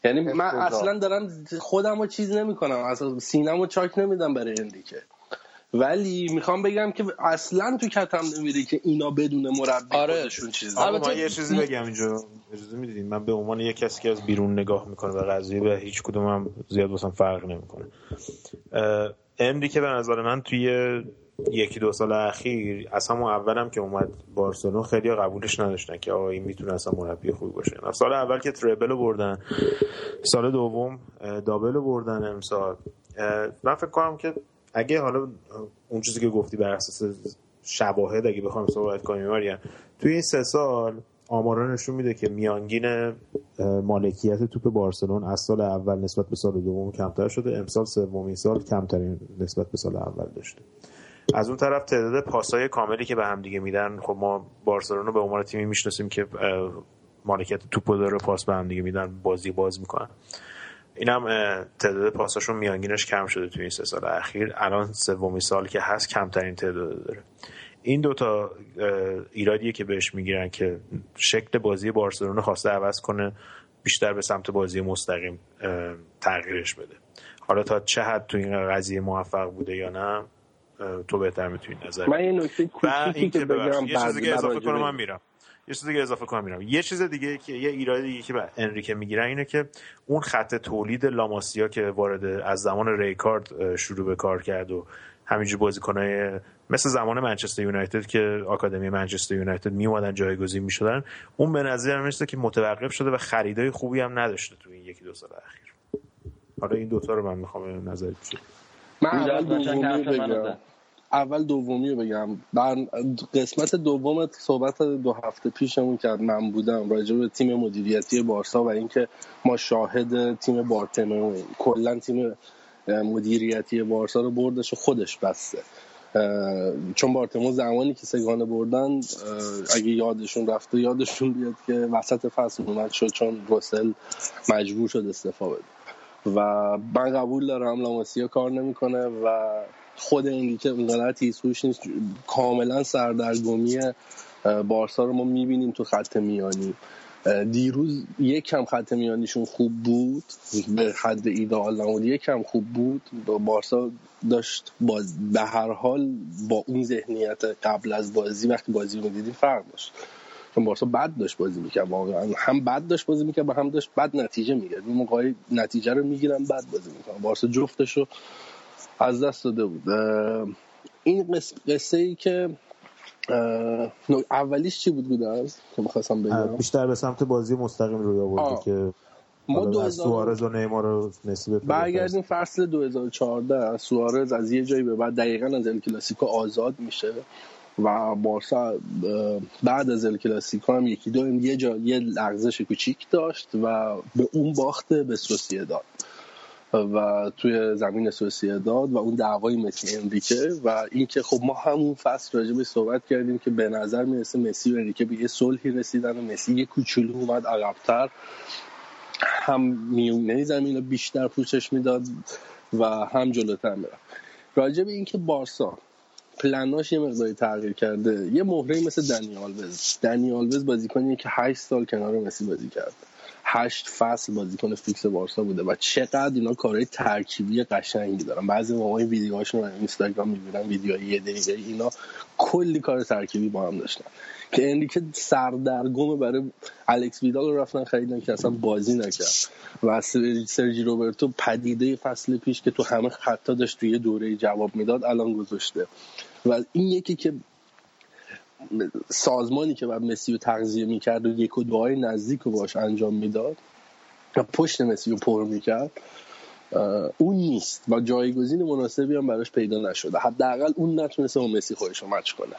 یعنی من اصلا دارم خودم رو چیز نمی‌کنم. اصلا سینم رو چاک نمیدم برای اندیکه ولی می‌خوام بگم که اصلا تو کتم نمیره که اینا بدون مربی آره. خودشون چیز من یه چیزی بگم اینجا اجازه می‌دید من به عنوان یه کسی که از بیرون نگاه می‌کنه و قضیه به هیچ کدومم زیاد واسم فرق نمی‌کنه. امری که به نظر من توی یکی دو سال اخیر از همون اولم که اومد بارسلون خیلی قبولش نداشتن که آقا این می‌تونه اصلا مربی خوبی باشه. سال اول که تریبل رو بردن سال دوم دابل رو بردن امسال. من فکر کنم که اگه حالا اون چیزی که گفتی بر اساس شواهد اگه بخوام صحبت کنیم مریم توی این سه سال آمارا نشون میده که میانگین مالکیت توپ بارسلون از سال اول نسبت به سال دوم کمتر شده. امسال سومین سال کمترین نسبت به سال اول داشته. از اون طرف تعداد پاسای کاملی که به هم دیگه میدن خب ما بارسلون رو به عنوان تیمی می‌شناسیم که مالکیت توپ داره پاس به هم دیگه میدن بازی باز می‌کنن. اینم تعداد پاساشون میانگینش کم شده توی این سه سال اخیر. الان سومین سال که هست کمترین تعداد داره. این دوتا ایرادیه که بهش می‌گیرن که شکل بازی بارسلون خواسته عوض کنه بیشتر به سمت بازی مستقیم تغییرش بده. حالا تا چه حد تو این قضیه موفق بوده یا نه تو بهتر می‌تونی نظر من یه نکته کوچیکی که بگم یه چیز دیگه اضافه کنم من میرم. یه چیز دیگه اضافه کنم میرم یه چیز دیگه که یه ایراد دیگه که به انریکه می‌گیرن اینه که اون خط تولید لاماسیا که وارد از زمان ریکارد شروع به کار کرد و همینجور بازیکنای مثل زمان منچستر یونایتد که آکادمی منچستر یونایتد میومدن جایگزین می‌شدن. اون به نظر می‌رسه که متوقف شده و خریدای خوبی هم نداشته تو این یکی دو سال اخیر. حالا این دوتا رو من می‌خوام نظر من اول دومی بگم. اول دومی رو بگم. بر قسمت دوم صحبت دو هفته پیشمون کرد من بودم راجع به تیم مدیریتی بارسا و اینکه ما شاهد تیم بارتمو کلا تیم مدیریتی بارسا رو بردش و خودش بسته. چون بارتمو زمانی که سگانه بردن اگه یادشون رفته یادشون بیاد که وسط فصل اومد شد چون روسل مجبور شد استفا بده. و من قبول دارم لاماسیا کار نمی‌کنه و خود که اونقدر تیزهوش نیست کاملا سردرگمی بارسا رو ما می‌بینیم تو خط میانی. دیروز یک کم خط میانیشون خوب بود به حد ایدئال نمود یک کم خوب بود. بارسا داشت به هر حال با اون ذهنیت قبل از بازی وقتی بازی رو دیدیم فرق داشت. چون بارسا بد داشت بازی می‌کرد واقعا هم بد داشت بازی می‌کرد و هم داشت بد نتیجه میگرد اون موقعی نتیجه رو می‌گیرن بد بازی می‌کنن. بارسا جفتش رو از دست داده بود. این قصه ای که اولیش چی بود بودن که می‌خواستم بگم. بیشتر به سمت بازی مستقیم روی آورده که ما 2000 سوارز و نیمار رو مسی برگردیم فصل 2014 سوارز از یه جایی به بعد دقیقا از ال کلاسیکو آزاد میشه و بارسا بعد از ال کلاسیکو هم یکی دو یه جا یه لغزش کوچیک داشت و به اون باخته به داد و توی زمین داد و اون دعوای مسی انریکه و اینکه خب ما همون فصل راجع به صحبت کردیم که به نظر می‌رسه مسی و انریکه به یه صلحی رسیدن و مسی یه کوچولو اومد عقبتر. هم میونه زمین رو بیشتر پوشش می‌داد و هم جلوتر می‌رفت. راجع به اینکه بارسا پلناش یه مقداری تغییر کرده یه مهره مثل دنیال وز دنیال وز بازیکنی که 8 سال کنار مسی بازی کرده. هشت فصل بازیکن فیکس بارسا بوده و چقدر اینا کارهای ترکیبی قشنگی دارن. بعضی موقع این ویدیوهاشون رو اینستاگرام می‌بینن ویدیوهای یه دقیقه اینا کلی کار ترکیبی با هم داشتن. که انریکه سردرگم برای الکس ویدال رو رفتن خریدن که اصلا بازی نکرد. و سرجی روبرتو پدیده فصل پیش که تو همه خطا داشت توی دوره جواب می‌داد الان گذاشته. و این یکی که سازمانی که بعد مسی رو تغذیه می‌کرد و یک و دوهای نزدیک رو باش انجام می‌داد و پشت مسی رو پر می‌کرد اون نیست. و جایگزین مناسبی هم براش پیدا نشده. حداقل اون نتونسته با مسی خودش رو مچ کنه.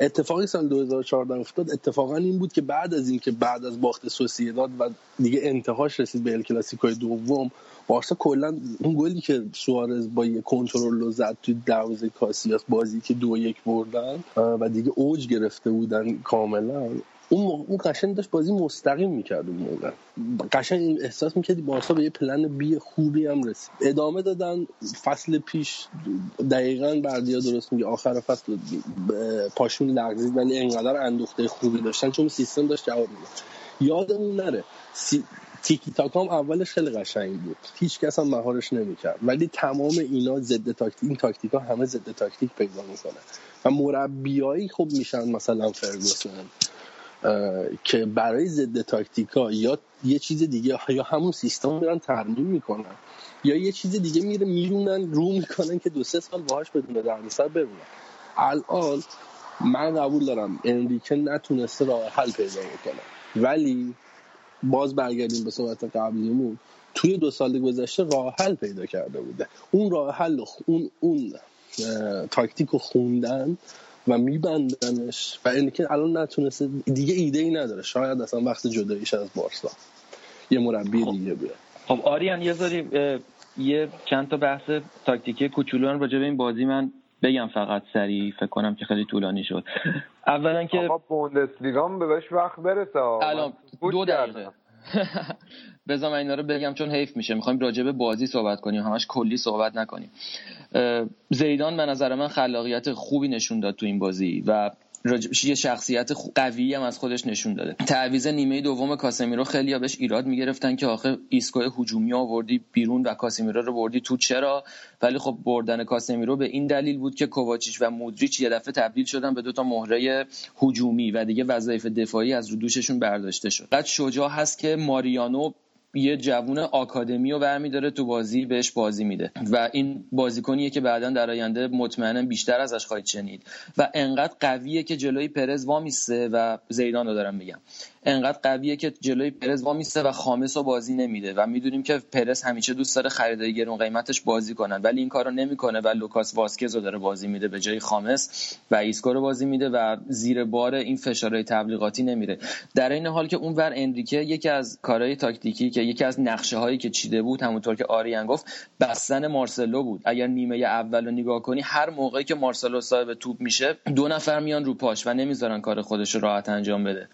اتفاقی سال 2014 افتاد اتفاقا این بود که بعد از اینکه بعد از باخت سوسیداد و دیگه انتهاش رسید به ال کلاسیکوی دوم بارسا کلا اون گلی که سوارز با یه کنترل زد تو دروازه کاسیاس بازی که دو یک بردن و دیگه اوج گرفته بودن کاملا. اون اون قشنگ داشت بازی مستقیم می‌کرد اون موقع. قشنگ احساس می‌کردی بارسا به یه پلن بی خوبی هم رسید. ادامه دادن فصل پیش دقیقا بردیا درست میگه آخر فصل پاشون لغزید ولی انقدر اندوخته خوبی داشتن چون سیستم داشت جواب می‌داد. یادمون نره تیکی تاکام اولش خیلی قشنگ بود. هیچ کس هم مهارش نمی‌کرد. ولی تمام اینا ضد تاکتیک این تاکتیک ها همه ضد تاکتیک پیدا می‌کنه. و مربیایی خوب میشن مثلا فرگوسن. که برای ضد تاکتیکا یا یه چیز دیگه یا همون سیستم میرن ترمیم می‌کنن یا یه چیز دیگه میره میرونن رو می‌کنن که دو سه سال باهاش بدون دردسر برونن الان من قبول دارم انریکه نتونسته راه حل پیدا می‌کنه ولی باز برگردیم به صحبت قبلیمون توی دو سال گذشته راه حل پیدا کرده بوده. اون راه حل اون اون تاکتیک رو خوندن و میبندنش. و اینکه که الان نتونسته دیگه ایده ای نداره. شاید اصلا وقت جداییش از بارسا. یه مربی خب. دیگه بیاد. خب آریان یه ذاری یه چند تا بحث تاکتیکی کوچولو راجع به این بازی من بگم فقط سریع. فکر کنم که خیلی طولانی شد. اولا که آقا بوندسلیگا به بهش وقت برسه. الان دو دقیقه. [LAUGHS] بذار من اینا رو بگم چون حیف میشه. می‌خوایم راجع به بازی صحبت کنیم. همش کلی صحبت نکنیم. زیدان به نظر من خلاقیت خوبی نشون داد تو این بازی و یه شخصیت قوی هم از خودش نشون داده. تعویض نیمه دوم کاسمیرو خیلی بهش ایراد می‌گرفتن که آخه ایسکو هجومی آوردی بیرون و کاسمیرو رو بردی تو چرا؟ ولی خب بردن کاسمیرو به این دلیل بود که کوواچیچ و مودریچ یه دفعه تبدیل شدن به دو تا مهره هجومی و دیگه وظایف دفاعی از رو دوششون برداشته شد. قد شجاع هست که ماریانو یه جوون آکادمی رو برمیداره تو بازی بهش بازی میده. و این بازیکنیه که بعدا در آینده مطمئنا بیشتر ازش خواهید شنید. و انقدر قویه که جلوی پرز وامیسته و زیدان رو دارم میگم. انقدر قویه که جلوی پرز وامیسته و خامس رو بازی نمیده و می‌دونیم که پرز همیشه دوست داره خریدای گرون قیمتش بازی کنن. ولی این کارو نمی‌کنه و لوکاس واسکز رو داره بازی میده به جای خامس و ایسکو رو بازی میده و زیر بار این فشارهای تبلیغاتی نمیره. در این حال که اونور انریکه یکی از کارهای تاکتیکی که یکی از نقشه هایی که چیده بود همونطور که آریان گفت بستن مارسلو بود. اگر نیمه اول رو نگاه کنی هر موقعی که مارسلو صاحب توپ میشه دو نفر میان رو پاش و نمی‌ذارن کار خودش رو راحت انجام بده.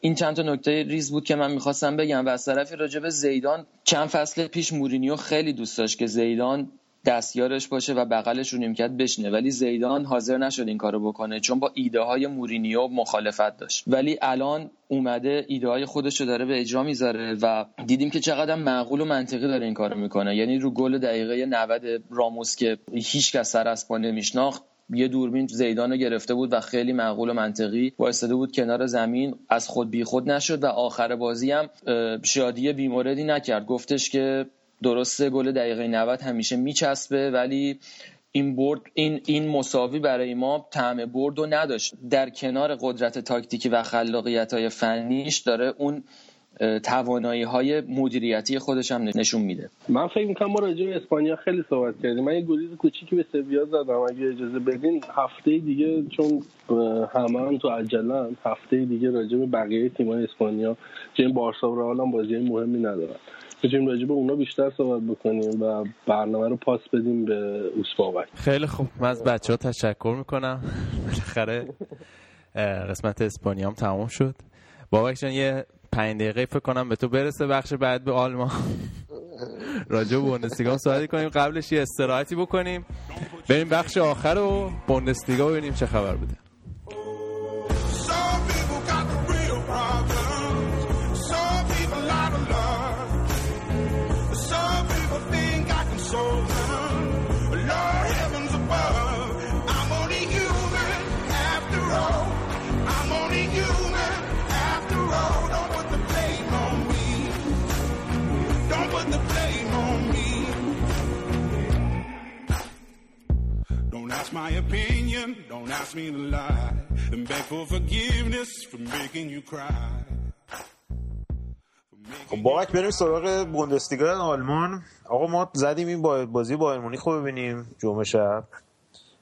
این چند تا نکته ریز بود که من می‌خواستم بگم و از طرفی راجع به زیدان چند فصل پیش مورینیو خیلی دوست داشت که زیدان دستیارش باشه و بغلش رو نیمکت بشنه ولی زیدان حاضر نشد این کارو بکنه چون با ایده های مورینیو مخالفت داشت. ولی الان اومده ایده های خودش رو داره به اجرا می‌ذاره و دیدیم که چقدر معقول و منطقی داره این کارو می‌کنه. یعنی رو گل دقیقه 90 راموس که هیچ کس سر از پا نمیشناخت یه دوربین زیدان رو گرفته بود و خیلی معقول و منطقی وایستاده بود کنار زمین. از خود بیخود نشد و آخر بازی هم شادی بیموردی نکرد. گفتش که درسته گل دقیقه 90 همیشه میچسبه ولی این برد این این مساوی برای ما طعم برد و نداشت. در کنار قدرت تاکتیکی و خلاقیت های فنیش داره اون توانایی های مدیریتی خودش هم نشون میده. من فکر می‌کنم ما راجع به اسپانیا خیلی صحبت کردیم. من یه گلیز کوچیکی به سویا زدم. اگه اجازه بدین هفته دیگه چون همه هم تو عجلن هفته دیگه راجع به بقیه تیم‌های اسپانیا چه بارسا و رئال هم بازی مهمی ندارن. می‌تونیم راجع به اونا بیشتر صحبت بکنیم و برنامه رو پاس بدیم به اوسپاوک. خیلی خوب. من از بچه ها تشکر می‌کنم. بالاخره قسمت اسپانیا هم تمام شد. بابک جان یه پنج دقیقه فکر کنم به تو برسه بخش بعد به آلمان. [LAUGHS] راجع به بوندسلیگا صحبت کنیم. قبلش یه استراحتی بکنیم. بریم بخش آخر رو بوندسلیگا ببینیم چه خبر بوده. My opinion. Don't ask me to lie. Then beg for forgiveness for making you cry. خب بابک بریم سراغ بوندسلیگا آلمان آقا ما زدیم این بازی بایر مونیخ رو ببینیم جمعه شب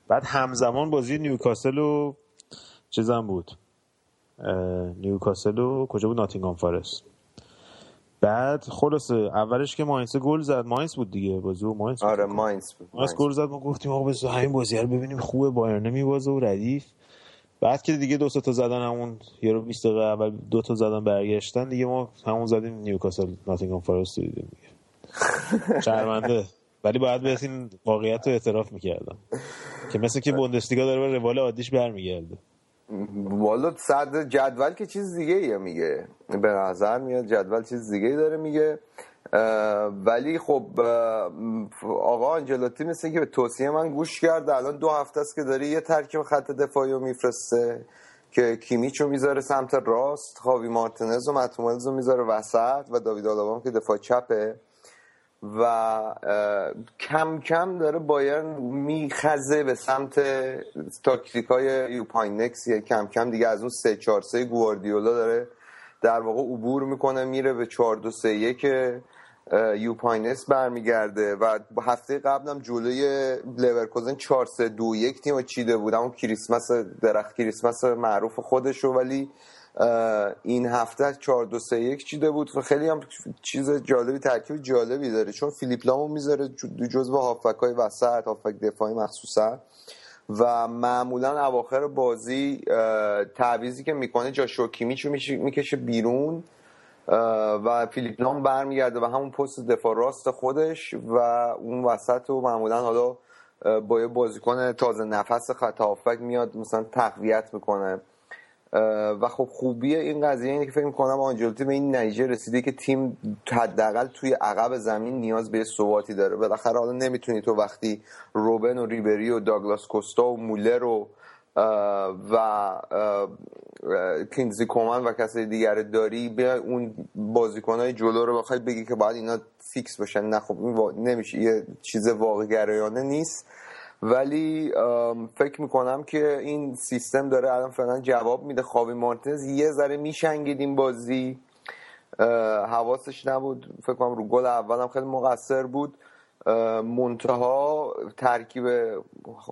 بعد همزمان بازی نیوکاسل و چیزم بود نیوکاسل و کجا بود ناتینگام فارست بعد خلاصه اولش که ماینس گل زد. ماینس بود دیگه بازی ماینس آره ماینس بود. ماینس گل زد ما گفتیم آقا بس همین بازی رو ببینیم. خوبه بایرن میبازه و ردیف. بعد که دیگه دو تا زدن همون یه رو 20 دقیقه اول دو تا زدن برگشتن دیگه ما همون زدیم نیوکاسل ناتینگهام فارست دیدیم دیگه. شرمنده ولی باید به این واقعیت رو اعتراف می‌کردم. که مثل که بوندسلیگا داره به روال عادیش برمیگرده. والا صد جدول که چیز دیگه ایه میگه. به نظر میاد جدول چیز دیگه داره میگه. ولی خب آقا آنجلاتی مثل که به توصیه من گوش کرده الان دو هفته است که داره یه ترکیب خط دفاعی رو میفرسته که کیمیچو می‌ذاره سمت راست خاوی مارتنز و متس هوملز رو می‌ذاره وسط و داوید آلابا هم که دفاع چپه. و کم کم داره بایرن میخزه به سمت تاکتیک های یوپ هاینکس کم کم دیگه از اون سه چار سه گواردیولا داره در واقع عبور می‌کنه میره به چهار دو سه یک یوپ هاینکس برمیگرده. و هفته قبلم جلوی لورکوزن 4 3 2 1 تیم چیده بود. اون کریسمس درخت کریسمس معروف خودشو ولی این هفته 4 2 3 1 چیده بود و خیلی هم چیز جالبی ترکیب جالبی داره. چون فیلیپ لامو می‌ذاره جزو هافک های وسط هافک دفاعی مخصوصا. و معمولا اواخر بازی تعویزی که می‌کنه جاشو کیمیچو می‌کشه بیرون و فیلیپ لام برمیگرده و همون پست دفاع راست خودش و اون وسط رو معمولا حالا با یه بازیکن تازه نفس خط میاد مثلا تقویت می‌کنه. و خب خوبی این قضیه اینه که فکر می‌کنم آنجلوتی به این نتیجه رسیده که تیم حداقل توی عقب زمین نیاز به ثباتی داره. بالاخره حالا نمی‌تونی تو وقتی روبن و ریبری و داگلاس کوستا و مولر و و کینزی کومن و کسای دیگر داری بیا اون بازیکنهای جلو رو بخوای بگی که باید اینا فیکس باشن نه خب نمیشه یه چیز واقع گرایانه نیست. ولی فکر می‌کنم که این سیستم داره الان فعلا جواب میده. خوابی مارتنز یه ذره میشنگید این بازی. حواسش نبود. فکر کنم رو گل اولم خیلی مقصر بود. منتها ترکیب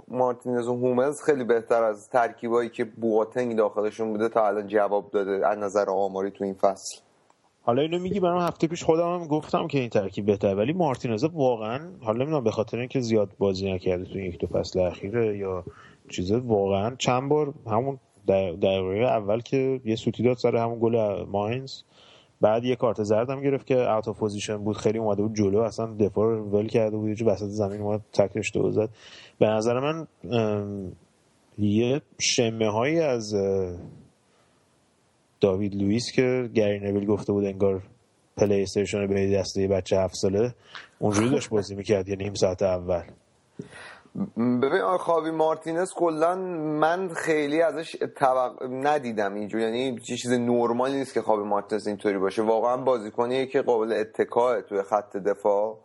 مارتینز و هومز خیلی بهتر از ترکیبایی که بواتنگ داخلشون بوده تا الان جواب داده از نظر آماری تو این فصل. حالا اینو میگی برام هفته پیش خودم هم گفتم که این ترکیب بهتر ولی مارتینز واقعا حالا نمی‌دونم به خاطر اینکه زیاد بازی نکرده تو یک دو فصل اخیره یا چیزا واقعا چند بار همون دقیقه اول که یه سوتی داد سر همون گل ماینز بعد یه کارت زرد هم گرفت که out position بود خیلی اومده بود جلو اصلا دفاع رو ول کرده بود جو وسط زمین اومد تکلشو زد. به نظر من یه شمه هایی از داوید لوئیس که گری نویل گفته بود انگار پلی استیشن به دسته بچه هفت ساله اونجوری داشت بازی می‌کرد یه نیم ساعت اول. ببین خاوی مارتینز کلا من خیلی ازش توق... ندیدم اینجوری یعنی چیز نرمالی نیست که خاوی مارتینز اینطوری باشه. واقعا بازیکنیه که قابل اتکائه توی خط دفاع.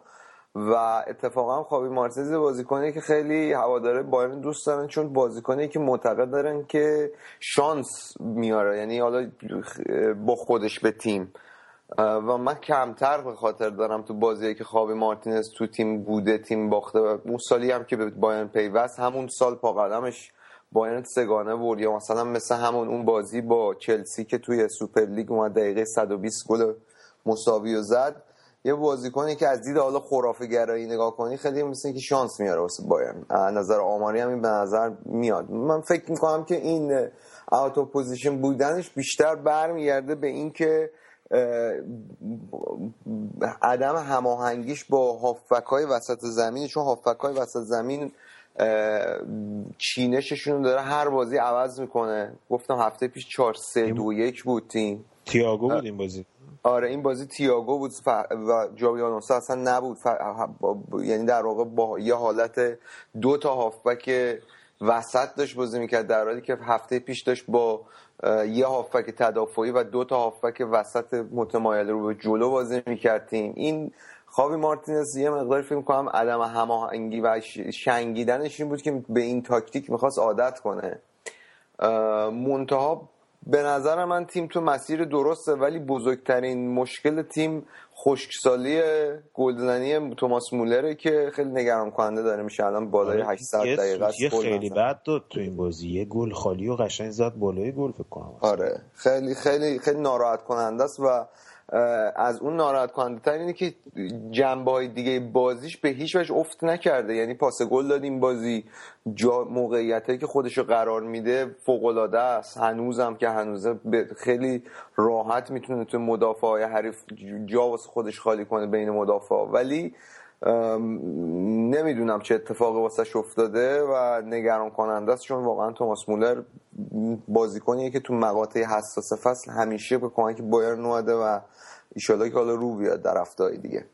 و اتفاقا خاوی مارتینز بازیکنی که خیلی هواداره بایرن دوست دارن چون بازیکنی که معتقد دارن که شانس میاره. یعنی حالا با خودش به تیم. و من کمتر به خاطر دارم تو بازی که خوابی مارتینز تو تیم بوده تیم باخته و اون سالی هم که به بایرن پیوست همون سال پا قدمش بایرن سگانه برد. یا مثلا مثل همون اون بازی با چلسی که توی سوپر لیگ اومد دقیقه 120 گل مساوی و زد. یه بازیکنی که از دید حالا خرافه گرایی نگاه کنی خیلی مثل که شانس میاره واسه بایرن. نظر آماری هم این به نظر میاد. من فکر می‌کنم که این out position بودنش بیشتر برمیگرده به اینکه عدم هماهنگیش با هافک های وسط زمین چون هافک های وسط زمین چینششون داره هر بازی عوض می‌کنه. گفتم هفته پیش 4 3 2 1 بود تیم. تییاگو بود این بازی. آره این بازی تییاگو بود و ژابی آلونسو اصلا نبود یعنی در واقع با یه حالت دو تا هافبک وسط داشت بازی می‌کرد در حالی که هفته پیش داشت با یه هافبک تدافعی و دو تا هافبک وسط متمایل رو به جلو بازی می‌کرد تیم. این خوابی مارتینز یه مقدار فکر کنم عدم هماهنگی و شنگیدنش این بود که به این تاکتیک می‌خواست عادت کنه. منتها به نظر من تیم تو مسیر درسته ولی بزرگترین مشکل تیم خشکسالی گلزنی توماس مولره که خیلی نگران کننده داره. میشه الان بالای 800 آره دقیقه یه خیلی بد داد تو این بازی. یه گل خالی و قشنگ زد بالای گل فکر کنم. آره خیلی خیلی خیلی ناراحت کننده است و از اون ناراحت کننده تر اینه که جنبه های دیگه بازیش به هیچ وجه افت نکرده. یعنی پاس گل دادیم بازی. جا موقعیت که خودش رو قرار میده فوق العاده است. هنوزم که هنوزه خیلی راحت می‌تونه تو مدافع های حریف جا واسه خودش خالی کنه بین مدافع ولی نمی‌دونم چه اتفاقی واسش افتاده و نگران کننده است. چون واقعا توماس مولر بازیکنیه که تو مقاطع حساس فصل همیشه به کمک بایرن اومده و ایشالا که حالا رو بیاد در هفته دیگه.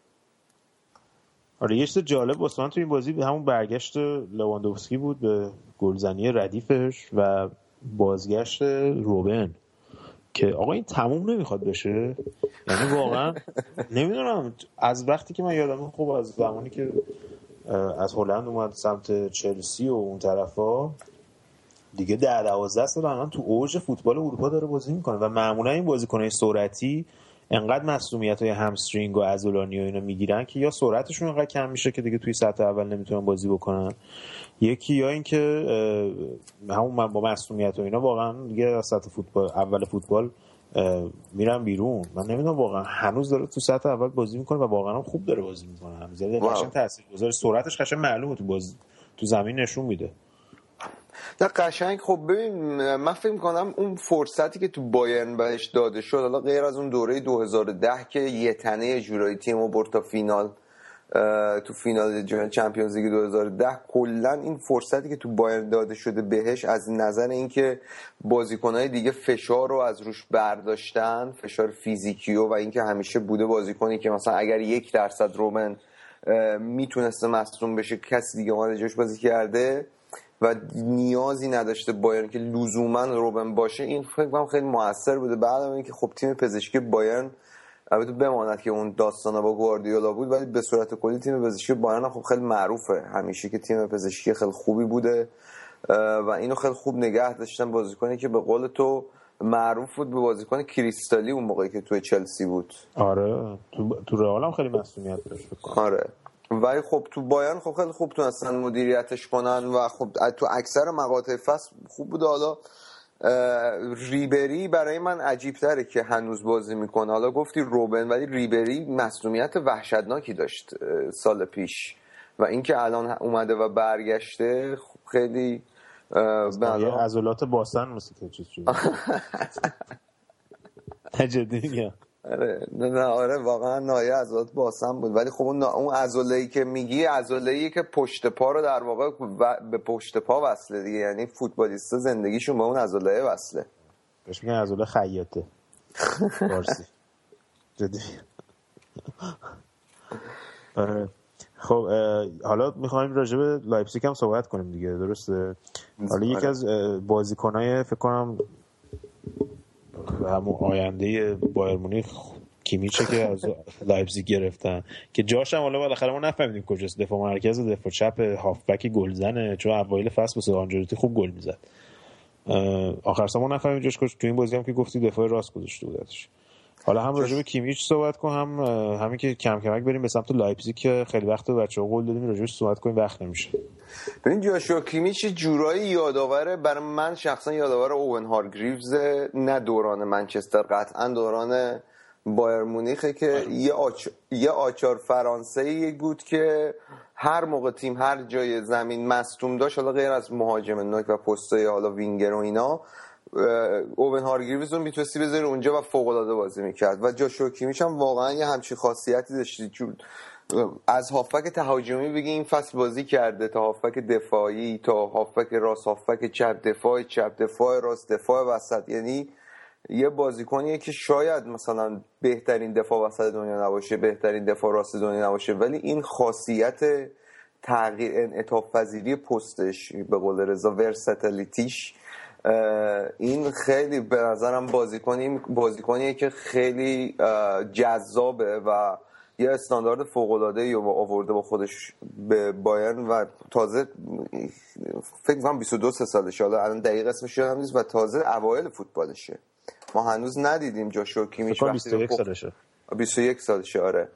آره یه جالب واسه تو این بازی همون برگشت لواندوفسکی بود به گلزنی ردیفش و بازگشت روبن. که آقا این تموم نمی‌خواد بشه. یعنی واقعا نمی‌دونم از وقتی که من یادم خوب از زمانی که از هلند اومد سمت چلسی و اون طرفا دیگه در دوازده سال الان تو اوج فوتبال اروپا داره بازی می‌کنه و معمولا این بازیکنهای سرعتی انقدر مسئولیت های همسترینگ و ازولانی و اینا می‌گیرن که یا سرعتشون انقدر کم میشه که دیگه توی سطح اول نمی‌تونن بازی بکنن یکی یا اینکه همون با مسئولیت و اینا واقعا دیگه از سطح فوتبال اول فوتبال میرن بیرون. من نمی‌دونم واقعا هنوز داره تو سطح اول بازی می‌کنه و واقعا خوب داره بازی می‌کنه هنوز. یعنی قشنگ تاثیرگذار سرعتش قشنگ معلومه تو باز تو زمین نشون میده. نه قشنگ. خب ببین من فکر کنم اون فرصتی که تو بایرن بهش داده شد حالا غیر از اون دوره 2010 که یه تنه جورایی تیم برد تا فینال تو فینال جام چمپیونز لیگ 2010 کلا این فرصتی که تو بایرن داده شده بهش از نظر اینکه بازیکنهای دیگه فشار رو از روش برداشتن فشار فیزیکی و اینکه همیشه بوده بازیکنی که مثلا اگر یک درصد رومن می‌تونسته مصدوم بشه کسی دیگه جاش بازی کرده. و نیازی نداشته بایرن که لزوما روبن باشه این فکر خیلی موثر بوده. بعد اینکه خب تیم پزشکی بایرن البته بماند که اون داستانا با گواردیولا بود ولی به صورت کلی تیم پزشکی بایرن خب خیلی معروفه. همیشه که تیم پزشکی خیلی خوبی بوده و اینو خیلی خوب نگه داشتن بازیکنی که به قول تو معروف بود به بازیکن کریستالی اون موقعی که توی چلسی بود. آره تو تو رئال هم خیلی مسئولیت داشت آره. ولی خب تو بایرن خب خیلی خوب تونستن مدیریتش کنن و خب تو اکثر مقاطع فصل خوب بوده حالا ریبری برای من عجیب تره که هنوز بازی می‌کنه. حالا گفتی روبن ولی ریبری مسئولیت وحشتناکی داشت سال پیش. و اینکه الان اومده و برگشته خب خیلی عضلات باسن مثل که چیز شده. [LAUGHS] میگم. آره. نه آره واقعا نایه عضلات باسم بود. ولی خب اون اون عضله که میگی عضله که پشت پا رو در واقع به پشت پا وصله دیگه. یعنی فوتبالیستا زندگیشون با اون عضله وصله. بهش میگن عضله خیاطه. فارسی. [LAUGHS] جدی. آره. خب حالا می‌خوایم راجع به لایپزیگ هم صحبت کنیم دیگه. درسته؟ حالا یکی از بازیکنای فکر کنم همون آینده بایر مونیخ کیمیچه که از لایپزیگ گرفتن. که جاش هم حالا بالاخره ما نفهمیدیم کجاست. دفاع مرکز دفاع چپ هافبک گلزنه. چون اوایل فصل واسه آنجلوتی خوب گل می‌زد. آخر ما نفهمیدیم جاش کجاست. تو این بازی هم که گفتی دفاع راست گذاشته بودش حالا هم راجع به کیمیچ صحبت کن هم همین که کم کمک بریم به سمت لایپزیگ که خیلی وقت به بچه‌ها قول دادیم راجعش صحبت کنیم وقت نمیشه. ببین جاشوا کیمیچ جورایی یادآور برای من شخصا یادآور اوون هارگریوز نه دوران منچستر قطعا دوران بایر مونیخه که یه, آچ... یه آچار فرانسه بود که هر موقع تیم هر جای زمین مصدوم داشت حالا غیر از مهاجم نوک و پستای حالا وینگر و اینا اوون هارگریوز رو می‌تونستی بذاری اونجا و فوق العاده بازی می‌کرد. و جاشوا کیمیچ هم واقعا یه همچین خاصیتی داشتی از هافک تهاجمی بگی این فصل بازی کرده تا هافک دفاعی تا هافک راست هافک چپ دفاع چپ دفاع راست دفاع وسط. یعنی یه بازیکنیه که شاید مثلا بهترین دفاع وسط دنیا نباشه بهترین دفاع راست دنیا نباشه ولی این خاصیت تغییر انعطاف پذیری پستش به قول رضا ورستالیتیش این خیلی به نظرم بازیکنی بازیکنیه که خیلی جذابه و یه استاندارد فوق العاده آورده با خودش به بایرن و تازه فکر کنم 22 سالشه. حالا الان دقیق اسمش یادم نیست و تازه اوایل فوتبالشه. ما هنوز ندیدیم جاشوا کیمیچ 21 سالشه. 21 سالشه آره.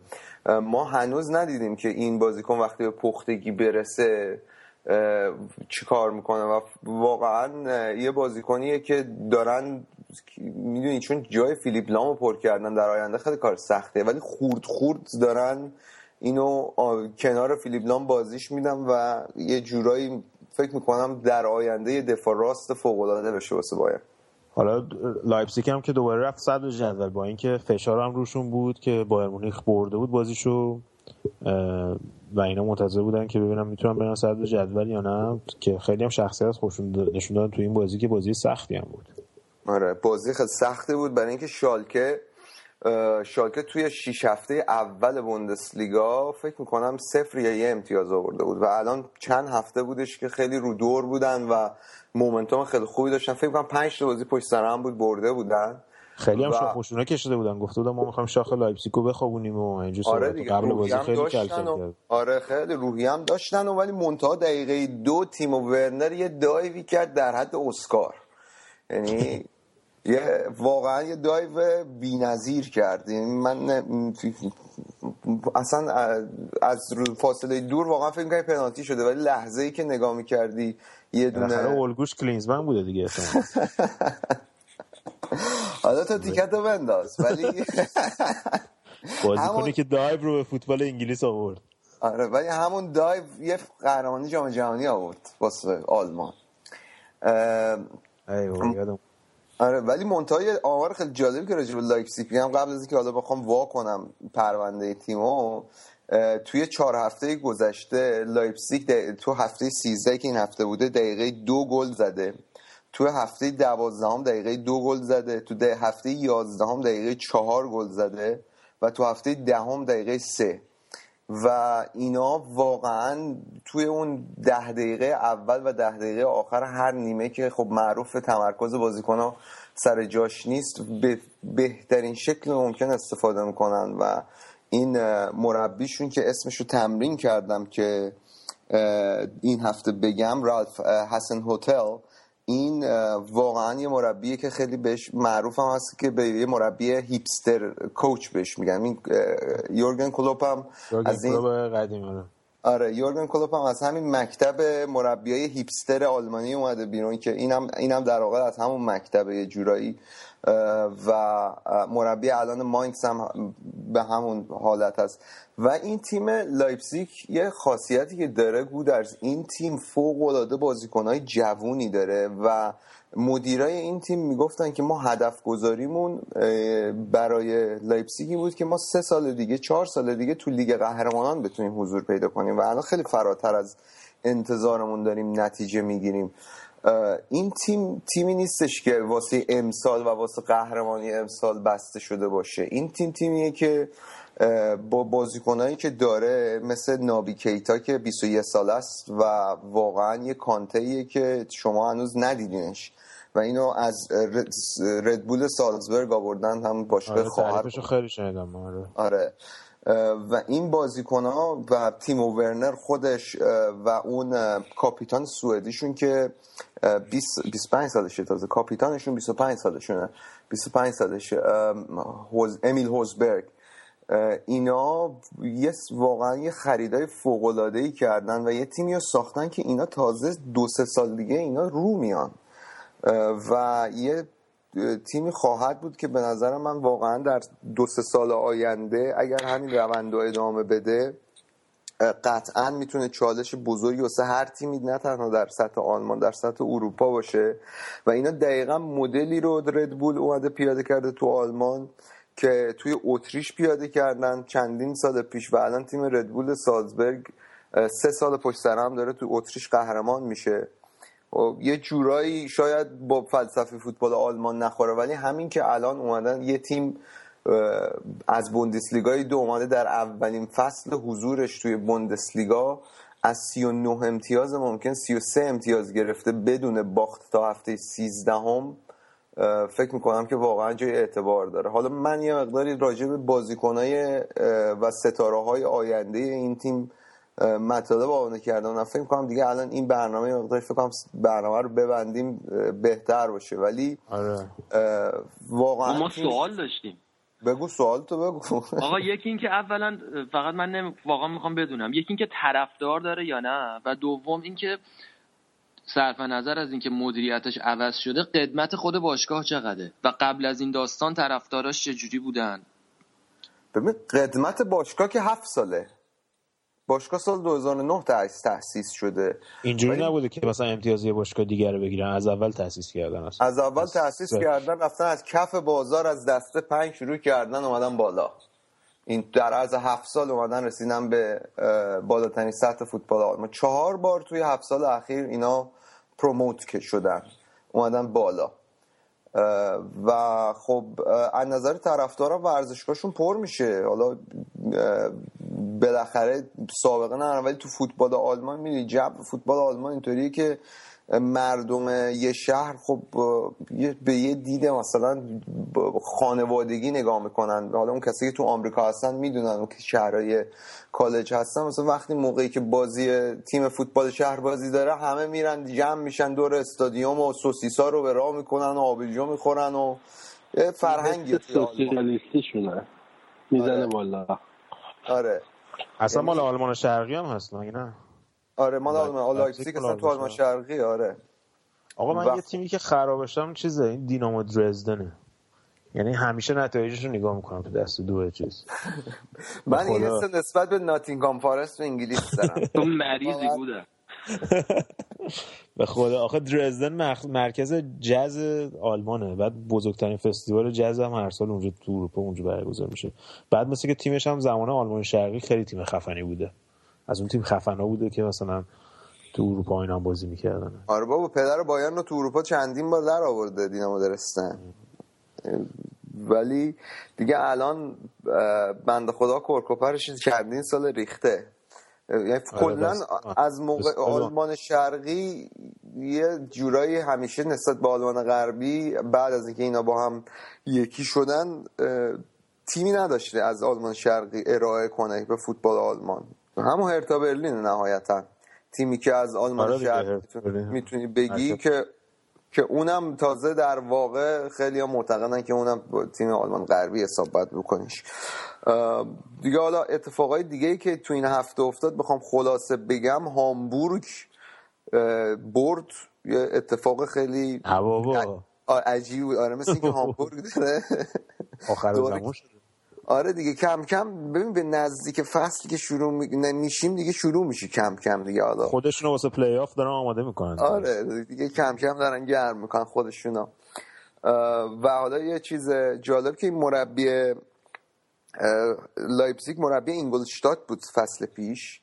ما هنوز ندیدیم که این بازیکن وقتی به پختگی برسه چی کار می‌کنه و واقعا یه بازیکنیه که دارن می‌دونی چون جای فیلیپ لامو پر کردن در آینده خیلی کار سخته ولی خورد خورد دارن اینو کنار فیلیپ لام بازیش میدن و یه جورایی فکر می‌کنم در آینده دفاع راست فوق العاده بشه واسه بایر حالا لایپزیگ هم که دوباره رفت صدر جدول با اینکه فشار هم روشون بود که بایر مونیخ برده بود بازیشو و اینا منتظر بودن که ببینم می‌تونن برن صدر جدول یا نه که خیلی هم شخصیت خوشون نشون دادن تو این بازی که بازی سختی هم بود. آره بازی خیلی سختی بود. برای اینکه شالکه شالکه توی شیش هفته اول بوندسلیگا فکر می‌کنم صفر یا یه امتیاز آورده بود و الان چند هفته بودش که خیلی رو دور بودن و momentum خیلی خوبی داشتن. فکر کنم 5 تا بازی پشت سر هم بود برده بودن. خیلی هم و... خوشونه کشیده بودن. گفته بودن ما می‌خوایم شاخ لایپزیگو بخوابونیم و اینجور آره دیگه قبل بازی خیلی کل و... آره خیلی روحی هم داشتن و ولی منتها دقیقه دو تیمو ورنر یه dive ی کرد در حد اسکار. یعنی [LAUGHS] یه واقعا یه دایو بی‌نظیر کرد. یعنی من اصلا از فاصله دور واقعا فکر کنم پنالتی شده ولی لحظه ای که نگاه می‌کردی یه دونه الگوش کلینزمن بوده دیگه [LAUGHS] حالا تو تیکت رو بنداز ولی [LAUGHS] بازی کنی که دایو رو به فوتبال انگلیس آورد. آره ولی همون دایو یه قهرمانی جام جهانی آورد واسه آلمان. ایوه آره ولی منتهای آمار خیلی جالبی که راجع به لایپزیگ میگم قبل از اینکه حالا بخوام وا کنم پرونده تیمو توی چهار هفته گذشته لایپزیگ تو هفته 13 که این هفته بوده دقیقه دو گل زده. تو هفته دوازدهم دقیقه دو گل زده تو ده هفته یازدهم دقیقه چهار گل زده و تو هفته دهم دقیقه سه. و اینا واقعا توی اون ده دقیقه اول و ده دقیقه آخر هر نیمه که خب معروف تمرکز بازیکن ها سر جاش نیست به بهترین شکل ممکن استفاده می‌کنن و این مربیشون که اسمشو تمرین کردم که این هفته بگم رالف حسن هتل این واقعا یه مربیه که خیلی بهش معروف هم هست که به یه مربی هیپستر کوچ بهش میگن این یورگن کلوپ هم از این قدیم آره. آره یورگن کلوپ هم از همین مکتب مربیای hipster آلمانی اومده بیرون که اینم اینم در واقع از همون مکتب یه جورایی و مربی الان ماینکس هم به همون حالت هست. و این تیم لایپزیگ یه خاصیتی که داره گودرز این تیم فوق العاده بازیکنهای جوونی داره و مدیرای این تیم می‌گفتن که ما هدف گذاریمون برای لایپزیگی بود که ما سه سال دیگه چهار سال دیگه تو لیگ قهرمانان بتونیم حضور پیدا کنیم و الان خیلی فراتر از انتظارمون داریم نتیجه می‌گیریم. این تیم تیمی نیستش که واسه امسال و واسه قهرمانی امسال بسته شده باشه. این تیم تیمیه که با بازیکنایی که داره مثل نابی کیتا که 21 سال است و واقعا یه کانته که شما هنوز ندیدینش. و اینو از ردبول سالزبرگ آوردن هم باشگاه آره خواهر خیلی شنیدم آره. آره. و این بازیکن ها و تیم ورنر خودش و اون کاپیتان سوئدیشون که 25 سالشه تازه. کاپیتانشون 25 سالشونه. 25 سالشه. امیل هوزبرگ. اینا یه واقعا یه خریدای فوق العاده ای کردن و یه تیمی رو ساختن که اینا تازه دو سه سال دیگه اینا رو میان. و یه تیمی خواهد بود که به نظر من واقعا در دو سه سال آینده اگر همین روند رو ادامه بده قطعا می‌تونه چالش بزرگی واسه هر تیمی نه تنها در سطح آلمان در سطح اروپا باشه. و اینا دقیقا مدلی رو ردبول اومده پیاده کرده تو آلمان که توی اتریش پیاده کردن چندین سال پیش و الان تیم ردبول سالزبرگ سه سال پشت سر هم داره تو اتریش قهرمان میشه. و یه جورایی شاید با فلسفه فوتبال آلمان نخوره ولی همین که الان اومدن یه تیم از بوندسلیگای دو اومده در اولین فصل حضورش توی بوندسلیگا از 39 امتیاز ممکن 33 امتیاز گرفته بدون باخت تا هفته 13 هم فکر می‌کنم که واقعا جای اعتبار داره. حالا من یه مقداری راجع به بازیکنهای و ستاره های آینده این تیم مطالب آماده کردم. من فکر می‌کنم دیگه الان این برنامه مقداری فکر کنم برنامه رو ببندیم بهتر باشه. ولی آره. واقعا ما سوال داشتیم. بگو سوال تو بگو. [LAUGHS] آقا یکی این که اولا فقط من نمی... واقعا می‌خوام بدونم. یکی این که طرفدار داره یا نه؟ و دوم اینکه صرف نظر از اینکه مدیریتش عوض شده قدمت خود باشگاه چقدره؟ و قبل از این داستان طرفداراش چجوری بودن؟ ببین قدمت باشگاه که هفت ساله. باشگاه سال 2009 تأسیس شده. اینجوری نبوده که مثلا امتیاز یه باشگاه دیگر رو بگیرن. از اول تأسیس کردن اصلا. از اول تأسیس کردن رفتن از کف بازار از دسته پنج شروع کردن اومدن بالا. این در از هفت سال اومدن رسیدن به بالاترین سطح فوتبال آلمان چهار بار توی هفت سال اخیر اینا پروموت که شدن. اومدن بالا. و خب از نظر طرفدارا ورزشگاهشون پر میشه. حالا بالاخره سابقه نه ولی تو فوتبال آلمان می‌دونی جو فوتبال آلمان اینطوریه که مردم یه شهر خب به یه دید مثلا خانوادگی نگاه می‌کنن. حالا اون کسی که تو آمریکا هستن می‌دونن که شهرهای کالج هستن. مثلا وقتی موقعی که بازی تیم فوتبال شهر بازی داره همه میرن جمع میشن دور استادیوم و سوسیسا رو به راه می‌کنن و آبجو می‌خورن و فرهنگی سوسیالیستی شونه می‌زنه آره. بالا. آره. اصلا مال آلمان شرقی هم هست نه؟ آره مال آلمان لایپزیگ اصلا تو آلمان شرقی آره. آقا من یه تیمی که خرابشم چیزه؟ این دینامو درسدنه. یعنی همیشه نتایجش رو نگاه می‌کنم تو دسته دو چیز. [LAUGHS] من این نسبت به ناتینگهام فارست تو انگلیس دارم تو [LAUGHS] مریضی بوده. [LAUGHS] به خدا. آخه درسدن مرکز جز آلمانه. بعد بزرگترین فستیوال جز هم هر سال اونجا تو اروپا اونجا برگزار میشه. بعد مثل که تیمش هم زمان آلمان شرقی خیلی تیم خفنی بوده. از اون تیم خفنا بوده که مثلا تو اروپا اینا بازی می‌کردن. آره بابا پدر بایرن رو تو اروپا چندین بار در آورده دینامو درستن. ولی دیگه الان بند خدا کرکوپرش چندین سال ریخته. کلا از موقع آلمان شرقی یه جورایی همیشه نسبت به آلمان غربی بعد از اینکه اینا با هم یکی شدن تیمی نداشته از آلمان شرقی ارائه کنه به فوتبال آلمان. همون هرتا برلین نهایتا. تیمی که از آلمان آره شرقی می‌تونی بگی که که اونم تازه در واقع خیلی هم معتقدن که اونم تیم آلمان غربی حساب باید بکنیش دیگه حالا اتفاقای دیگه ای که تو این هفته افتاد بخوام خلاصه بگم هامبورگ برد. یه اتفاق خیلی عجیب بود. آره مثل اینکه [LAUGHS] هامبورگ داره آخر [LAUGHS] زمان شده. آره دیگه کم کم ببین به نزدیک فصل که شروع میشیم دیگه شروع میشه کم کم دیگه. حالا خودشونو واسه پلی آف دارن آماده می‌کنن آره دیگه کم کم دارن گرم می‌کنن خودشونو. و حالا یه چیز جالب که این مربی لایپزیگ مربی اینگلشتات بود فصل پیش.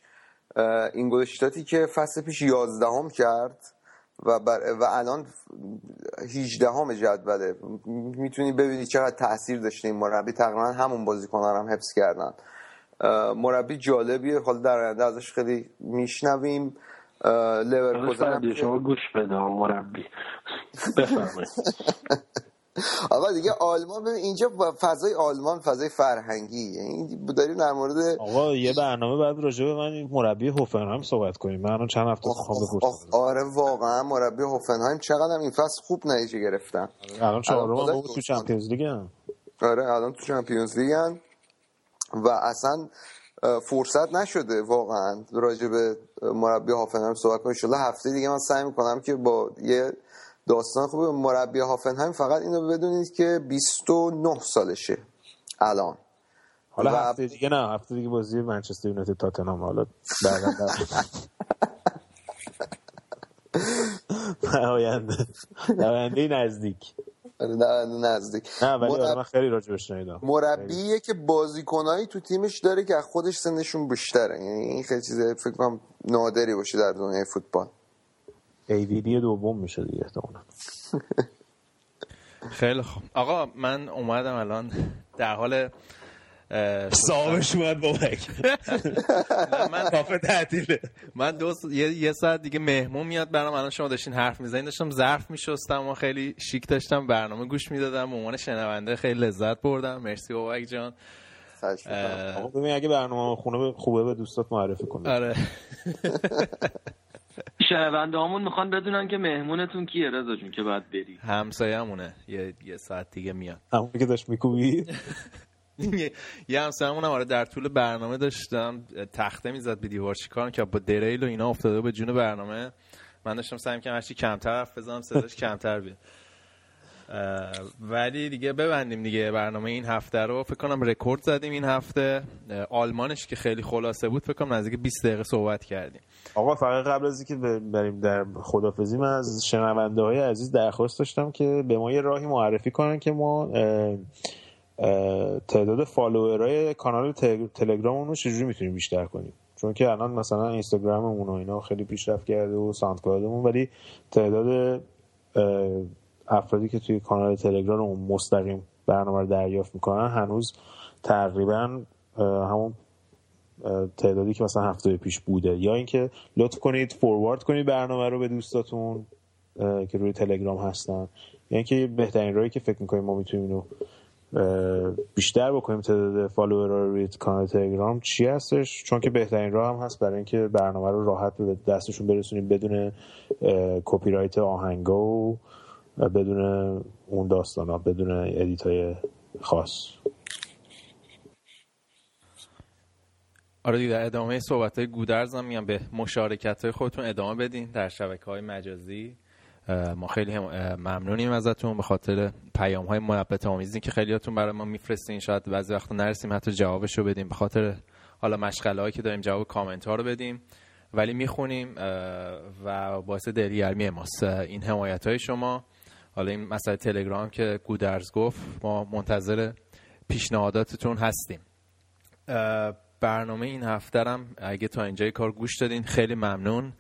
اینگلشتاتی که فصل پیش 11 هم کرد. و, بر و الان 18 هم جدوله. می‌تونی ببینی چقدر تاثیر داشته این مربی. تقریبا همون بازیکنان هم حفظ کردن. مربی جالبیه. حالا در آینده ازش خیلی میشنویم. لورکوزن شما گوش بده مربی. بفرمایید. [LAUGHS] آقا دیگه آلمان ببین اینجا فضای آلمان فضای فرهنگی یعنی داریم در مورد آقا یه برنامه بعد راجع به من مربی هوفنهایم صحبت کنیم. من الان چند هفته خوام بپرسم آره واقعا مربی هوفنهایم. چقدر این فصل خوب نتیجه گرفتن. الان چهارم تو چمپیونز لیگ آره الان تو چمپیونز لیگ و اصلا فرصت نشده واقعا راجع به مربی هافنهایم صحبت کنم ان هفته دیگه من سعی می‌کنم که با یه داستان خوبه. مربی هافنهایم فقط اینو بدونید که 29 سالشه. الان. حالا و... هفته دیگه نه هفته دیگه بازی منچستر یونایتد تاتنهام. حالا بعدا [LAUGHS] [LAUGHS] آینده. آینده نزدیک. آره، نزدیک. نه ولی مرب... من خیلی راجبش شنیدم. مربیه که بازیکنایی تو تیمش داره که خودش سنشون بیشتره. یعنی این خیلی چیز فکر کنم نادری باشه در دنیای فوتبال. ایویدی دوم میشه دیگه احتمالاً. [LAUGHS] خیلی خوب. آقا من اومدم الان در حال صاحبش اومد بابک من [LAUGHS] کافه تعطیله. من دوست یه, ساعت دیگه مهمون میاد برام. الان شما داشتین حرف می‌زنین داشتم ظرف میشستم و خیلی شیک داشتم برنامه گوش می‌دادم به عنوان شنونده خیلی لذت بردم. مرسی بابک جان. ببین اگه برنامه خونه خوبه به دوستات معرفی کن آره. [LAUGHS] شنونده همون می‌خوان بدونن که مهمونتون کیه رضا جون که بعد بری همسایه‌مونه. یه یه ساعت دیگه میاد. همون که داشت میکوبی. [LAUGHS] یه همسایه‌مون آره در طول برنامه داشتم تخته می‌زد به دیوار چیکار که با دریل و اینا افتاده به جون برنامه. من داشتم سعی می‌کردم هرچی کمتر حرف بزنم صداش کمتر بیاد. ولی دیگه ببندیم دیگه برنامه این هفته رو. فکر کنم رکورد زدیم این هفته. آلمانش که خیلی خلاصه بود فکر کنم نزدیک 20 دقیقه صحبت کردیم. آقا فقط قبل از اینکه بریم در خدافزی من از شنونده های عزیز درخواست داشتم که به ما یه راهی معرفی کنن که ما تعداد فالوورای کانال تلگرام رو چجوری می‌تونیم بیشتر کنیم؟ چون که الان مثلا اینستاگراممون و اینا خیلی پیشرفت کرده و ساندکلاودمون ولی تعداد افرادی که توی کانال تلگرام مستقیم برنامه رو دریافت می‌کنن هنوز تقریبا همون تعدادی که مثلا هفته پیش بوده. یا اینکه لطف کنید forward کنید برنامه رو به دوستاتون که روی تلگرام هستن. یا اینکه بهترین راهی که فکر می‌کنیم ما می‌تونیم اینو بیشتر بکنیم تعداد follower رو روی کانال تلگرام چی هستش؟ چون که بهترین راه هم هست برای اینکه برنامه رو راحت به دستشون برسونیم بدون کپی رایت آهنگا و بدون اون داستان ها بدون edit های خاص. آره دیگه در ادامه صحبت های گودرز هم میگم به مشارکت های خودتون ادامه بدین در شبکه های مجازی. ما خیلی ممنونیم ازتون به خاطر پیام های محبت آمیزی که خیلیاتون برای ما میفرستین. شاید بعضی وقت نرسیم حتی جوابش رو بدیم. به خاطر حالا مشغله هایی که داریم جواب کامنت ها رو بدیم. ولی می‌خونیم و باعث دلگرمی ماست. این حمایت های شما. حالا این مسئله تلگرام که گودرز گفت ما منتظر پیشنهاداتتون هستیم. برنامه این هفته هم اگه تا اینجای کار گوش دادین خیلی ممنون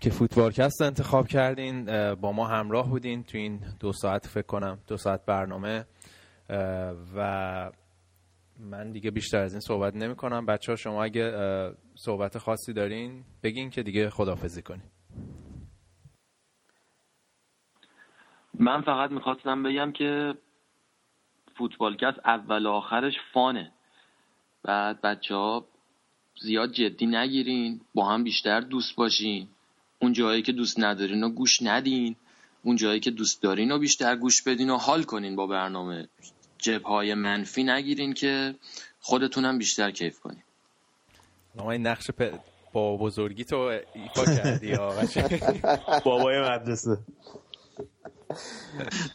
که فوتبالکست انتخاب کردین. با ما همراه بودین تو این دو ساعت فکر کنم دو ساعت برنامه. و من دیگه بیشتر از این صحبت نمی کنم. بچه ها شما اگه صحبت خاصی دارین بگین که دیگه خدافزی کنین. من فقط می‌خواستم بگم که فوتبالکست اول آخرش فانه. بعد بچه ها زیاد جدی نگیرین با هم بیشتر دوست باشین. اون جایی که دوست ندارین و گوش ندین. اون جایی که دوست دارین و بیشتر گوش بدین و حال کنین با برنامه. جبهای منفی نگیرین که خودتونم بیشتر کیف کنین. این نقش با بزرگی تو ایفا کردی [LAUGHS] [LAUGHS] بابای مدرسه.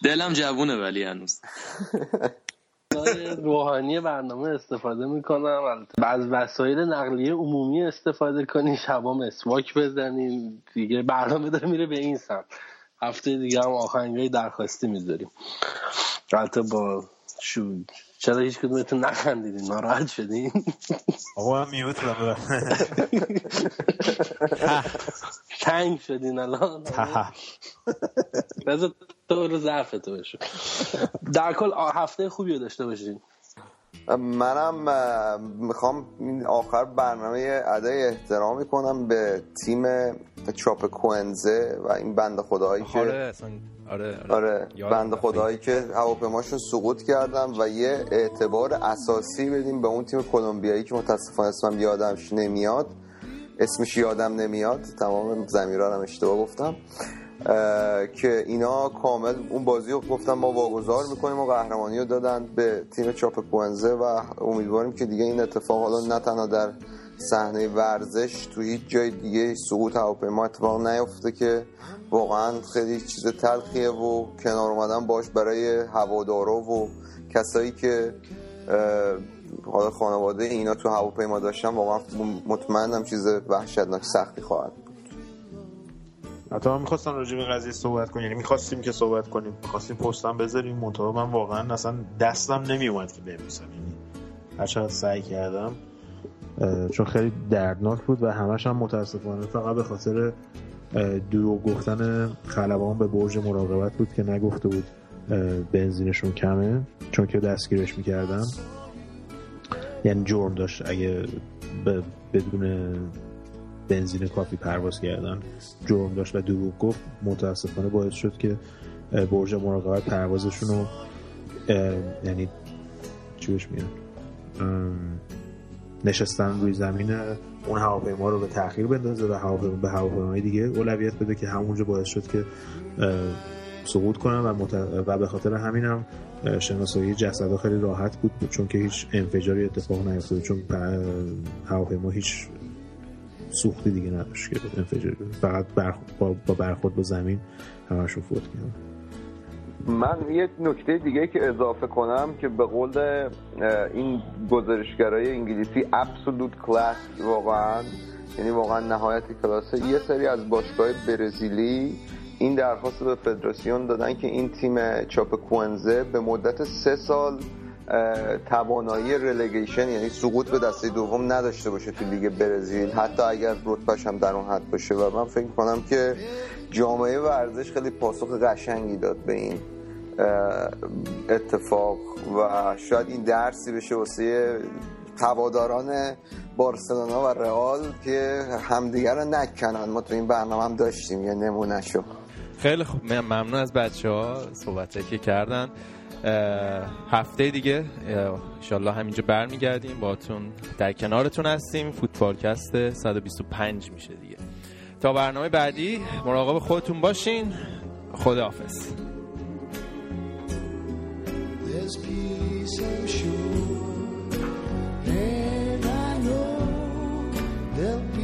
دلم جوونه ولی هنوز. [LAUGHS] روحانی برنامه استفاده می‌کنم. از وسایل نقلیه عمومی استفاده کنین شبا مسواک بزنین. دیگه برنامه داره میره به این سمت. هفته دیگه هم آخنگای درخواستی می‌ذاریم. البته با شو چرا هیچ کدومتون نخندیدین؟ ناراحت شدین؟ آقا هم میوتونم [LAUGHS] تنگ شدین الان. بذار تو رو ظرف تو بشو. در کل هفته خوبی رو داشته باشین. منم می‌خوام این آخر برنامه ادای احترامی کنم به تیم چاپ کوئنزه و این بند خداهایی که آره آره, آره. بند خداهایی که هواپیماشون سقوط کردن و یه اعتبار اساسی بدیم به اون تیم کلمبیایی که متاسفانه اسمم یادمش نمیاد. اسمش یادم نمیاد. تمام زمیرانم اشتباه گفتم. که اینا کامل اون بازی رو گفتم ما واگذار می‌کنیم و قهرمانی رو دادن به تیم چاپ کوئنزه و امیدواریم که دیگه این اتفاق حالا نه تنها در صحنه ورزش تو هیچ جای دیگه سقوط هواپیما اتفاق نیفته که واقعا خیلی چیز تلخیه و کنار اومدن باش برای هوادارا و کسایی که حالا خانواده اینا تو هواپیما داشتن واقعا مطمئنم چیز وحشتناک سختی خواهد حتی من می‌خواستم راجع به قضیه صحبت کنیم یعنی می‌خواستیم که صحبت کنیم. می‌خواستیم پستم بذاریم. منتها من واقعا اصلا دستم نمیومد که بنویسم. یعنی هر سعی کردم چون خیلی دردناک بود و همش هم متاسفانه فقط به خاطر دروغ گفتن خلبان به برج مراقبت بود که نگفته بود بنزینشون کمه چون که دستگیرش می‌کردن. یعنی جرم داشت اگه بدون بنزین کافی پرواز کردن. جرم داشت و دروغ گفت. متاسفانه باعث شد که برج مراقبت پروازشون رو یعنی چی بهش نشستن روی زمین اون هواپیما رو به تاخیر بندازه و هواپیما به هواپیمای دیگه اولویت بده که همونجا باعث شد که سقوط کنن و, مت... و به خاطر همین هم شناسایی جسد خیلی راحت بود چون که هیچ انفجاری اتفاق نیفتاد چون هواپیما هیچ سوختی دیگه نداشت که انفجاری فقط با برخورد با زمین همشون فوت کردن. من یه نکته دیگه که اضافه کنم که به قول این گزارشگرای انگلیسی ابسولوت کلاس واقعا یعنی واقعا نهایت کلاسه یه سری از باشگاه برزیلی این درخواست به فدراسیون دادن که این تیم چاپ کوئنزه به مدت سه سال توانایی رلگیشن یعنی سقوط به دسته دوم نداشته باشه تو لیگ برزیل حتی اگر رتبهش هم در اون حد باشه. و من فکر کنم که جامعه ورزش خیلی پاسخ قشنگی داد به این اتفاق و شاید این درسی بشه واسه هواداران بارسلونا و رئال که همدیگر رو نکنن. ما تو این برنامه هم داشتیم یه نمونه شو. خیلی خوب. ممنون از بچه ها صحبت که کردن. هفته دیگه انشالله همینجا برمیگردیم. باتون در کنارتون هستیم. فوتبالکست 125 میشه دیگه. تا برنامه بعدی مراقب خودتون باشین. خداحافظ. Saw